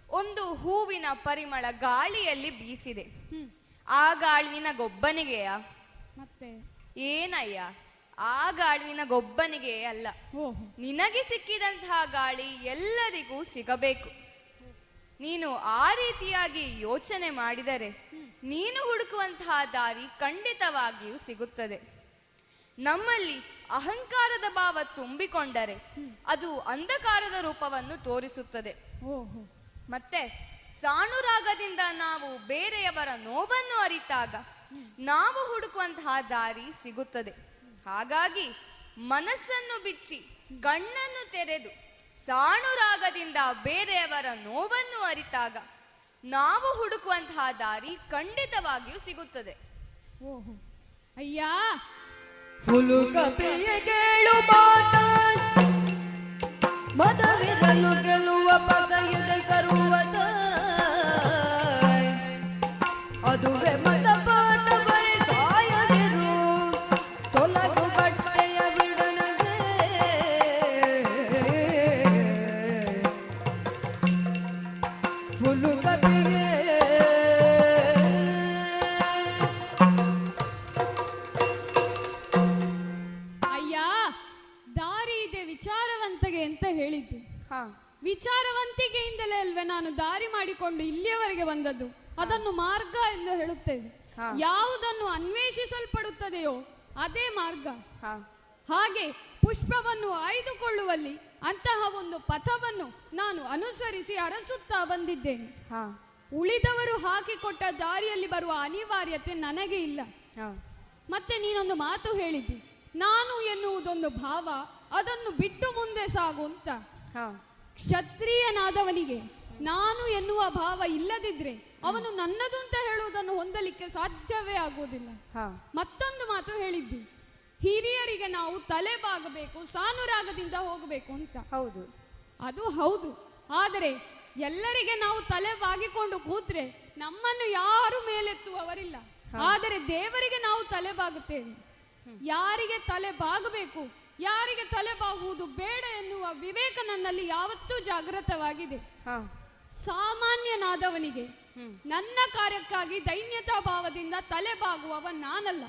ಒಂದು ಹೂವಿನ ಪರಿಮಳ ಗಾಳಿಯಲ್ಲಿ ಬೀಸಿದೆ. ಆ ಗಾಳಿ ನಿನಗೊಬ್ಬನಿಗೆಯ? ಮತ್ತೆ? ಏನಯ್ಯ? ಆ ಗಾಳಿ ನಿನಗೊಬ್ಬನಿಗೆ ಅಲ್ಲ. ನಿನಗೆ ಸಿಕ್ಕಿದಂತಹ ಗಾಳಿ ಎಲ್ಲರಿಗೂ ಸಿಗಬೇಕು. ನೀನು ಆ ರೀತಿಯಾಗಿ ಯೋಚನೆ ಮಾಡಿದರೆ ನೀನು ಹುಡುಕುವಂತಹ ದಾರಿ ಖಂಡಿತವಾಗಿಯೂ ಸಿಗುತ್ತದೆ. ನಮ್ಮಲ್ಲಿ ಅಹಂಕಾರದ ಭಾವ ತುಂಬಿಕೊಂಡರೆ ಅದು ಅಂಧಕಾರದ ರೂಪವನ್ನು ತೋರಿಸುತ್ತದೆ. ಮತ್ತೆ ಸಾಣುರಾಗದಿಂದ ನಾವು ಬೇರೆಯವರ ನೋವನ್ನು ಅರಿತಾಗ ನಾವು ಹುಡುಕುವಂತಹ ದಾರಿ ಸಿಗುತ್ತದೆ. ಹಾಗಾಗಿ ಮನಸ್ಸನ್ನು ಬಿಚ್ಚಿ ಕಣ್ಣನ್ನು ತೆರೆದು ಸಾಣುರಾಗದಿಂದ ಬೇರೆಯವರ ನೋವನ್ನು ಅರಿತಾಗ ನಾವು ಹುಡುಕುವಂತಹ ದಾರಿ ಖಂಡಿತವಾಗಿಯೂ ಸಿಗುತ್ತದೆ. ಅಯ್ಯ. ಹುಲು ಕೇಳು ಮಾತ. ಮದವಿರಲು ಗೆಲ್ಲುವ ಪದ ಇದೆ ಸರ್ವತ ಅದುವೆ ವಿಚಾರವಂತಿಕೆಯಿಂದಲೇ ಅಲ್ವೇ ನಾನು ದಾರಿ ಮಾಡಿಕೊಂಡು ಇಲ್ಲಿಯವರೆಗೆ ಬಂದದ್ದು. ಅದನ್ನು ಮಾರ್ಗ ಎಂದು ಹೇಳುತ್ತೇವೆ. ಯಾವುದನ್ನು ಅನ್ವೇಷಿಸಲ್ಪಡುತ್ತದೆಯೋ ಅದೇ ಮಾರ್ಗ. ಹಾಗೆ ಪುಷ್ಪವನ್ನು ಆಯ್ದುಕೊಳ್ಳುವಲ್ಲಿ ಅಂತಹ ಒಂದು ಪಥವನ್ನು ನಾನು ಅನುಸರಿಸಿ ಅರಸುತ್ತಾ ಬಂದಿದ್ದೇನೆ. ಉಳಿದವರು ಹಾಕಿಕೊಟ್ಟ ದಾರಿಯಲ್ಲಿ ಬರುವ ಅನಿವಾರ್ಯತೆ ನನಗೆ ಇಲ್ಲ. ಮತ್ತೆ ನೀನೊಂದು ಮಾತು ಹೇಳಿದ್ದಿ. ನಾನು ಎನ್ನುವುದೊಂದು ಭಾವ ಅದನ್ನು ಬಿಟ್ಟು ಮುಂದೆ ಸಾಗು ಅಂತ. ಕ್ಷತ್ರಿಯನಾದವನಿಗೆ ನಾನು ಎನ್ನುವ ಭಾವ ಇಲ್ಲದಿದ್ರೆ ಅವನು ನನ್ನದು ಅಂತ ಹೇಳುವುದನ್ನು ಹೊಂದಲಿಕ್ಕೆ ಸಾಧ್ಯವೇ ಆಗುವುದಿಲ್ಲ. ಮತ್ತೊಂದು ಮಾತು ಹೇಳಿದ್ದು ಹಿರಿಯರಿಗೆ ನಾವು ತಲೆ ಬಾಗಬೇಕು ಸಾನುರಾಗದಿಂದ ಹೋಗಬೇಕು ಅಂತ. ಹೌದು. ಅದು ಹೌದು. ಆದರೆ ಎಲ್ಲರಿಗೆ ನಾವು ತಲೆ ಬಾಗಿಕೊಂಡು ಕೂತ್ರೆ ನಮ್ಮನ್ನು ಯಾರು ಮೇಲೆತ್ತುವವರಿಲ್ಲ. ಆದರೆ ದೇವರಿಗೆ ನಾವು ತಲೆ ಬಾಗುತ್ತೇವೆ ಯಾರಿಗೆ ತಲೆ ಬಾಗಬೇಕು ಯಾರಿಗೆ ತಲೆ ಬಾಗುವುದು ಬೇಡ ಎನ್ನುವ ವಿವೇಕ ನನ್ನಲ್ಲಿ ಯಾವತ್ತೂ ಜಾಗೃತವಾಗಿದೆ. ಸಾಮಾನ್ಯನಾದವನಿಗೆ ನನ್ನ ಕಾರ್ಯಕ್ಕಾಗಿ ದೈನ್ಯತಾ ಭಾವದಿಂದ ತಲೆ ಬಾಗುವವ ನಾನಲ್ಲ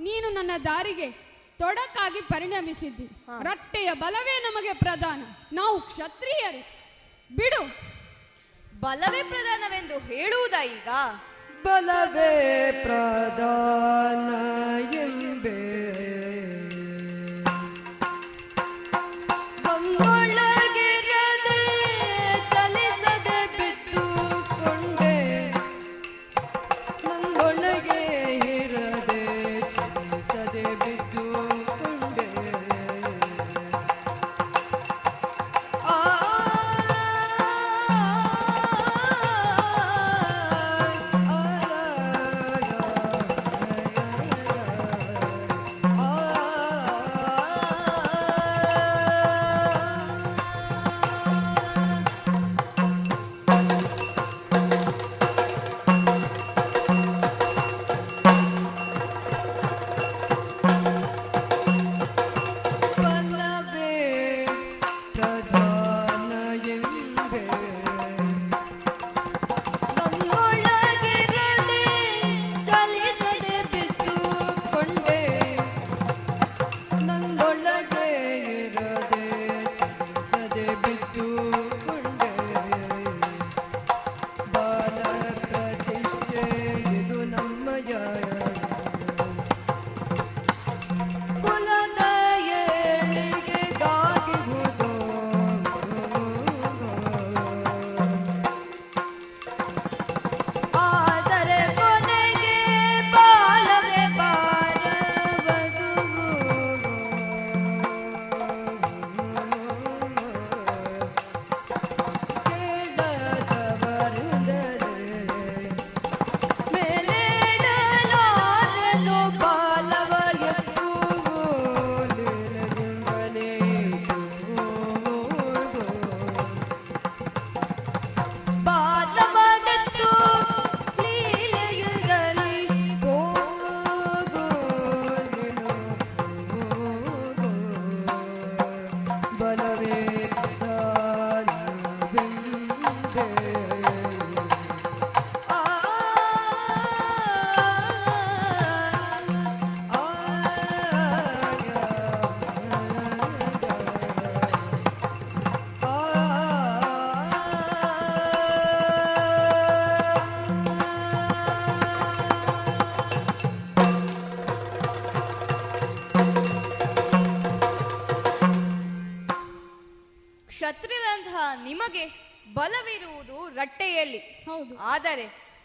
ನೀನು ನನ್ನ ದಾರಿಗೆ ತೊಡಕಾಗಿ ಪರಿಣಮಿಸಿದ್ದಿ. ರಟ್ಟೆಯ ಬಲವೇ ನಮಗೆ ಪ್ರಧಾನ. ನಾವು ಕ್ಷತ್ರಿಯರು. ಬಿಡು. ಬಲವೇ ಪ್ರಧಾನವೆಂದು ಹೇಳುವುದ ಈಗ? ಬಲವೇ ಪ್ರಧಾನ ಎಂಬೆ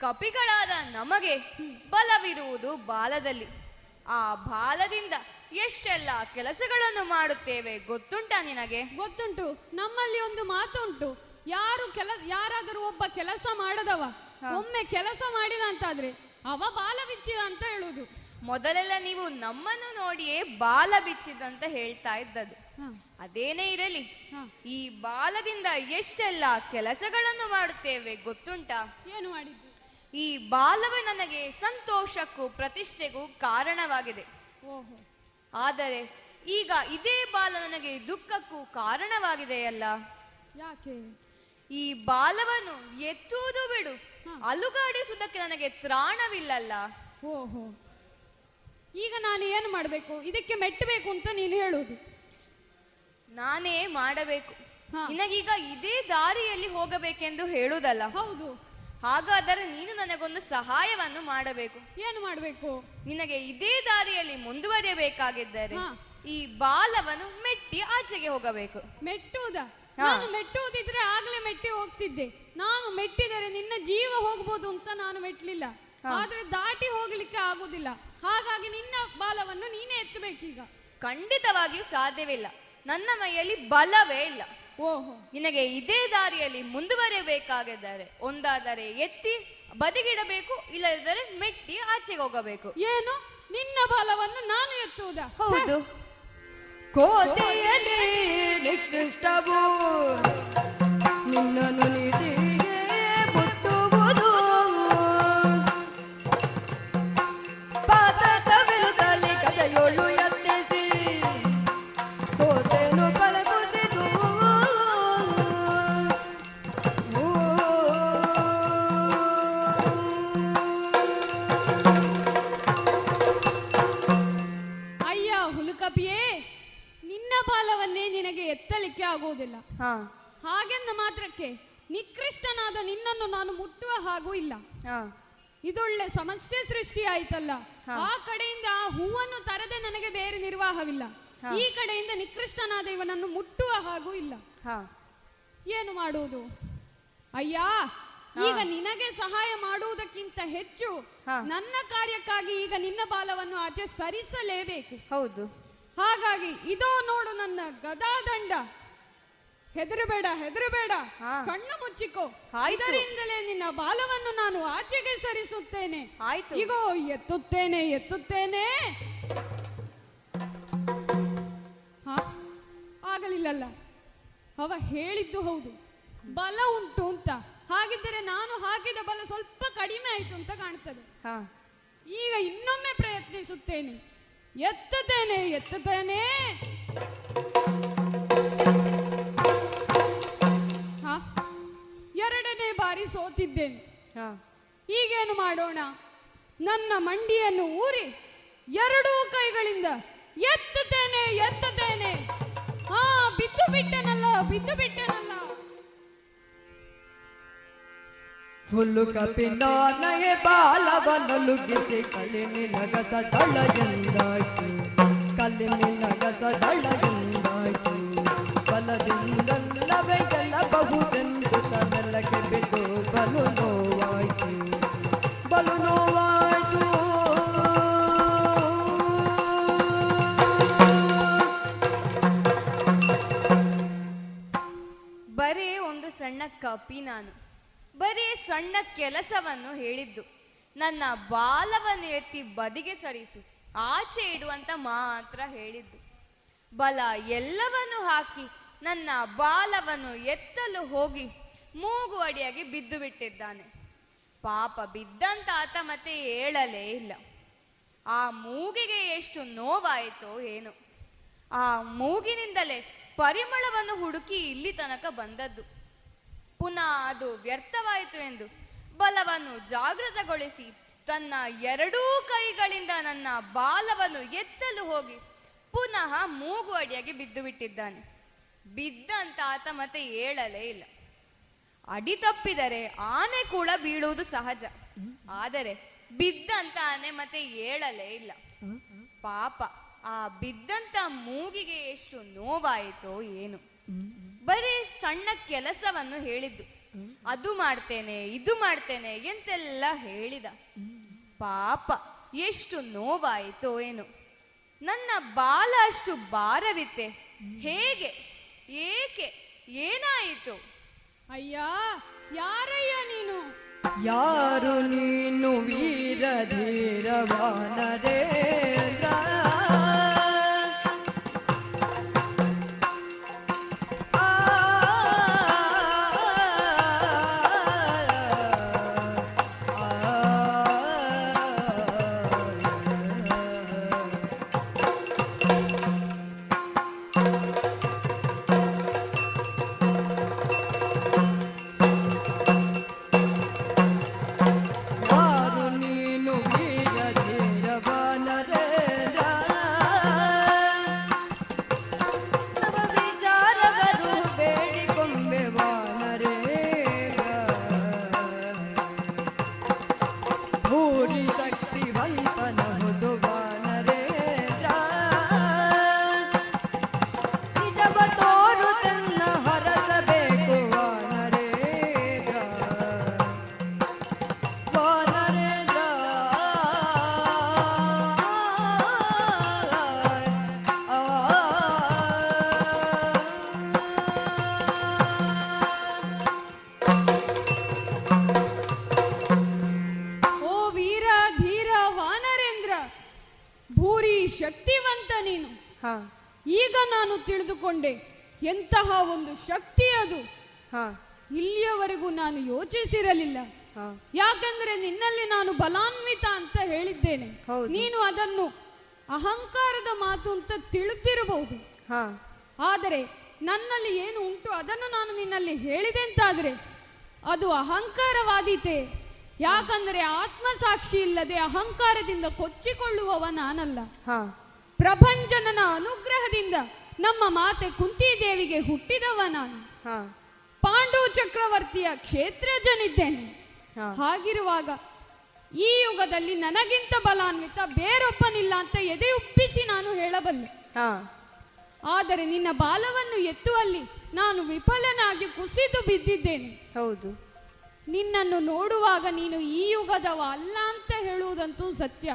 ಕಪಿಗಳಾದ ನಮಗೆ ಬಲವಿರುವುದು ಬಾಲದಲ್ಲಿ. ಆ ಬಾಲದಿಂದ ಎಷ್ಟೆಲ್ಲ ಕೆಲಸಗಳನ್ನು ಮಾಡುತ್ತೇವೆ ಗೊತ್ತುಂಟಾ ನಿನಗೆ? ಗೊತ್ತುಂಟು. ನಮ್ಮಲ್ಲಿ ಒಂದು ಮಾತುಂಟು. ಯಾರು ಕೆಲ ಯಾರಾದರೂ ಒಬ್ಬ ಕೆಲಸ ಮಾಡದವ ಒಮ್ಮೆ ಕೆಲಸ ಮಾಡಿದ ಅಂತಾದ್ರೆ ಅವ ಬಾಲ ಬಿಚ್ಚಿದ ಅಂತ ಹೇಳುದು. ಮೊದಲೆಲ್ಲ ನೀವು ನಮ್ಮನ್ನು ನೋಡಿಯೇ ಬಾಲ ಬಿಚ್ಚಿದಂತ ಹೇಳ್ತಾ ಇದ್ದದ್ದು. ಅದೇನೇ ಇರಲಿ ಈ ಬಾಲದಿಂದ ಎಷ್ಟೆಲ್ಲ ಕೆಲಸಗಳನ್ನು ಮಾಡುತ್ತೇವೆ ಗೊತ್ತುಂಟಾ? ಏನು ಮಾಡಿದ್ದು? ಈ ಬಾಲವೇ ನನಗೆ ಸಂತೋಷಕ್ಕೂ ಪ್ರತಿಷ್ಠೆಗೂ ಕಾರಣವಾಗಿದೆ. ಓಹೋ. ಆದರೆ ಈಗ ಇದೇ ಬಾಲ ನನಗೆ ದುಃಖಕ್ಕೂ ಕಾರಣವಾಗಿದೆಯಲ್ಲ ಯಾಕೆ? ಈ ಬಾಲವನ್ನು ಎತ್ತುವುದು ಬಿಡು. ಅಲುಗಾಡಿಸುವುದಕ್ಕೆ ನನಗೆ ತ್ರಾಣವಿಲ್ಲಲ್ಲ? ಓಹೋ. ಈಗ ನಾನು ಏನು ಮಾಡಬೇಕು? ಇದಕ್ಕೆ ಮೆಟ್ಟಬೇಕು ಅಂತ ನೀನು ಹೇಳುವುದು. ನಾನೇ ಮಾಡಬೇಕು. ನಿನಗೀಗ ಇದೇ ದಾರಿಯಲ್ಲಿ ಹೋಗಬೇಕೆಂದು ಹೇಳುವುದಲ್ಲ? ಹೌದು. ಹಾಗಾದರೆ ನೀನು ನನಗೊಂದು ಸಹಾಯವನ್ನು ಮಾಡಬೇಕು. ಏನು ಮಾಡಬೇಕು? ನಿನಗೆ ಇದೇ ದಾರಿಯಲ್ಲಿ ಮುಂದುವರಿಯಬೇಕಾಗಿದ್ದರೆ ಈ ಬಾಲವನ್ನು ಮೆಟ್ಟಿ ಆಚೆಗೆ ಹೋಗಬೇಕು. ಮೆಟ್ಟುವುದ? ನಾನು ಮೆಟ್ಟುವುದಿದ್ರೆ ಆಗ್ಲೇ ಮೆಟ್ಟಿ ಹೋಗ್ತಿದ್ದೆ. ನಾನು ಮೆಟ್ಟಿದರೆ ನಿನ್ನ ಜೀವ ಹೋಗ್ಬೋದು ಅಂತ ನಾನು ಮೆಟ್ಲಿಲ್ಲ. ಆದ್ರೆ ದಾಟಿ ಹೋಗ್ಲಿಕ್ಕೆ ಆಗುದಿಲ್ಲ. ಹಾಗಾಗಿ ನಿನ್ನ ಬಾಲವನ್ನು ನೀನೇ ಎತ್ತಬೇಕೀಗ. ಖಂಡಿತವಾಗಿಯೂ ಸಾಧ್ಯವಿಲ್ಲ. ನನ್ನ ಮೈಯಲ್ಲಿ ಬಲವೇ ಇಲ್ಲ. ಓಹೋ ನಿನಗೆ ಇದೇ ದಾರಿಯಲ್ಲಿ ಮುಂದುವರಿಯಬೇಕಾಗಿದ್ದಾರೆ ಒಂದಾದರೆ ಎತ್ತಿ ಬದಿಗಿಡಬೇಕು ಇಲ್ಲದಿದ್ದರೆ ಮೆಟ್ಟಿ ಆಚೆಗೆ ಹೋಗಬೇಕು. ಏನು? ನಿನ್ನ ಬಲವನ್ನು ನಾನು ಎತ್ತುವುದ? ಹೌದು. ಕೋಸೆಯಲ್ಲಿ ನಿಕೃಷ್ಟವು ನಿನ್ನನ್ನು ನಿಧಿಗೆ ಆಯ್ತಲ್ಲ ಆ ಕಡೆಯಿಂದ ಆ ಹೂವನ್ನು ತರದೆ ನನಗೆ ಬೇರೆ ನಿರ್ವಾಹವಿಲ್ಲ. ಈ ಕಡೆಯಿಂದ ನಿಕೃಷ್ಟನಾದ ಇವನನ್ನು ಮುಟ್ಟುವ ಹಾಗೂ ಇಲ್ಲ. ಏನು ಮಾಡುವುದು? ಅಯ್ಯ ಈಗ ನಿನಗೆ ಸಹಾಯ ಮಾಡುವುದಕ್ಕಿಂತ ಹೆಚ್ಚು ನನ್ನ ಕಾರ್ಯಕ್ಕಾಗಿ ಈಗ ನಿನ್ನ ಬಾಲವನ್ನು ಆಚೆ ಸರಿಸಲೇಬೇಕು ಹೌದು. ಹಾಗಾಗಿ ಇದೋ ನೋಡು ನನ್ನ ಗದಾದಂಡ. ಹೆದರಬೇಡ ಹೆದರಬೇಡ. ಕಣ್ಣು ಮುಚ್ಚಿಕೋ. ಇದರಿಂದಲೇ ನಿನ್ನ ಬಾಲವನ್ನು ನಾನು ಆಚೆಗೆ ಸರಿಸುತ್ತೇನೆ. ಆಯ್ತು. ಇಗೋ ಎತ್ತುತ್ತೇನೆ ಎತ್ತುತ್ತೇನೆ. ಹಾ ಆಗಲಿಲ್ಲಲ್ಲ. ಅವ ಹೇಳಿದ್ದು ಹೌದು. ಬಲ ಉಂಟು ಅಂತ. ಹಾಗಿದ್ದರೆ ನಾನು ಹಾಕಿದ ಬಲ ಸ್ವಲ್ಪ ಕಡಿಮೆ ಆಯ್ತು ಅಂತ ಕಾಣ್ತದೆ. ಹಾ. ಈಗ ಇನ್ನೊಮ್ಮೆ ಪ್ರಯತ್ನಿಸುತ್ತೇನೆ. ಎತ್ತುತ್ತೇನೆ ಎತ್ತುತ್ತೇನೆ. ಎರಡನೇ ಬಾರಿ ಸೋತಿದ್ದೇನೆ. ಹಾ. ಈಗೇನು ಮಾಡೋಣ? ನನ್ನ ಮಂಡಿಯನ್ನು ಊರಿ ಎರಡೂ ಕೈಗಳಿಂದ ಎತ್ತುತ್ತೇನೆ ಎತ್ತುತ್ತೇನೆ. ಆ ಬಿದ್ದು ಬಿಟ್ಟನಲ್ಲ ಬಿದ್ದು ಬಿಟ್ಟನಲ್ಲ. ಹುಲ್ಲು ಕಪಿನ ನಗೆ ಬಾಲವನ್ನಲುಗಿಸಿ ಕಲ್ಲಿನಿ ನಗಸ ದಳಗೆಂದಾಯ್ತು ಕಲ್ಲಿನಿ ನಗಸ ದಳಗೆಂದಾಯ್ತು ಬಲದಿಂದಲ್ಲವೇ ಸಣ್ಣ ಕಪಿ ನಾನು. ಬರೀ ಸಣ್ಣ ಕೆಲಸವನ್ನು ಹೇಳಿದ್ದು. ನನ್ನ ಬಾಲವನ್ನು ಎತ್ತಿ ಬದಿಗೆ ಸರಿಸು. ಆಚೆ ಇಡುವಂತ ಮಾತ್ರ ಹೇಳಿದ್ದು. ಬಲ ಎಲ್ಲವನ್ನು ಹಾಕಿ ನನ್ನ ಬಾಲವನ್ನು ಎತ್ತಲು ಹೋಗಿ ಮೂಗು ಅಡಿಯಾಗಿ ಬಿದ್ದು ಬಿಟ್ಟಿದ್ದಾನೆ. ಪಾಪ ಬಿದ್ದಂತ ಆತ ಮತ್ತೆ ಏಳಲೇ ಇಲ್ಲ. ಆ ಮೂಗಿಗೆ ಎಷ್ಟು ನೋವಾಯಿತೋ ಏನೋ. ಆ ಮೂಗಿನಿಂದಲೇ ಪರಿಮಳವನ್ನು ಹುಡುಕಿ ಇಲ್ಲಿ ತನಕ ಬಂದದ್ದು. ಪುನಃ ಅದು ವ್ಯರ್ಥವಾಯಿತು ಎಂದು ಬಲವನ್ನು ಜಾಗೃತಗೊಳಿಸಿ ತನ್ನ ಎರಡೂ ಕೈಗಳಿಂದ ನನ್ನ ಬಾಲವನ್ನು ಎತ್ತಲು ಹೋಗಿ ಪುನಃ ಮೂಗು ಅಡಿಯಾಗಿ ಬಿದ್ದು ಬಿಟ್ಟಿದ್ದಾನೆ. ಬಿದ್ದಂತ ಆತ ಮತ್ತೆ ಏಳಲೇ ಇಲ್ಲ. ಅಡಿ ತಪ್ಪಿದರೆ ಆನೆ ಕೂಡ ಬೀಳುವುದು ಸಹಜ. ಆದರೆ ಬಿದ್ದಂತ ಆನೆ ಮತ್ತೆ ಏಳಲೇ ಇಲ್ಲ. ಪಾಪ, ಆ ಬಿದ್ದಂತ ಮೂಗಿಗೆ ಎಷ್ಟು ನೋವಾಯಿತೋ ಏನು. ಬರೀ ಸಣ್ಣ ಕೆಲಸವನ್ನು ಹೇಳಿದ್ದು. ಅದು ಮಾಡ್ತೇನೆ ಇದು ಮಾಡ್ತೇನೆ ಎಂತೆಲ್ಲ ಹೇಳಿದ. ಪಾಪ ಎಷ್ಟು ನೋವಾಯಿತೋ ಏನು. ನನ್ನ ಬಾಲ ಅಷ್ಟು ಭಾರವಿತ್ತೆ. ಹೇಗೆ? ಏಕೆ? ಏನಾಯಿತು? ಅಯ್ಯ ಯಾರಯ್ಯ ನೀನು? ಯಾರು ನೀನು ವೀರ ಯಾರು ತಿಳಿದುಕೊಂಡೆ ಎಂತಹ ಒಂದು ಶಕ್ತಿ ಅದು. ಇಲ್ಲಿಯವರೆಗೂ ನಾನು ಯೋಚಿಸಿರಲಿಲ್ಲ. ಯಾಕಂದ್ರೆ ನಿನ್ನಲ್ಲಿ ನಾನು ಬಲಾನ್ವಿತ ಅಂತ ಹೇಳಿದ್ದೇನೆ. ನೀನು ಅದನ್ನು ಅಹಂಕಾರದ ಮಾತು ಅಂತ ತಿಳಿದಿರಬಹುದು ಆದರೆ ನನ್ನಲ್ಲಿ ಏನು ಉಂಟು ಅದನ್ನು ನಾನು ನಿನ್ನಲ್ಲಿ ಹೇಳಿದೆ ಅಂತಾದ್ರೆ ಅದು ಅಹಂಕಾರವಾದೀತೆ. ಯಾಕಂದ್ರೆ ಆತ್ಮಸಾಕ್ಷಿ ಇಲ್ಲದೆ ಅಹಂಕಾರದಿಂದ ಕೊಚ್ಚಿಕೊಳ್ಳುವವ ನಾನಲ್ಲ. ಪ್ರಭಂಜನನ ಅನುಗ್ರಹದಿಂದ ನಮ್ಮ ಮಾತೆ ಕುಂತಿದೇವಿಗೆ ಹುಟ್ಟಿದವ ನಾನು. ಪಾಂಡು ಚಕ್ರವರ್ತಿಯ ಕ್ಷೇತ್ರಜನಿದ್ದೇನೆ. ಹಾಗಿರುವಾಗ ಈ ಯುಗದಲ್ಲಿ ನನಗಿಂತ ಬಲಾನ್ವಿತ ಬೇರೊಬ್ಬನಿಲ್ಲ ಅಂತ ಎದೆ ಉಪ್ಪಿಸಿ ನಾನು ಹೇಳಬಲ್ಲೆ. ಆದರೆ ನಿನ್ನ ಬಾಲವನ್ನು ಎತ್ತುವಲ್ಲಿ ನಾನು ವಿಫಲನಾಗಿ ಕುಸಿದು ಬಿದ್ದಿದ್ದೇನೆ. ಹೌದು. ನಿನ್ನನ್ನು ನೋಡುವಾಗ ನೀನು ಈ ಯುಗದವ ಅಲ್ಲ ಅಂತ ಹೇಳುವುದಂತೂ ಸತ್ಯ.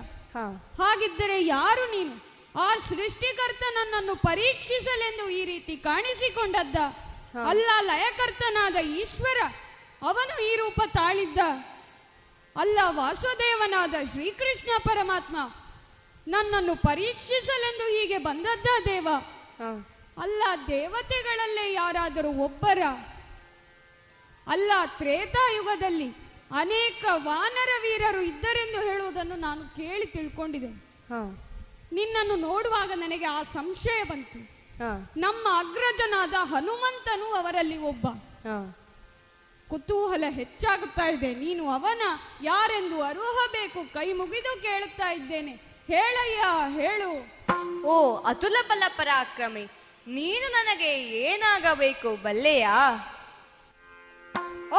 ಹಾಗಿದ್ದರೆ ಯಾರು ನೀನು? ಆ ಸೃಷ್ಟಿಕರ್ತ ನನ್ನನ್ನು ಪರೀಕ್ಷಿಸಲೆಂದು ಈ ರೀತಿ ಕಾಣಿಸಿಕೊಂಡದ್ದ. ಅಲ್ಲ ಲಯಕರ್ತನಾದ ಈಶ್ವರ ಅವನು ಈ ರೂಪ ತಾಳಿದ್ದ. ಅಲ್ಲ ವಾಸುದೇವನಾದ ಶ್ರೀಕೃಷ್ಣ ಪರಮಾತ್ಮ ನನ್ನನ್ನು ಪರೀಕ್ಷಿಸಲೆಂದು ಹೀಗೆ ಬಂದದ್ದ ದೇವ. ಅಲ್ಲ ದೇವತೆಗಳಲ್ಲೇ ಯಾರಾದರೂ ಒಬ್ಬರ? ಅಲ್ಲ ತ್ರೇತಾಯುಗದಲ್ಲಿ ಅನೇಕ ವಾನರ ವೀರರು ಇದ್ದರೆಂದು ಹೇಳುವುದನ್ನು ನಾನು ಕೇಳಿ ತಿಳ್ಕೊಂಡಿದೆ ನಿನ್ನನ್ನು ನೋಡುವಾಗ ನನಗೆ ಆ ಸಂಶಯ ಬಂತು. ನಮ್ಮ ಅಗ್ರಜನಾದ ಹನುಮಂತನು ಅವರಲ್ಲಿ ಒಬ್ಬ. ಕುತೂಹಲ ಹೆಚ್ಚಾಗುತ್ತಾ ಇದೆ. ನೀನು ಅವನ ಯಾರೆಂದು ಅರುಹಬೇಕು ಕೈ ಮುಗಿದು ಕೇಳುತ್ತಾ ಇದ್ದೇನೆ. ಹೇಳಯ್ಯ ಹೇಳು. ಓ ಅತುಲ ಬಲ ಪರಾಕ್ರಮಿ ನೀನು ನನಗೆ ಏನಾಗಬೇಕು ಬಲ್ಲೆಯಾ?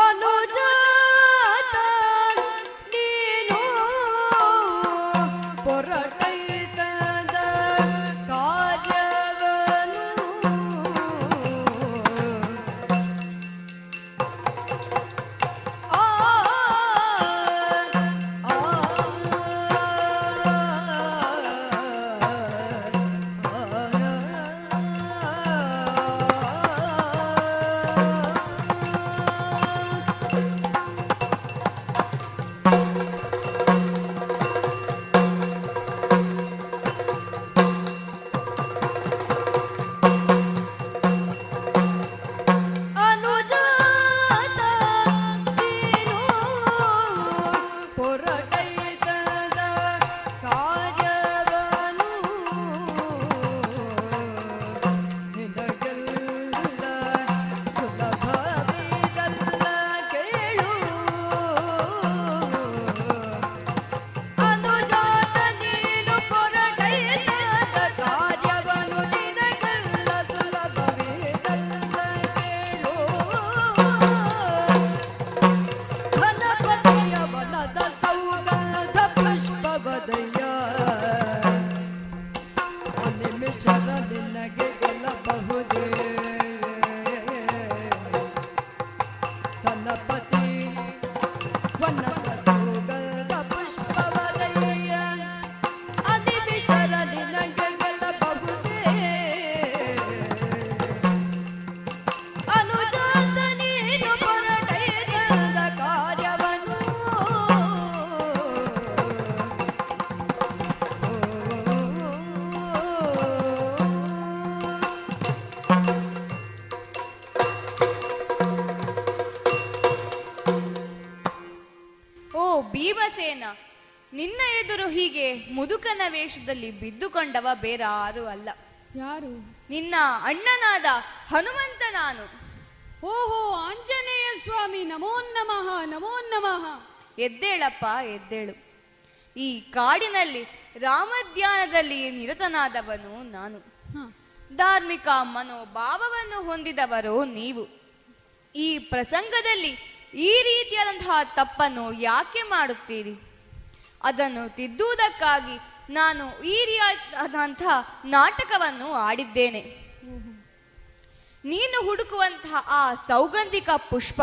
ಅನುಜಾತ ನೀನು ಮುದುಕನ ವೇಷದಲ್ಲಿ ಬಿದ್ದುಕೊಂಡವ ಬೇರಾರು ಅಲ್ಲ. ಯಾರು? ನಿನ್ನ ಅಣ್ಣನಾದ ಹನುಮಂತ ನಾನು. ಓಹೋ ಆಂಜನೇಯ ಸ್ವಾಮಿ ನಮೋ ನಮಃ ನಮೋ ನಮಃ. ಎದ್ದೇಳಪ್ಪ ಎದ್ದೇಳು. ಈ ಕಾಡಿನಲ್ಲಿ ರಾಮಧ್ಯಾನದಲ್ಲಿ ನಿರತನಾದವನು ನಾನು. ಧಾರ್ಮಿಕ ಮನೋಭಾವವನ್ನು ಹೊಂದಿದವರು ನೀವು. ಈ ಪ್ರಸಂಗದಲ್ಲಿ ಈ ರೀತಿಯಾದಂತಹ ತಪ್ಪನ್ನು ಯಾಕೆ ಮಾಡುತ್ತೀರಿ? ಅದನ್ನು ತಿದ್ದುವುದಕ್ಕಾಗಿ ನಾನು ಈ ರೀತಿಯಾದಂತಹ ನಾಟಕವನ್ನು ಆಡಿದ್ದೇನೆ. ನೀನು ಹುಡುಕುವಂತಹ ಆ ಸೌಗಂಧಿಕ ಪುಷ್ಪ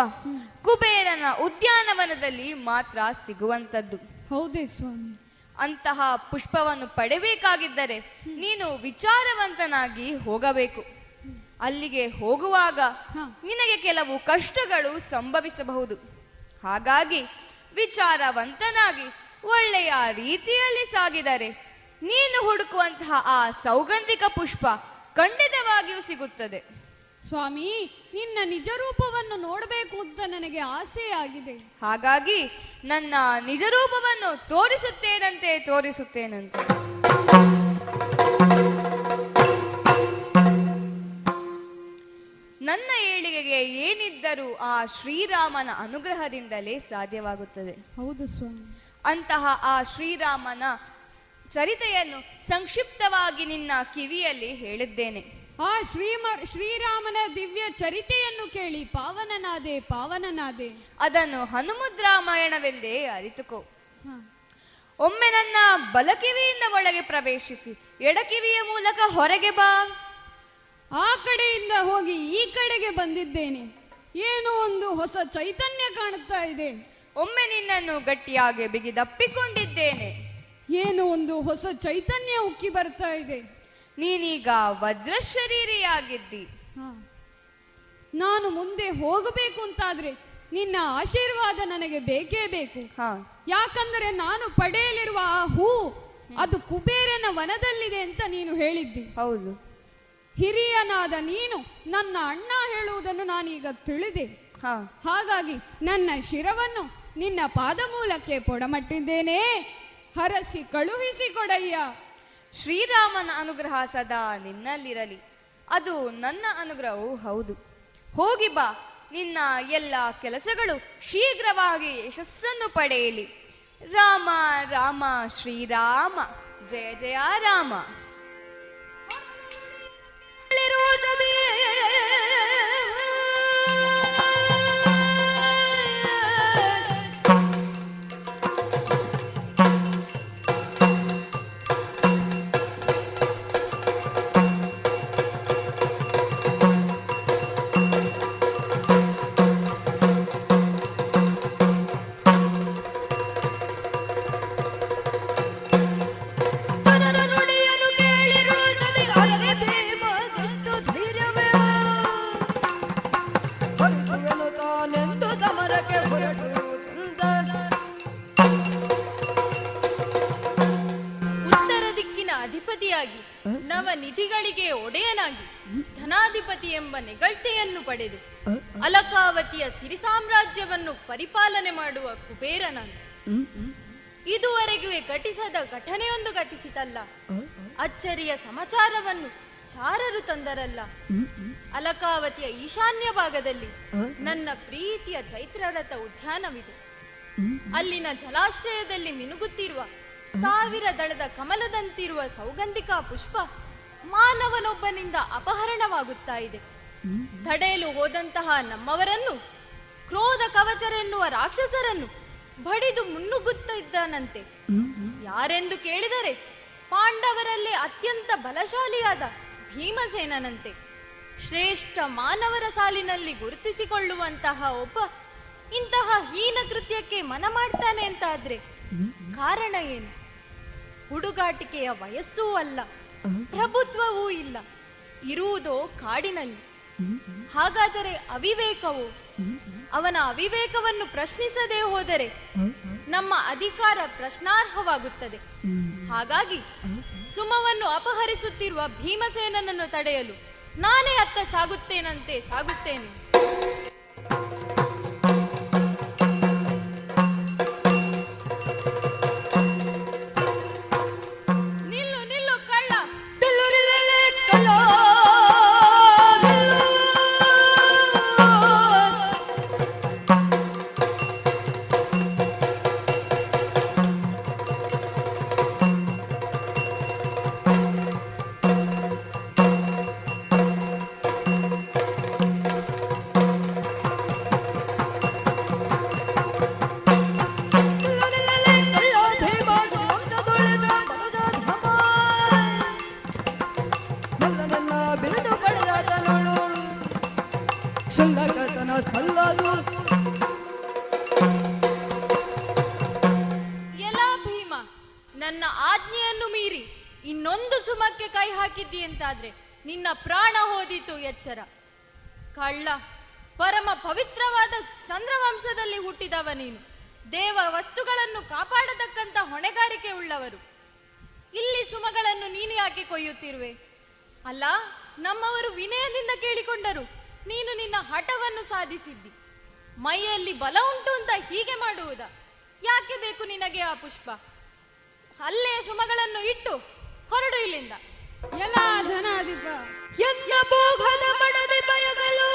ಕುಬೇರನ ಉದ್ಯಾನವನದಲ್ಲಿ ಮಾತ್ರ ಸಿಗುವಂತದ್ದು ಹೌದೇ ಸ್ವಾಮಿ. ಅಂತಹ ಪುಷ್ಪವನ್ನು ಪಡೆಯಬೇಕಾಗಿದ್ದರೆ ನೀನು ವಿಚಾರವಂತನಾಗಿ ಹೋಗಬೇಕು. ಅಲ್ಲಿಗೆ ಹೋಗುವಾಗ ನಿನಗೆ ಕೆಲವು ಕಷ್ಟಗಳು ಸಂಭವಿಸಬಹುದು. ಹಾಗಾಗಿ ವಿಚಾರವಂತನಾಗಿ ಒಳ್ಳೆಯ ರೀತಿಯಲ್ಲಿ ಸಾಗಿದರೆ ನೀನು ಹುಡುಕುವಂತಹ ಆ ಸೌಗಂಧಿಕ ಪುಷ್ಪ ಖಂಡಿತವಾಗಿಯೂ ಸಿಗುತ್ತದೆ. ಸ್ವಾಮಿ ನಿನ್ನ ನಿಜ ರೂಪವನ್ನು ನೋಡಬೇಕು ಅಂತ ನನಗೆ ಆಸೆಯಾಗಿದೆ. ಹಾಗಾಗಿ ನನ್ನ ನಿಜ ರೂಪವನ್ನು ತೋರಿಸುತ್ತೇನಂತೆ ತೋರಿಸುತ್ತೇನಂತೆ. ನನ್ನ ಏಳಿಗೆಗೆ ಏನಿದ್ದರೂ ಆ ಶ್ರೀರಾಮನ ಅನುಗ್ರಹದಿಂದಲೇ ಸಾಧ್ಯವಾಗುತ್ತದೆ. ಹೌದು ಸ್ವಾಮಿ. ಅಂತಹ ಆ ಶ್ರೀರಾಮನ ಚರಿತೆಯನ್ನು ಸಂಕ್ಷಿಪ್ತವಾಗಿ ನಿನ್ನ ಕಿವಿಯಲ್ಲಿ ಹೇಳಿದ್ದೇನೆ. ಆ ಶ್ರೀಮ ಶ್ರೀರಾಮನ ದಿವ್ಯ ಚರಿತೆಯನ್ನು ಕೇಳಿ ಪಾವನನಾದೆ ಪಾವನನಾದೆ. ಅದನ್ನು ಹನುಮದ್ರಾಮಾಯಣವೆಂದೇ ಅರಿತುಕೋ. ಒಮ್ಮೆ ನನ್ನ ಬಲಕಿವಿಯಿಂದ ಒಳಗೆ ಪ್ರವೇಶಿಸಿ ಎಡಕಿವಿಯ ಮೂಲಕ ಹೊರಗೆ ಬಾ. ಆ ಕಡೆಯಿಂದ ಹೋಗಿ ಈ ಕಡೆಗೆ ಬಂದಿದ್ದೇನೆ. ಏನೋ ಒಂದು ಹೊಸ ಚೈತನ್ಯ ಕಾಣುತ್ತಾ ಇದೆ. ಒಮ್ಮೆ ನಿನ್ನನ್ನು ಗಟ್ಟಿಯಾಗಿ ಬಿಗಿದಪ್ಪಿಕೊಂಡಿದ್ದೇನೆ. ಏನು ಒಂದು ಹೊಸ ಚೈತನ್ಯ ಉಕ್ಕಿ ಬರ್ತಾ ಇದೆ? ನೀನೀಗ ವಜ್ರ ಶರೀರಿಯಾಗಿದ್ದಿ ನಾನು ಮುಂದೆ ಹೋಗಬೇಕು ಅಂತಾದ್ರೆ ನಿನ್ನ ಆಶೀರ್ವಾದ ನನಗೆ ಬೇಕೇ ಬೇಕು. ಯಾಕಂದರೆ ನಾನು ಪಡೆಯಲಿರುವ ಆ ಹೂ ಅದು ಕುಬೇರನ ವನದಲ್ಲಿದೆ ಅಂತ ನೀನು ಹೇಳಿದ್ದಿ. ಹೌದು. ಹಿರಿಯನಾದ ನೀನು ನನ್ನ ಅಣ್ಣ ಹೇಳುವುದನ್ನು ನಾನೀಗ ತಿಳಿದೆ. ಹಾಗಾಗಿ ನನ್ನ ಶಿರವನ್ನು ನಿನ್ನ ಪಾದಮೂಲಕ್ಕೆ ಪೊಡಮಟ್ಟಿದ್ದೇನೆ. ಹರಸಿ ಕಳುಹಿಸಿ ಕೊಡಯ್ಯ. ಶ್ರೀರಾಮನ ಅನುಗ್ರಹ ಸದಾ ನಿನ್ನಲ್ಲಿರಲಿ. ಅದು ನನ್ನ ಅನುಗ್ರಹವೂ ಹೌದು. ಹೋಗಿ ಬಾ, ನಿನ್ನ ಎಲ್ಲ ಕೆಲಸಗಳು ಶೀಘ್ರವಾಗಿ ಯಶಸ್ಸನ್ನು ಪಡೆಯಲಿ. ರಾಮ ರಾಮ, ಶ್ರೀರಾಮ, ಜಯ ಜಯ, ರಾಮ. ಘಟಿಸದ ಘಟನೆಯೊಂದು ಘಟಿಸಿತಲ್ಲ. ಅಚ್ಚರಿಯ ಸಮಾಚಾರವನ್ನು ಚಾರರು ತಂದರಲ್ಲ. ಅಲಕಾವತಿಯ ಈಶಾನ್ಯ ಭಾಗದಲ್ಲಿ ನನ್ನ ಪ್ರೀತಿಯ ಚೈತ್ರರಥ ಉದ್ಯಾನವಿದೆ. ಅಲ್ಲಿನ ಜಲಾಶ್ರಯದಲ್ಲಿ ಮಿನುಗುತ್ತಿರುವ ಸಾವಿರ ದಳದ ಕಮಲದಂತಿರುವ ಸೌಗಂಧಿಕಾ ಪುಷ್ಪ ಮಾನವನೊಬ್ಬನಿಂದ ಅಪಹರಣವಾಗುತ್ತಾ ಇದೆ. ತಡೆಯಲು ಹೋದಂತಹ ನಮ್ಮವರನ್ನು ಕ್ರೋಧ ಕವಚರೆನ್ನುವ ರಾಕ್ಷಸರನ್ನು ಬಡಿದು ಮುನ್ನುಗ್ಗುತ್ತಿದ್ದಾನಂತೆ ಯಾರೆಂದು ಕೇಳಿದರೆ ಪಾಂಡವರಲ್ಲೇ ಅತ್ಯಂತ ಬಲಶಾಲಿಯಾದ ಭೀಮಸೇನನಂತೆ. ಶ್ರೇಷ್ಠ ಮಾನವರ ಸಾಲಿನಲ್ಲಿ ಗುರುತಿಸಿಕೊಳ್ಳುವಂತಹ ಒಬ್ಬ ಇಂತಹ ಹೀನ ಕೃತ್ಯಕ್ಕೆ ಮನ ಮಾಡ್ತಾನೆ ಅಂತಾದ್ರೆ ಕಾರಣ ಏನು? ಹುಡುಗಾಟಿಕೆಯ ವಯಸ್ಸೂ ಅಲ್ಲ, ಪ್ರಭುತ್ವವೂ ಇಲ್ಲ, ಇರುವುದೋ ಕಾಡಿನಲ್ಲಿ. ಹಾಗಾದರೆ ಅವಿವೇಕವು? ಅವನ ಅವಿವೇಕವನ್ನು ಪ್ರಶ್ನಿಸದೆ ಹೋದರೆ ನಮ್ಮ ಅಧಿಕಾರ ಪ್ರಶ್ನಾರ್ಹವಾಗುತ್ತದೆ. ಹಾಗಾಗಿ ಸುಮವನ್ನು ಅಪಹರಿಸುತ್ತಿರುವ ಭೀಮಸೇನನನ್ನು ತಡೆಯಲು ನಾನೇ ಅತ್ತ ಸಾಗುತ್ತೇನಂತೆ ಸಾಗುತ್ತೇನೆ. ಅಲ್ಲ ನಮ್ಮವರು ವಿನಯದಿಂದ ಕೇಳಿಕೊಂಡರು. ನೀನು ನಿನ್ನ ಹಠವನ್ನು ಸಾಧಿಸಿದ್ದಿ. ಮೈಯಲ್ಲಿ ಬಲ ಉಂಟು ಅಂತ ಹೀಗೆ ಮಾಡುವುದ? ಯಾಕೆ ಬೇಕು ನಿನಗೆ ಆ ಪುಷ್ಪ? ಅಲ್ಲೇ ಸುಮಗಳನ್ನು ಇಟ್ಟು ಹೊರಡು ಇಲ್ಲಿಂದ. ಎಲ್ಲ ಧನಾಧಿಪ ಮಡದೆ ಬಯಸಲು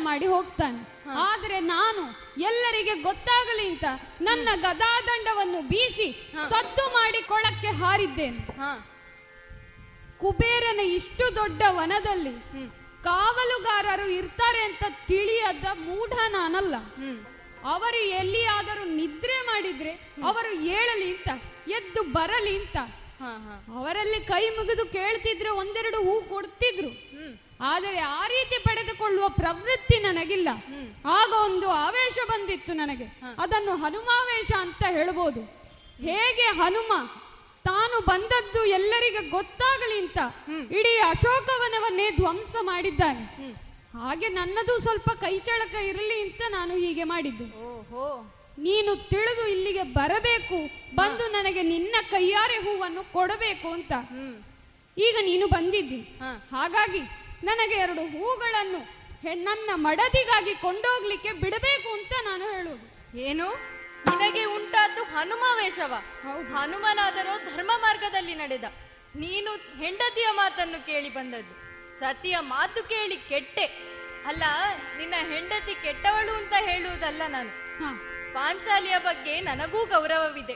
ಮಾಡಿ ಹೋಗ್ತಾನೆ. ಆದ್ರೆ ನಾನು ಎಲ್ಲರಿಗೆ ಗೊತ್ತಾಗಲಿ ಅಂತ ನನ್ನ ಗದಾದಂಡವನ್ನು ಬೀಸಿ ಸದ್ದು ಮಾಡಿ ಕೊಳಕ್ಕೆ ಹಾರಿದ್ದೇನೆ. ಕುಬೇರನ ಇಷ್ಟು ದೊಡ್ಡ ವನದಲ್ಲಿ ಕಾವಲುಗಾರರು ಇರ್ತಾರೆ ಅಂತ ತಿಳಿಯದ ಮೂಢ ನಾನಲ್ಲ. ಅವರು ಎಲ್ಲಿಯಾದರೂ ನಿದ್ರೆ ಮಾಡಿದ್ರೆ ಅವರು ಏಳಲಿ ಅಂತ ಎದ್ದು ಬರಲಿ ಅಂತ ಅವರಲ್ಲಿ ಕೈ ಮುಗಿದು ಕೇಳ್ತಿದ್ರೆ ಒಂದೆರಡು ಹೂ ಕೊಡ್ತಿದ್ರು. ಆದರೆ ಆ ರೀತಿ ಪಡೆದುಕೊಳ್ಳುವ ಪ್ರವೃತ್ತಿ ನನಗಿಲ್ಲ. ಆಗ ಒಂದು ಆವೇಶ ಬಂದಿತ್ತು ನನಗೆ. ಅದನ್ನು ಹನುಮಾವೇಶ ಅಂತ ಹೇಳ್ಬೋದು. ಹೇಗೆ ಹನುಮ ತಾನು ಬಂದದ್ದು ಎಲ್ಲರಿಗೆ ಗೊತ್ತಾಗಲಿ ಅಂತ ಇಡೀ ಅಶೋಕವನವನ್ನೇ ಧ್ವಂಸ ಮಾಡಿದ್ದಾನೆ. ಹಾಗೆ ನನ್ನದು ಸ್ವಲ್ಪ ಕೈಚಳಕ ಇರಲಿ ಅಂತ ನಾನು ಹೀಗೆ ಮಾಡಿದ್ದು. ನೀನು ತಿಳಿದು ಇಲ್ಲಿಗೆ ಬರಬೇಕು ಬಂದು ನನಗೆ ನಿನ್ನ ಕೈಯಾರೆ ಹೂವನ್ನು ಕೊಡಬೇಕು ಅಂತ. ಈಗ ನೀನು ಬಂದಿದ್ದಿ. ಹಾಗಾಗಿ ನನಗೆ ಎರಡು ಹೂಗಳನ್ನು ನನ್ನ ಮಡದಿಗಾಗಿ ಕೊಂಡೋಗ್ಲಿಕ್ಕೆ ಬಿಡಬೇಕು ಅಂತ ನಾನು ಹೇಳುವುದು. ಏನು? ನಿನಗೆ ಉಂಟಾದ್ದು ಹನುಮ ವೇಷವ ಹನುಮನಾದರೂ ಧರ್ಮ ಮಾರ್ಗದಲ್ಲಿ ನಡೆದ. ನೀನು ಹೆಂಡತಿಯ ಮಾತನ್ನು ಕೇಳಿ ಬಂದದ್ದು. ಸತಿಯ ಮಾತು ಕೇಳಿ ಕೆಟ್ಟೆ. ಅಲ್ಲ ನಿನ್ನ ಹೆಂಡತಿ ಕೆಟ್ಟವಳು ಅಂತ ಹೇಳುವುದಲ್ಲ ನಾನು. ಪಾಂಚಾಲಿಯ ಬಗ್ಗೆ ನನಗೂ ಗೌರವವಿದೆ.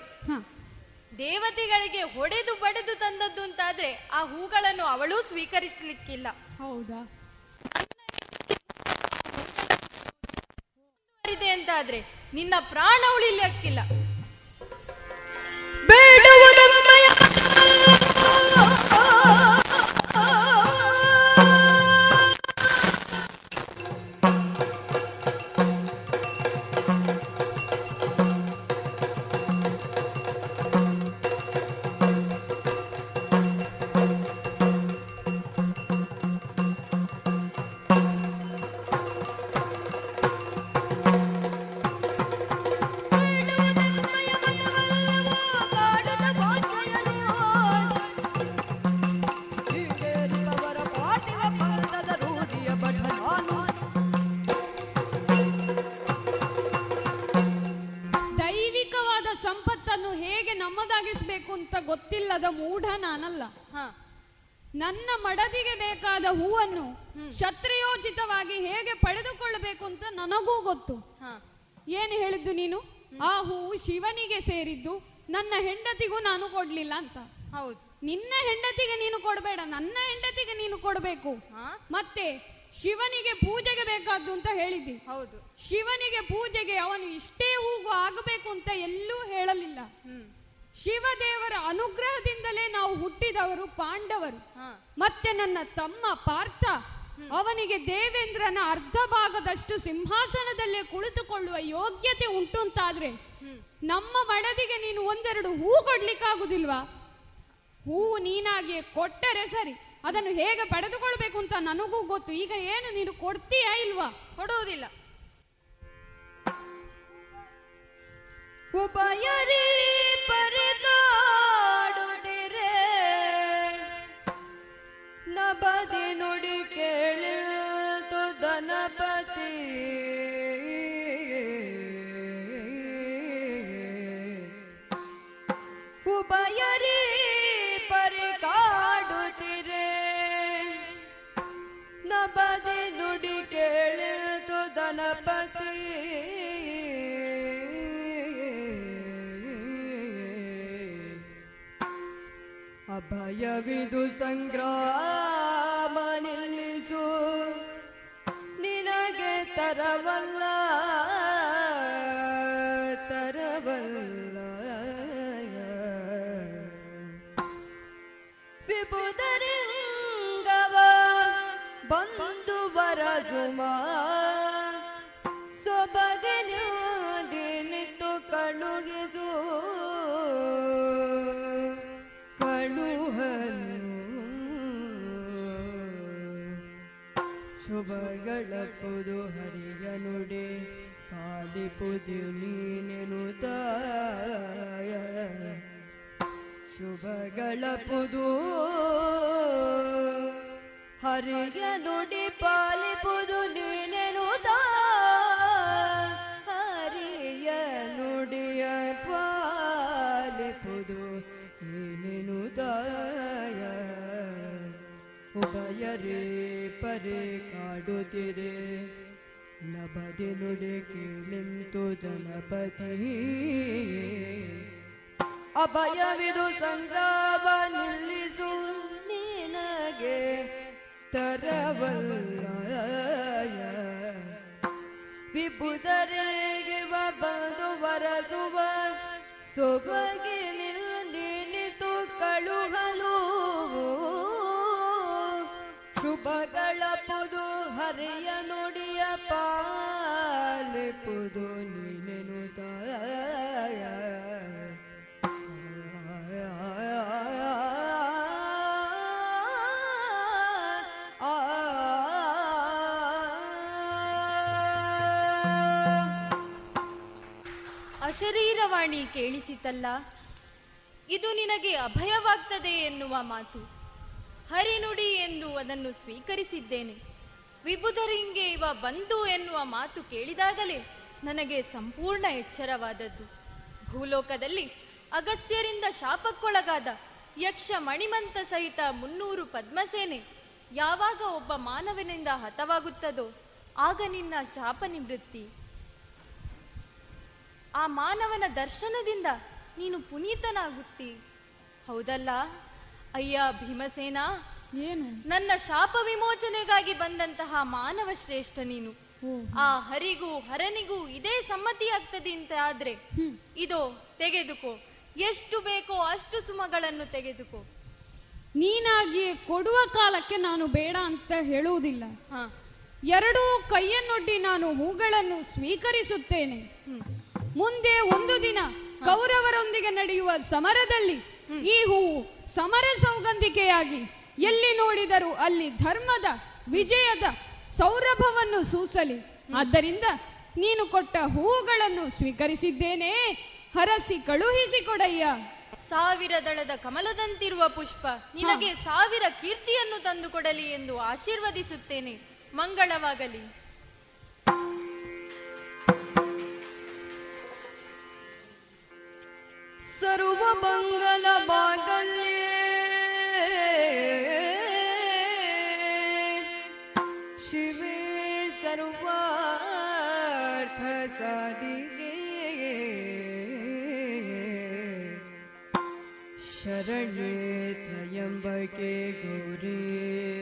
ದೇವತೆಗಳಿಗೆ ಹೊಡೆದು ಬಡೆದು ತಂದದ್ದು ಅಂತಾದ್ರೆ ಆ ಹೂಗಳನ್ನು ಅವಳೂ ಸ್ವೀಕರಿಸಲಿಕ್ಕಿಲ್ಲ. ಹೌದಾ? ಅಂತಾದ್ರೆ ನಿನ್ನ ಪ್ರಾಣ ಉಳಿಲಿಕ್ಕಿಲ್ಲ. ಬೇಡುವುದಮ್ಮಯ ಹೇಳಿದ್ದು ನೀನು? ಆ ಹೂವು ಶಿವನಿಗೆ ಸೇರಿದ್ದು ನನ್ನ ಹೆಂಡತಿಗೂ ನಾನು ಕೊಡ್ಲಿಲ್ಲ ಅಂತ. ಹೌದು. ನಿನ್ನ ಹೆಂಡತಿಗೆ ನೀನು ಕೊಡಬೇಡ ನನ್ನ ಹೆಂಡತಿಗೆ ನೀನು ಕೊಡಬೇಕು. ಮತ್ತೆ ಶಿವನಿಗೆ ಪೂಜೆಗೆ ಬೇಕಾದ್ದು ಅಂತ ಹೇಳಿದ್ದಿ. ಹೌದು. ಶಿವನಿಗೆ ಪೂಜೆಗೆ ಅವನು ಇಷ್ಟೇ ಹೂಗು ಆಗಬೇಕು ಅಂತ ಎಲ್ಲೂ ಹೇಳಲಿಲ್ಲ. ಶಿವದೇವರ ಅನುಗ್ರಹದಿಂದಲೇ ನಾವು ಹುಟ್ಟಿದವರು ಪಾಂಡವರು. ಮತ್ತೆ ನನ್ನ ತಮ್ಮ ಪಾರ್ಥ ಅವನಿಗೆ ದೇವೇಂದ್ರನ ಅರ್ಧ ಭಾಗದಷ್ಟು ಸಿಂಹಾಸನದಲ್ಲೇ ಕುಳಿತುಕೊಳ್ಳುವ ಯೋಗ್ಯತೆ ಉಂಟು ಅಂತಾದ್ರೆ ನಮ್ಮ ಮಡದಿಗೆ ನೀನು ಒಂದೆರಡು ಹೂ ಕೊಡ್ಲಿಕ್ಕಾಗುದಿಲ್ವಾ? ಹೂವು ನೀನಾಗಿ ಕೊಟ್ಟರೆ ಸರಿ ಅದನ್ನು ಹೇಗೆ ಪಡೆದುಕೊಳ್ಬೇಕು ಅಂತ ನನಗೂ ಗೊತ್ತು. ಈಗ ಏನು ನೀನು ಕೊಡ್ತೀಯಾ ಇಲ್ವಾ? ಕೊಡುವುದಿಲ್ಲ. ಉಭಯರಿ ಪರದಾಡುತ್ತಿರೆ ನಬದಿ ನುಡಿ ಅಭಯವಿದು ಸಂಗ್ರಾಮ ನಿಲ್ಲಿಸು. ನಿನಗೆ ತರವಲ್ಲ ತರವಲ್ಲ. ವಿಬುಧರಿಂಗವ ಬಂದು ಬರಸುಮ ಶುಭಗಳ ಪುದು ಹರಿಯ ನುಡಿ ಪಾಲಿಪುದು ನೀನು ಶುಭಗಳ ಪುದು ಹರಿಯ ನುಡಿ ಪಾಲಿಪುದು ನೀನು ಹರಿಯ ನುಡಿಯ ಪಾಲಿಪುದು ನೀನೆನುದಾಯ ಉಭಯರೇ ಪರೆ ಕಾಡುತ್ತಿರೆ ನಬದಿ ನುಡಿ ಕೇಳಿಂತು ಜನಪತಿ ಅಭಯವಿದು ಸಂಗ್ರಾಮ ನಿಲ್ಲಿಸು. ನಿನಗೆ ತರವಲ್ಲ ವಿಭುತರಿಗೆ ಬಂದು ವರಸುವ ಸೊಬಗೆ ಅಶರೀರವಾಣಿ ಕೇಳಿಸಿತಲ್ಲ? ಇದು ನಿನಗೆ ಅಭಯವಾಗ್ತದೆ ಎನ್ನುವ ಮಾತು. ಹರಿನುಡಿ ಎಂದು ಅದನ್ನು ಸ್ವೀಕರಿಸಿದ್ದೇನೆ. ವಿಭುಧರಿಂಗೆ ಇವ ಬಂದು ಎನ್ನುವ ಮಾತು ಕೇಳಿದಾಗಲೇ ನನಗೆ ಸಂಪೂರ್ಣ ಎಚ್ಚರವಾದದ್ದು. ಭೂಲೋಕದಲ್ಲಿ ಅಗತ್ಯರಿಂದ ಶಾಪಕ್ಕೊಳಗಾದ ಯಕ್ಷ ಮಣಿಮಂತ ಸಹಿತ ಮುನ್ನೂರು ಪದ್ಮಸೇನೆ ಯಾವಾಗ ಒಬ್ಬ ಮಾನವನಿಂದ ಹತವಾಗುತ್ತದೋ, ಆಗ ನಿನ್ನ ಶಾಪ ನಿವೃತ್ತಿ ಆ ಮಾನವನ ದರ್ಶನದಿಂದ ನೀನು ಪುನೀತನಾಗುತ್ತಿ. ಹೌದಲ್ಲ? ಅಯ್ಯ ಭೀಮಸೇನ ಏನು? ನನ್ನ ಶಾಪ ವಿಮೋಚನೆಗಾಗಿ ಬಂದಂತಹ ಮಾನವ ಶ್ರೇಷ್ಠ ನೀನು. ಆ ಹರಿಗೂ ಹರನಿಗೂ ಇದೇ ಸಮ್ಮತಿಯಾಗ್ತದೆ ಅಂತ ಆದ್ರೆ ಇದೋ ತೆಗೆದುಕೋ. ಎಷ್ಟು ಬೇಕೋ ಅಷ್ಟು ಸುಮಗಳನ್ನು ತೆಗೆದುಕೋ. ನೀನಾಗಿ ಕೊಡುವ ಕಾಲಕ್ಕೆ ನಾನು ಬೇಡ ಅಂತ ಹೇಳುವುದಿಲ್ಲ. ಎರಡೂ ಕೈಯನ್ನೊಡ್ಡಿ ನಾನು ಹೂಗಳನ್ನು ಸ್ವೀಕರಿಸುತ್ತೇನೆ. ಮುಂದೆ ಒಂದು ದಿನ ಕೌರವರೊಂದಿಗೆ ನಡೆಯುವ ಸಮರದಲ್ಲಿ ಈ ಹೂವು ಸಮರ ಸೌಗಂಧಿಕೆಯಾಗಿ ಎಲ್ಲಿ ನೋಡಿದರೂ ಅಲ್ಲಿ ಧರ್ಮದ ವಿಜಯದ ಸೌರಭವನ್ನು ಸೂಸಲಿ. ಆದ್ದರಿಂದ ನೀನು ಕೊಟ್ಟ ಹೂವುಗಳನ್ನು ಸ್ವೀಕರಿಸಿದ್ದೇನೆ. ಹರಸಿ ಕಳುಹಿಸಿ ಕೊಡಯ್ಯ. ಸಾವಿರ ದಳದ ಕಮಲದಂತಿರುವ ಪುಷ್ಪ ನಿನಗೆ ಸಾವಿರ ಕೀರ್ತಿಯನ್ನು ತಂದುಕೊಡಲಿ ಎಂದು ಆಶೀರ್ವದಿಸುತ್ತೇನೆ. ಮಂಗಳವಾಗಲಿ. सर्वमङ्गलमाङ्गल्ये शिवे सर्वार्थसादिके शरण्ये थयम्बके गौरे।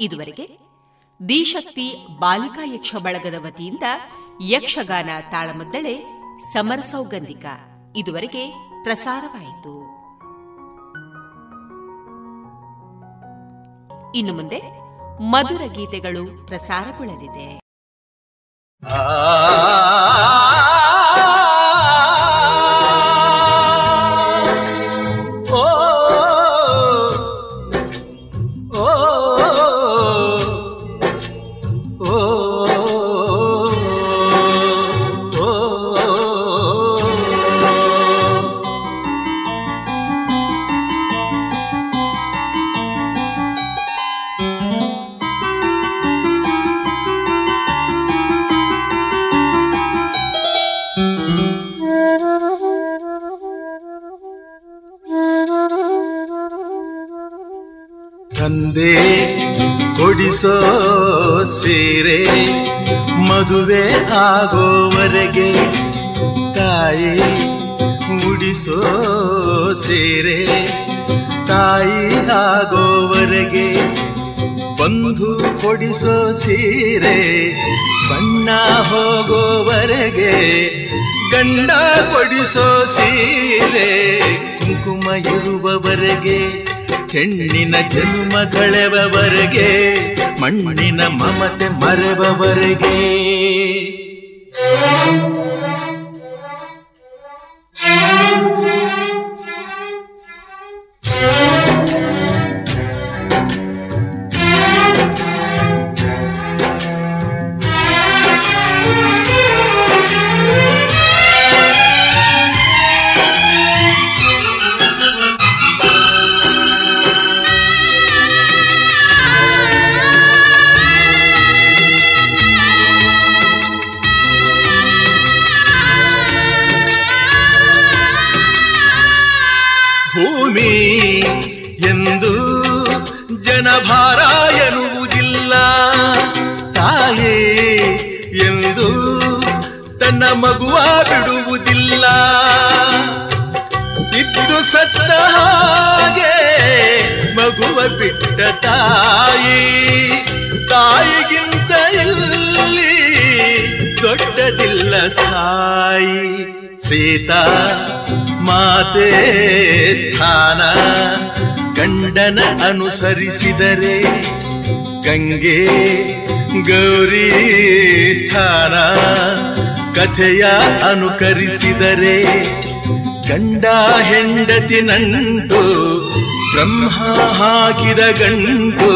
ಇದುವರೆಗೆ ದಿಶಕ್ತಿ ಬಾಲಿಕಾ ಯಕ್ಷ ಬಳಗದ ವತಿಯಿಂದ ಯಕ್ಷಗಾನ ತಾಳಮದ್ದಳೆ ಸಮರ ಸೌಗಂಧಿಕ ಇದುವರೆಗೆ ಪ್ರಸಾರವಾಯಿತು. ಇನ್ನು ಮುಂದೆ ಮಧುರ ಗೀತೆಗಳು ಪ್ರಸಾರಗೊಳ್ಳಲಿದೆ. ಕೊಡಿಸೋ ಸೀರೆ. ಬಣ್ಣ ಹೋಗೋವರೆಗೆ ಗಂಡ ಕೊಡಿಸೋ ಸೀರೆ. ಕುಂಕುಮ ಇರುವವರೆಗೆ, ಹೆಣ್ಣಿನ ಜನ್ಮ ಕಳೆವವರೆಗೆ, ಮಣ್ಣಿನ ಮಮತೆ ಮರೆವವರೆಗೆ. ಮಾತೆ ಸ್ಥಾನ ಗಂಡನ ಅನುಸರಿಸಿದರೆ ಗಂಗೆ ಗೌರಿ ಸ್ಥಾನ ಕಥೆಯ ಅನುಕರಿಸಿದರೆ ಗಂಡ ಹೆಂಡತಿ ನಂಟು ಬ್ರಹ್ಮ ಹಾಕಿದ ಗಂಟು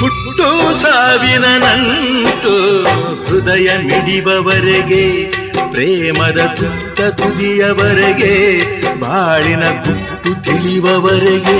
ಹುಟ್ಟು ಸಾವಿನ ನಂಟು ಹೃದಯ ಮಿಡಿಬವರೆಗೆ ಪ್ರೇಮದ ತುತ್ತ ತುದಿಯವರೆಗೆ ಬಾಳಿನ ಗುಟ್ಟು ತಿಳಿಯುವವರೆಗೆ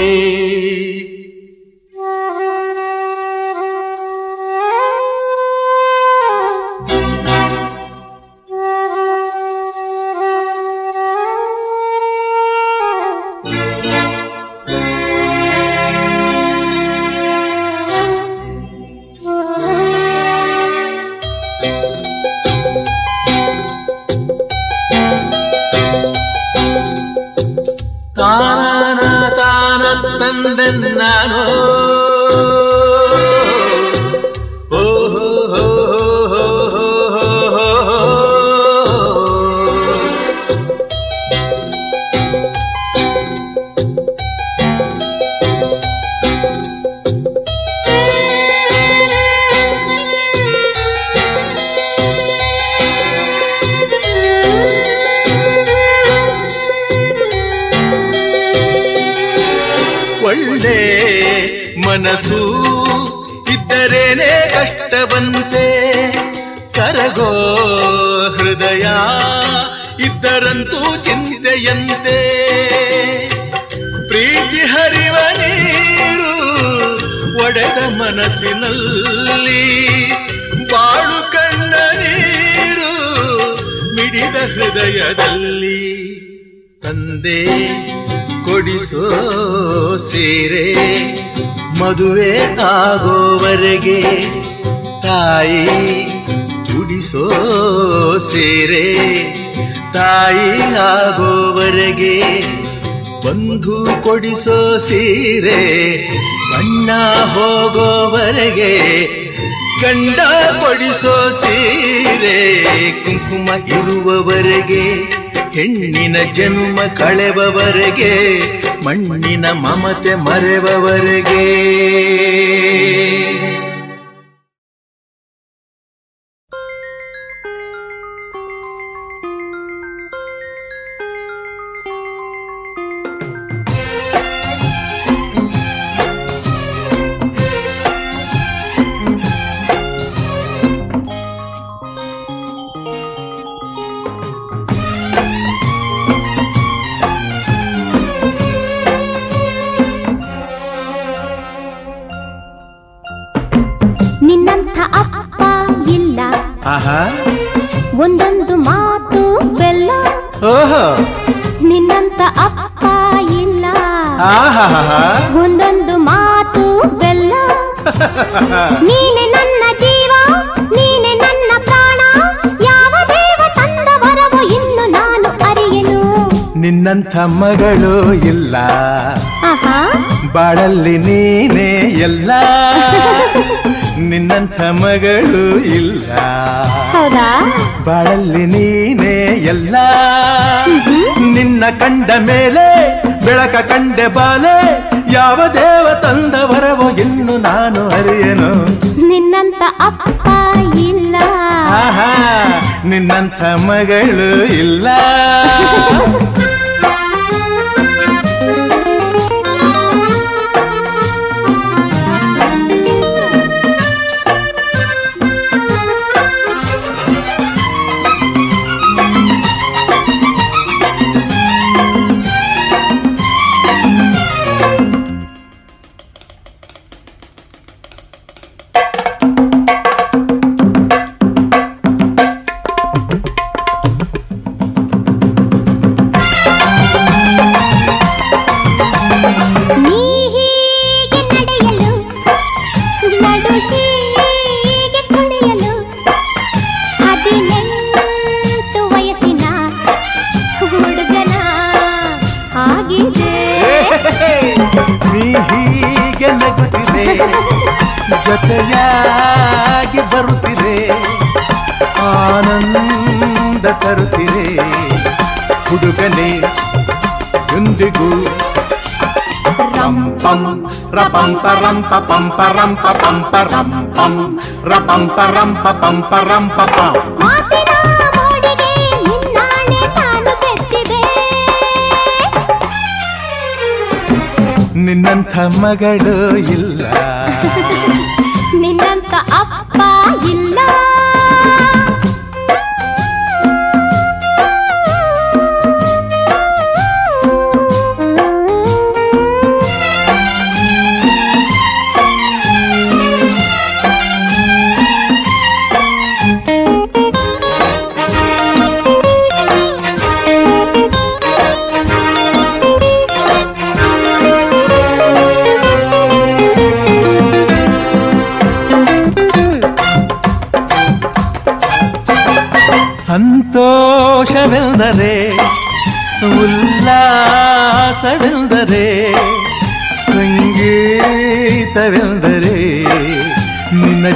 ಇರುವವರೆಗೆ ಹೆಣ್ಣಿನ ಜನುಮ ಕಳೆವವರೆಗೆ ಮಣ್ಣಿನ ಮಮತೆ ಮರೆವವರೆಗೆ. ನಿನ್ನಂಥ ಮಗಳು ಇಲ್ಲ ಬಾಳಲ್ಲಿ ನೀನೇ ಎಲ್ಲ. ನಿನ್ನಂಥ ಮಗಳು ಇಲ್ಲ. ಬಾಳಲ್ಲಿ ನೀನೇ ಎಲ್ಲ. ನಿನ್ನ ಕಂಡ ಮೇಲೆ ಬೆಳಕ ಕಂಡೆ ಬಾಲೆ ಯಾವ ದೇವ ತಂದ ವರವೋ ಇನ್ನು ನಾನು ಅರಿಯನು. ನಿನ್ನಂತ ಅಪ್ಪ ಇಲ್ಲ. ನಿನ್ನಂಥ ಮಗಳು ಇಲ್ಲ. ಪಂಪ ಪಂಪ ರಂಪಂ ರಪಂಪ ರಂಪ ಪಂಪ ರಂಪ ಪಂ ಮಾತಿನ ಮೋಡಿಗೆ ನಿನ್ನಾಣೆ ನಾನು ಬೆಚ್ಚಿದೆ ನಿನ್ನಂಥ ಮಗಳು ಇಲ್ಲ ನೀ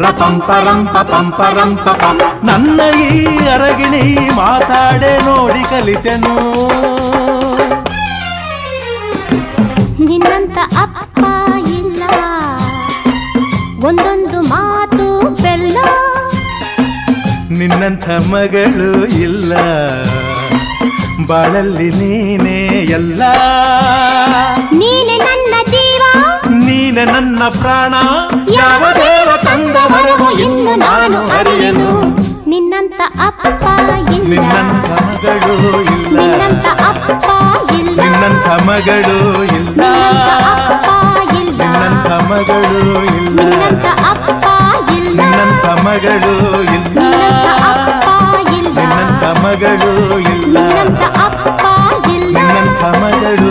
ರಪಂ ಪರಂ ಪಪಂ ಪರಂ ರಂಪ ನನ್ನ ಈ ಅರಗಿಣಿ ಮಾತಾಡೆ ನೋಡಿ ಕಲಿತೆನು. ನಿನ್ನಂತ ಅಪ್ಪ ಇಲ್ಲ. ಒಂದೊಂದು ಮಾತು ಬೆಲ್ಲ. ನಿನ್ನಂಥ ಮಗಳು ಇಲ್ಲ. ಬಾಳಲ್ಲಿ ನೀನೇ ಎಲ್ಲ. ನೀನೆ ನನ್ನ ಜೀವ. ನೀನೆ ನನ್ನ ಪ್ರಾಣ. ಯಾವುದೇ ದೇವ ತಂದ ವರವು ಇನ್ನು ನಾನು ಅರಿಯನು ನಿನ್ನಂತ ಅಪ್ಪ ಇಲ್ಲ ನಿನ್ನಂಥ ಮಗಳು ಇಲ್ಲ ನಿನ್ನಂತ ಅಪ್ಪ ಇಲ್ಲ ನಿನ್ನಂಥ ಮಗಳು ಇಲ್ಲ ನಿನ್ನಂಥ ಮಗಳು ಇಲ್ಲ ನಿನ್ನಂತ ಅಪ್ಪ ಇಲ್ಲ ನಿನ್ನಂಥ ಮಗಳು ಇಲ್ಲ ನಿನ್ನಂಥ ಮಗಳು ಇಲ್ಲ ನಿನ್ನಂತ ಅಪ್ಪ ಇಲ್ಲ ನಿನ್ನಂಥ ಮಗಳು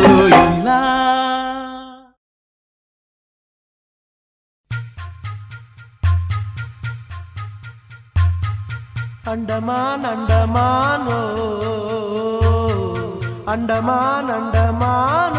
ಇಲ್ಲ ಅಂಡಮಾನ್ ಅಂಡಮಾನೋ ಅಂಡಮಾನ್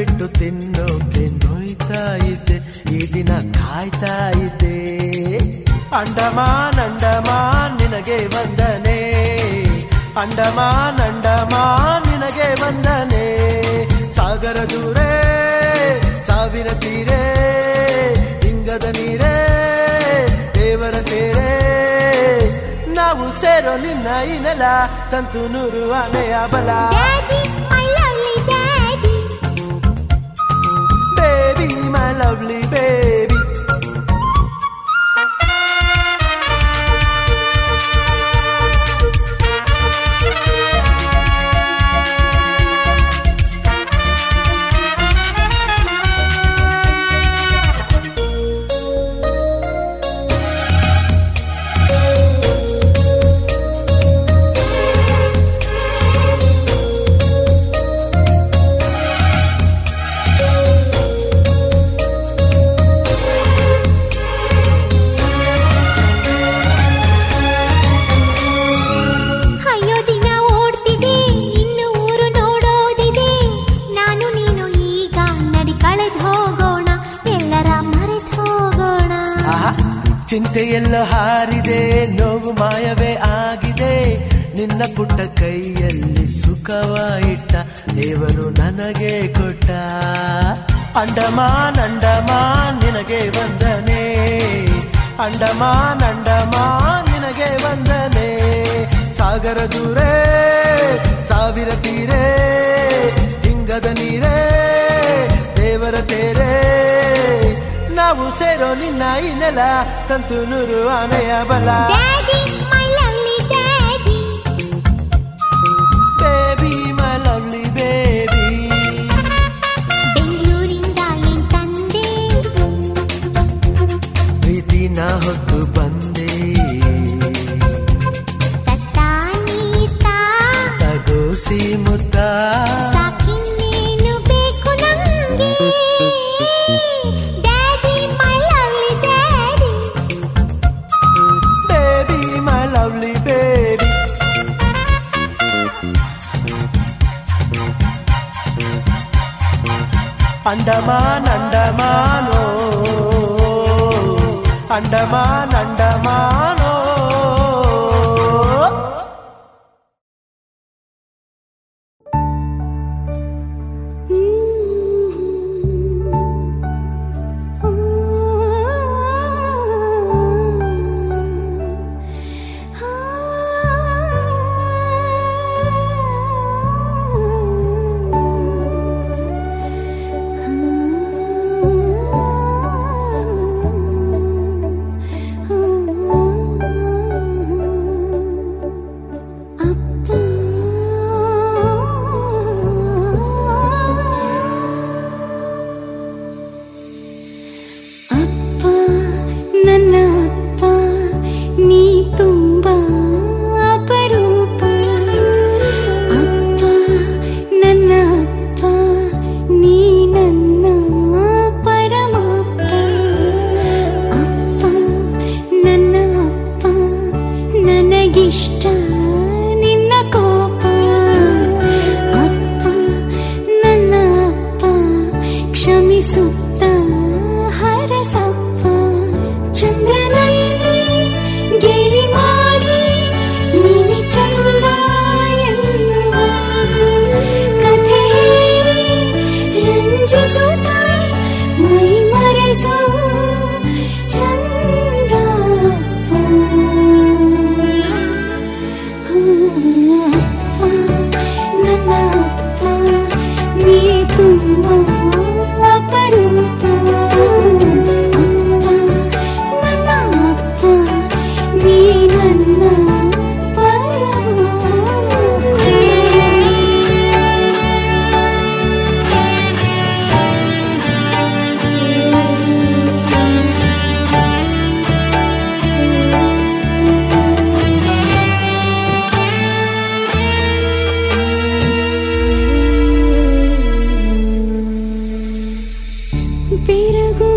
ಬಿಟ್ಟು ತಿನ್ನೋಕೆ ನೋಯ್ತಾ ಇದ್ದೆ, ಈ ದಿನ ಕಾಯ್ತಾ ಇದ್ದೆ. ಅಂಡಮಾನ್ ಅಂಡಮಾನ್, ನಿನಗೆ ವಂದನೆ. ಅಂಡಮಾನ್ ಅಂಡಮಾನ್, ನಿನಗೆ ವಂದನೆ. ಸಾಗರ ದೂರೇ ಸಾವಿರ ತೀರೇ ಹಿಂಗದ ನೀರೇ, ದೇವರ ತೇರೇ. ನಾವು ಸೇರೋ ನಿನ್ನ ಇನಲ ತಂತು ನೂರು ಆನೆಯ ಬಲ. lovely baby. ಚಿಂತೆಯೆಲ್ಲ ಹಾರಿದೆ, ನೋವು ಮಾಯವೇ ಆಗಿದೆ. ನಿನ್ನ ಪುಟ್ಟ ಕೈಯಲ್ಲಿ ಸುಖವ ದೇವರು ನನಗೆ ಕೊಟ್ಟ. ಅಂಡಮಾನ್ ಅಂಡಮಾನ್, ನಿನಗೆ ವಂದನೆ. ಅಂಡಮಾನ್ ಅಂಡಮಾನ್, ನಿನಗೆ ವಂದನೆ. ಸಾಗರ ದೂರೇ, ಸಾವಿರ ತೀರೇ ಹಿಂಗದ ನೀರೇ ನಾವು ಸೇರೋ ನಿನ್ನ ಈ ನೆಲ ತಂತು ನೂರು ಅಂಡಮಾನ್ ಅಂಡಮಾನೋ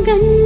கண்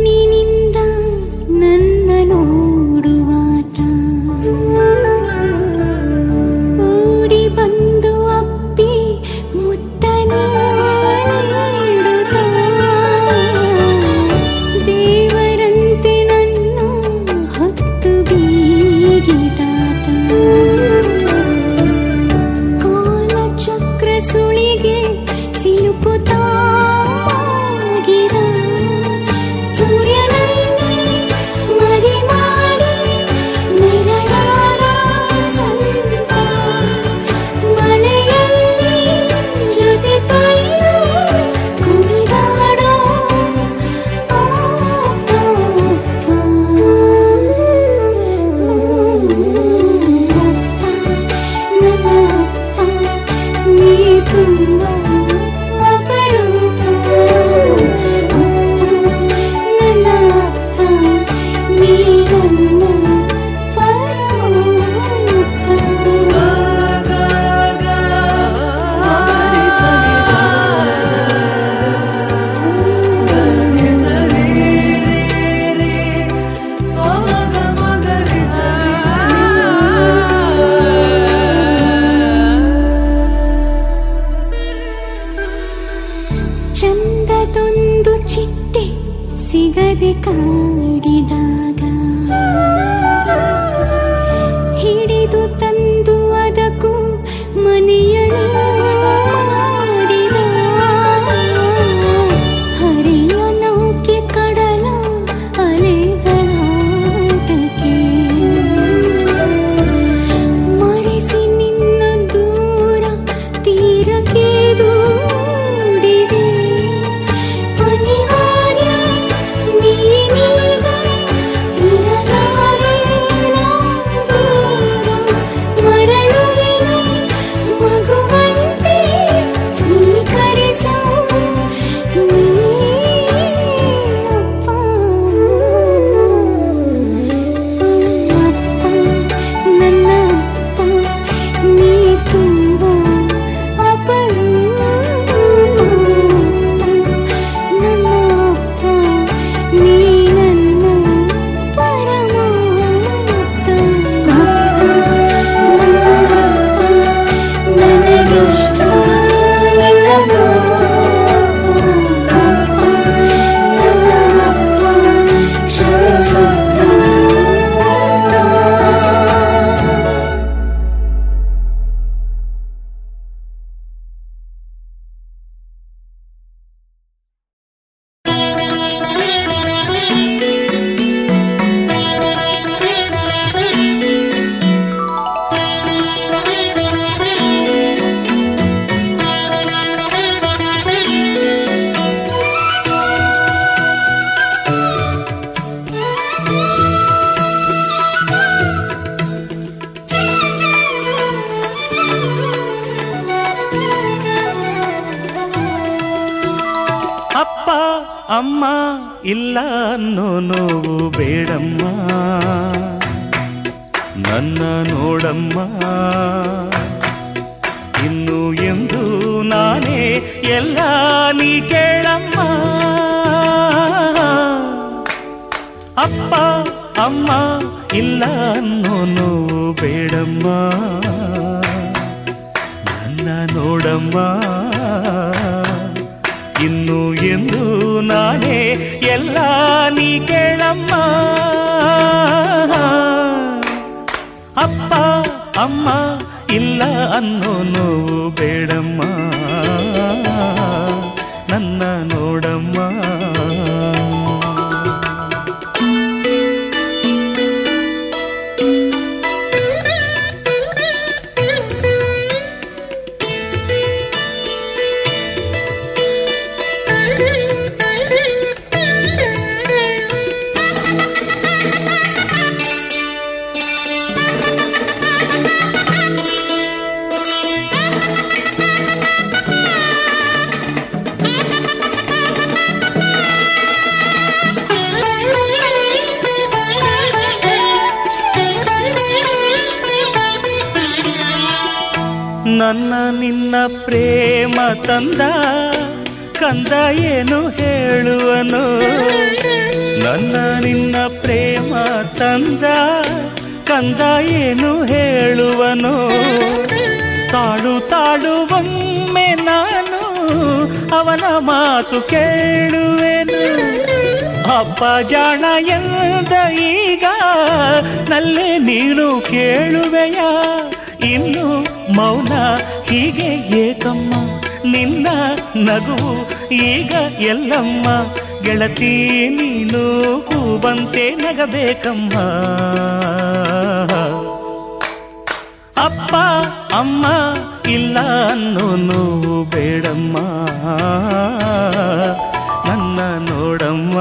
ನನ್ನ ನಿನ್ನ ಪ್ರೇಮ ತಂದ, ಕಂದ ಏನು ಹೇಳುವನು? ನನ್ನ ನಿನ್ನ ಪ್ರೇಮ ತಂದ, ಕಂದ ಏನು ಹೇಳುವನು? ತಾಳು ತಾಳುವೊಮ್ಮೆ ನಾನು ಅವನ ಮಾತು ಕೇಳುವೆನು. ಅಪ್ಪ ಜಾಣ ಎಂದ ಈಗ, ನಲ್ಲೇ ನೀನು ಕೇಳುವೆಯ. ಇನ್ನು ಮೌನ ಹೀಗೆ ಏಕಮ್ಮ, ನಿನ್ನ ನಗು ಈಗ ಎಲ್ಲಮ್ಮ. ಗೆಳತಿ, ನೀನು ಕೂಬಂತೆ ನಗಬೇಕಮ್ಮ. ಅಪ್ಪ, ಅಮ್ಮ, ಇಲ್ಲ ಅನ್ನೋನು ಬೇಡಮ್ಮ. ನನ್ನ ನೋಡಮ್ಮ.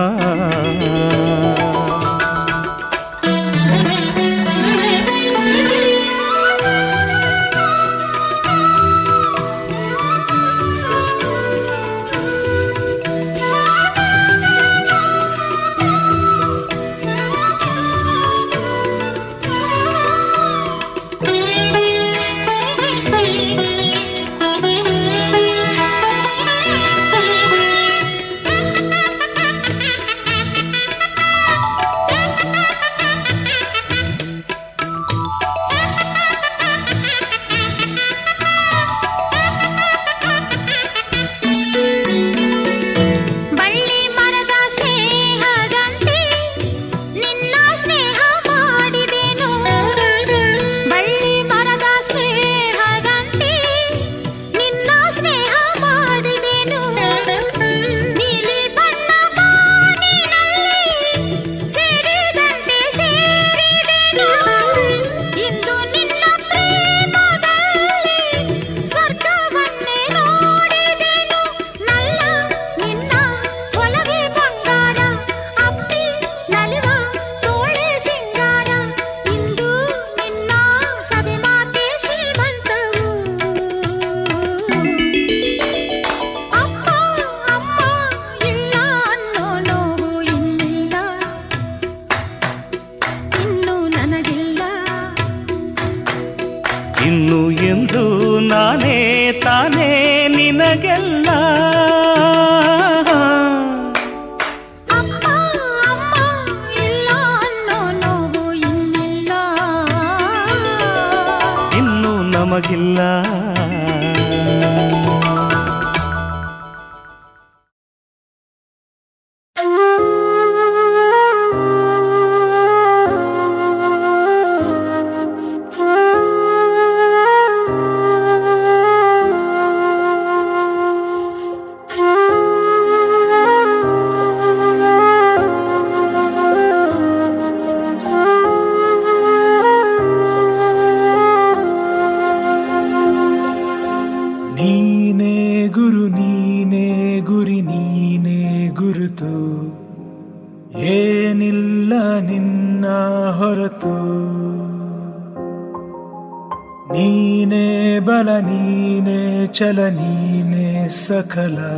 चलनीने सकला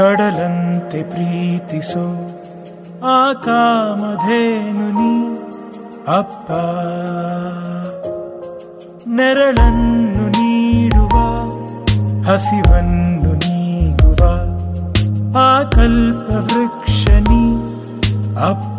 ಕಡಲಂತೆ ಪ್ರೀತಿಸೋ ಆ ಕಾಮಧೇನು ನೀ ಅಪ್ಪ. ನೆರಳನ್ನು ನೀಡುವ ಹಸಿವನ್ನು ನೀಗುವ ಆ ಕಲ್ಪವೃಕ್ಷ ನೀ ಅಪ್ಪ.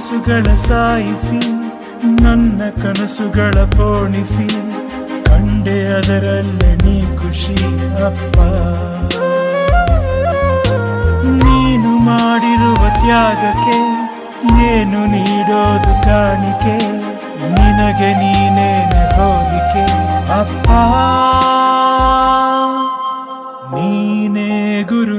ಕನಸುಗಳ ಸಾಯಿಸಿ, ನನ್ನ ಕನಸುಗಳ ಪೋಣಿಸಿ, ಕಂಡೆ ಅದರಲ್ಲೇ ನೀ ಖುಷಿ ಅಪ್ಪ. ನೀನು ಮಾಡಿರುವ ತ್ಯಾಗಕ್ಕೆ, ಏನು ನೀಡೋದು ಕಾಣಿಕೆ, ನಿನಗೆ ನೀನೇನೆ ಹೋಲಿಕೆ ಅಪ್ಪ. ನೀನೇ ಗುರು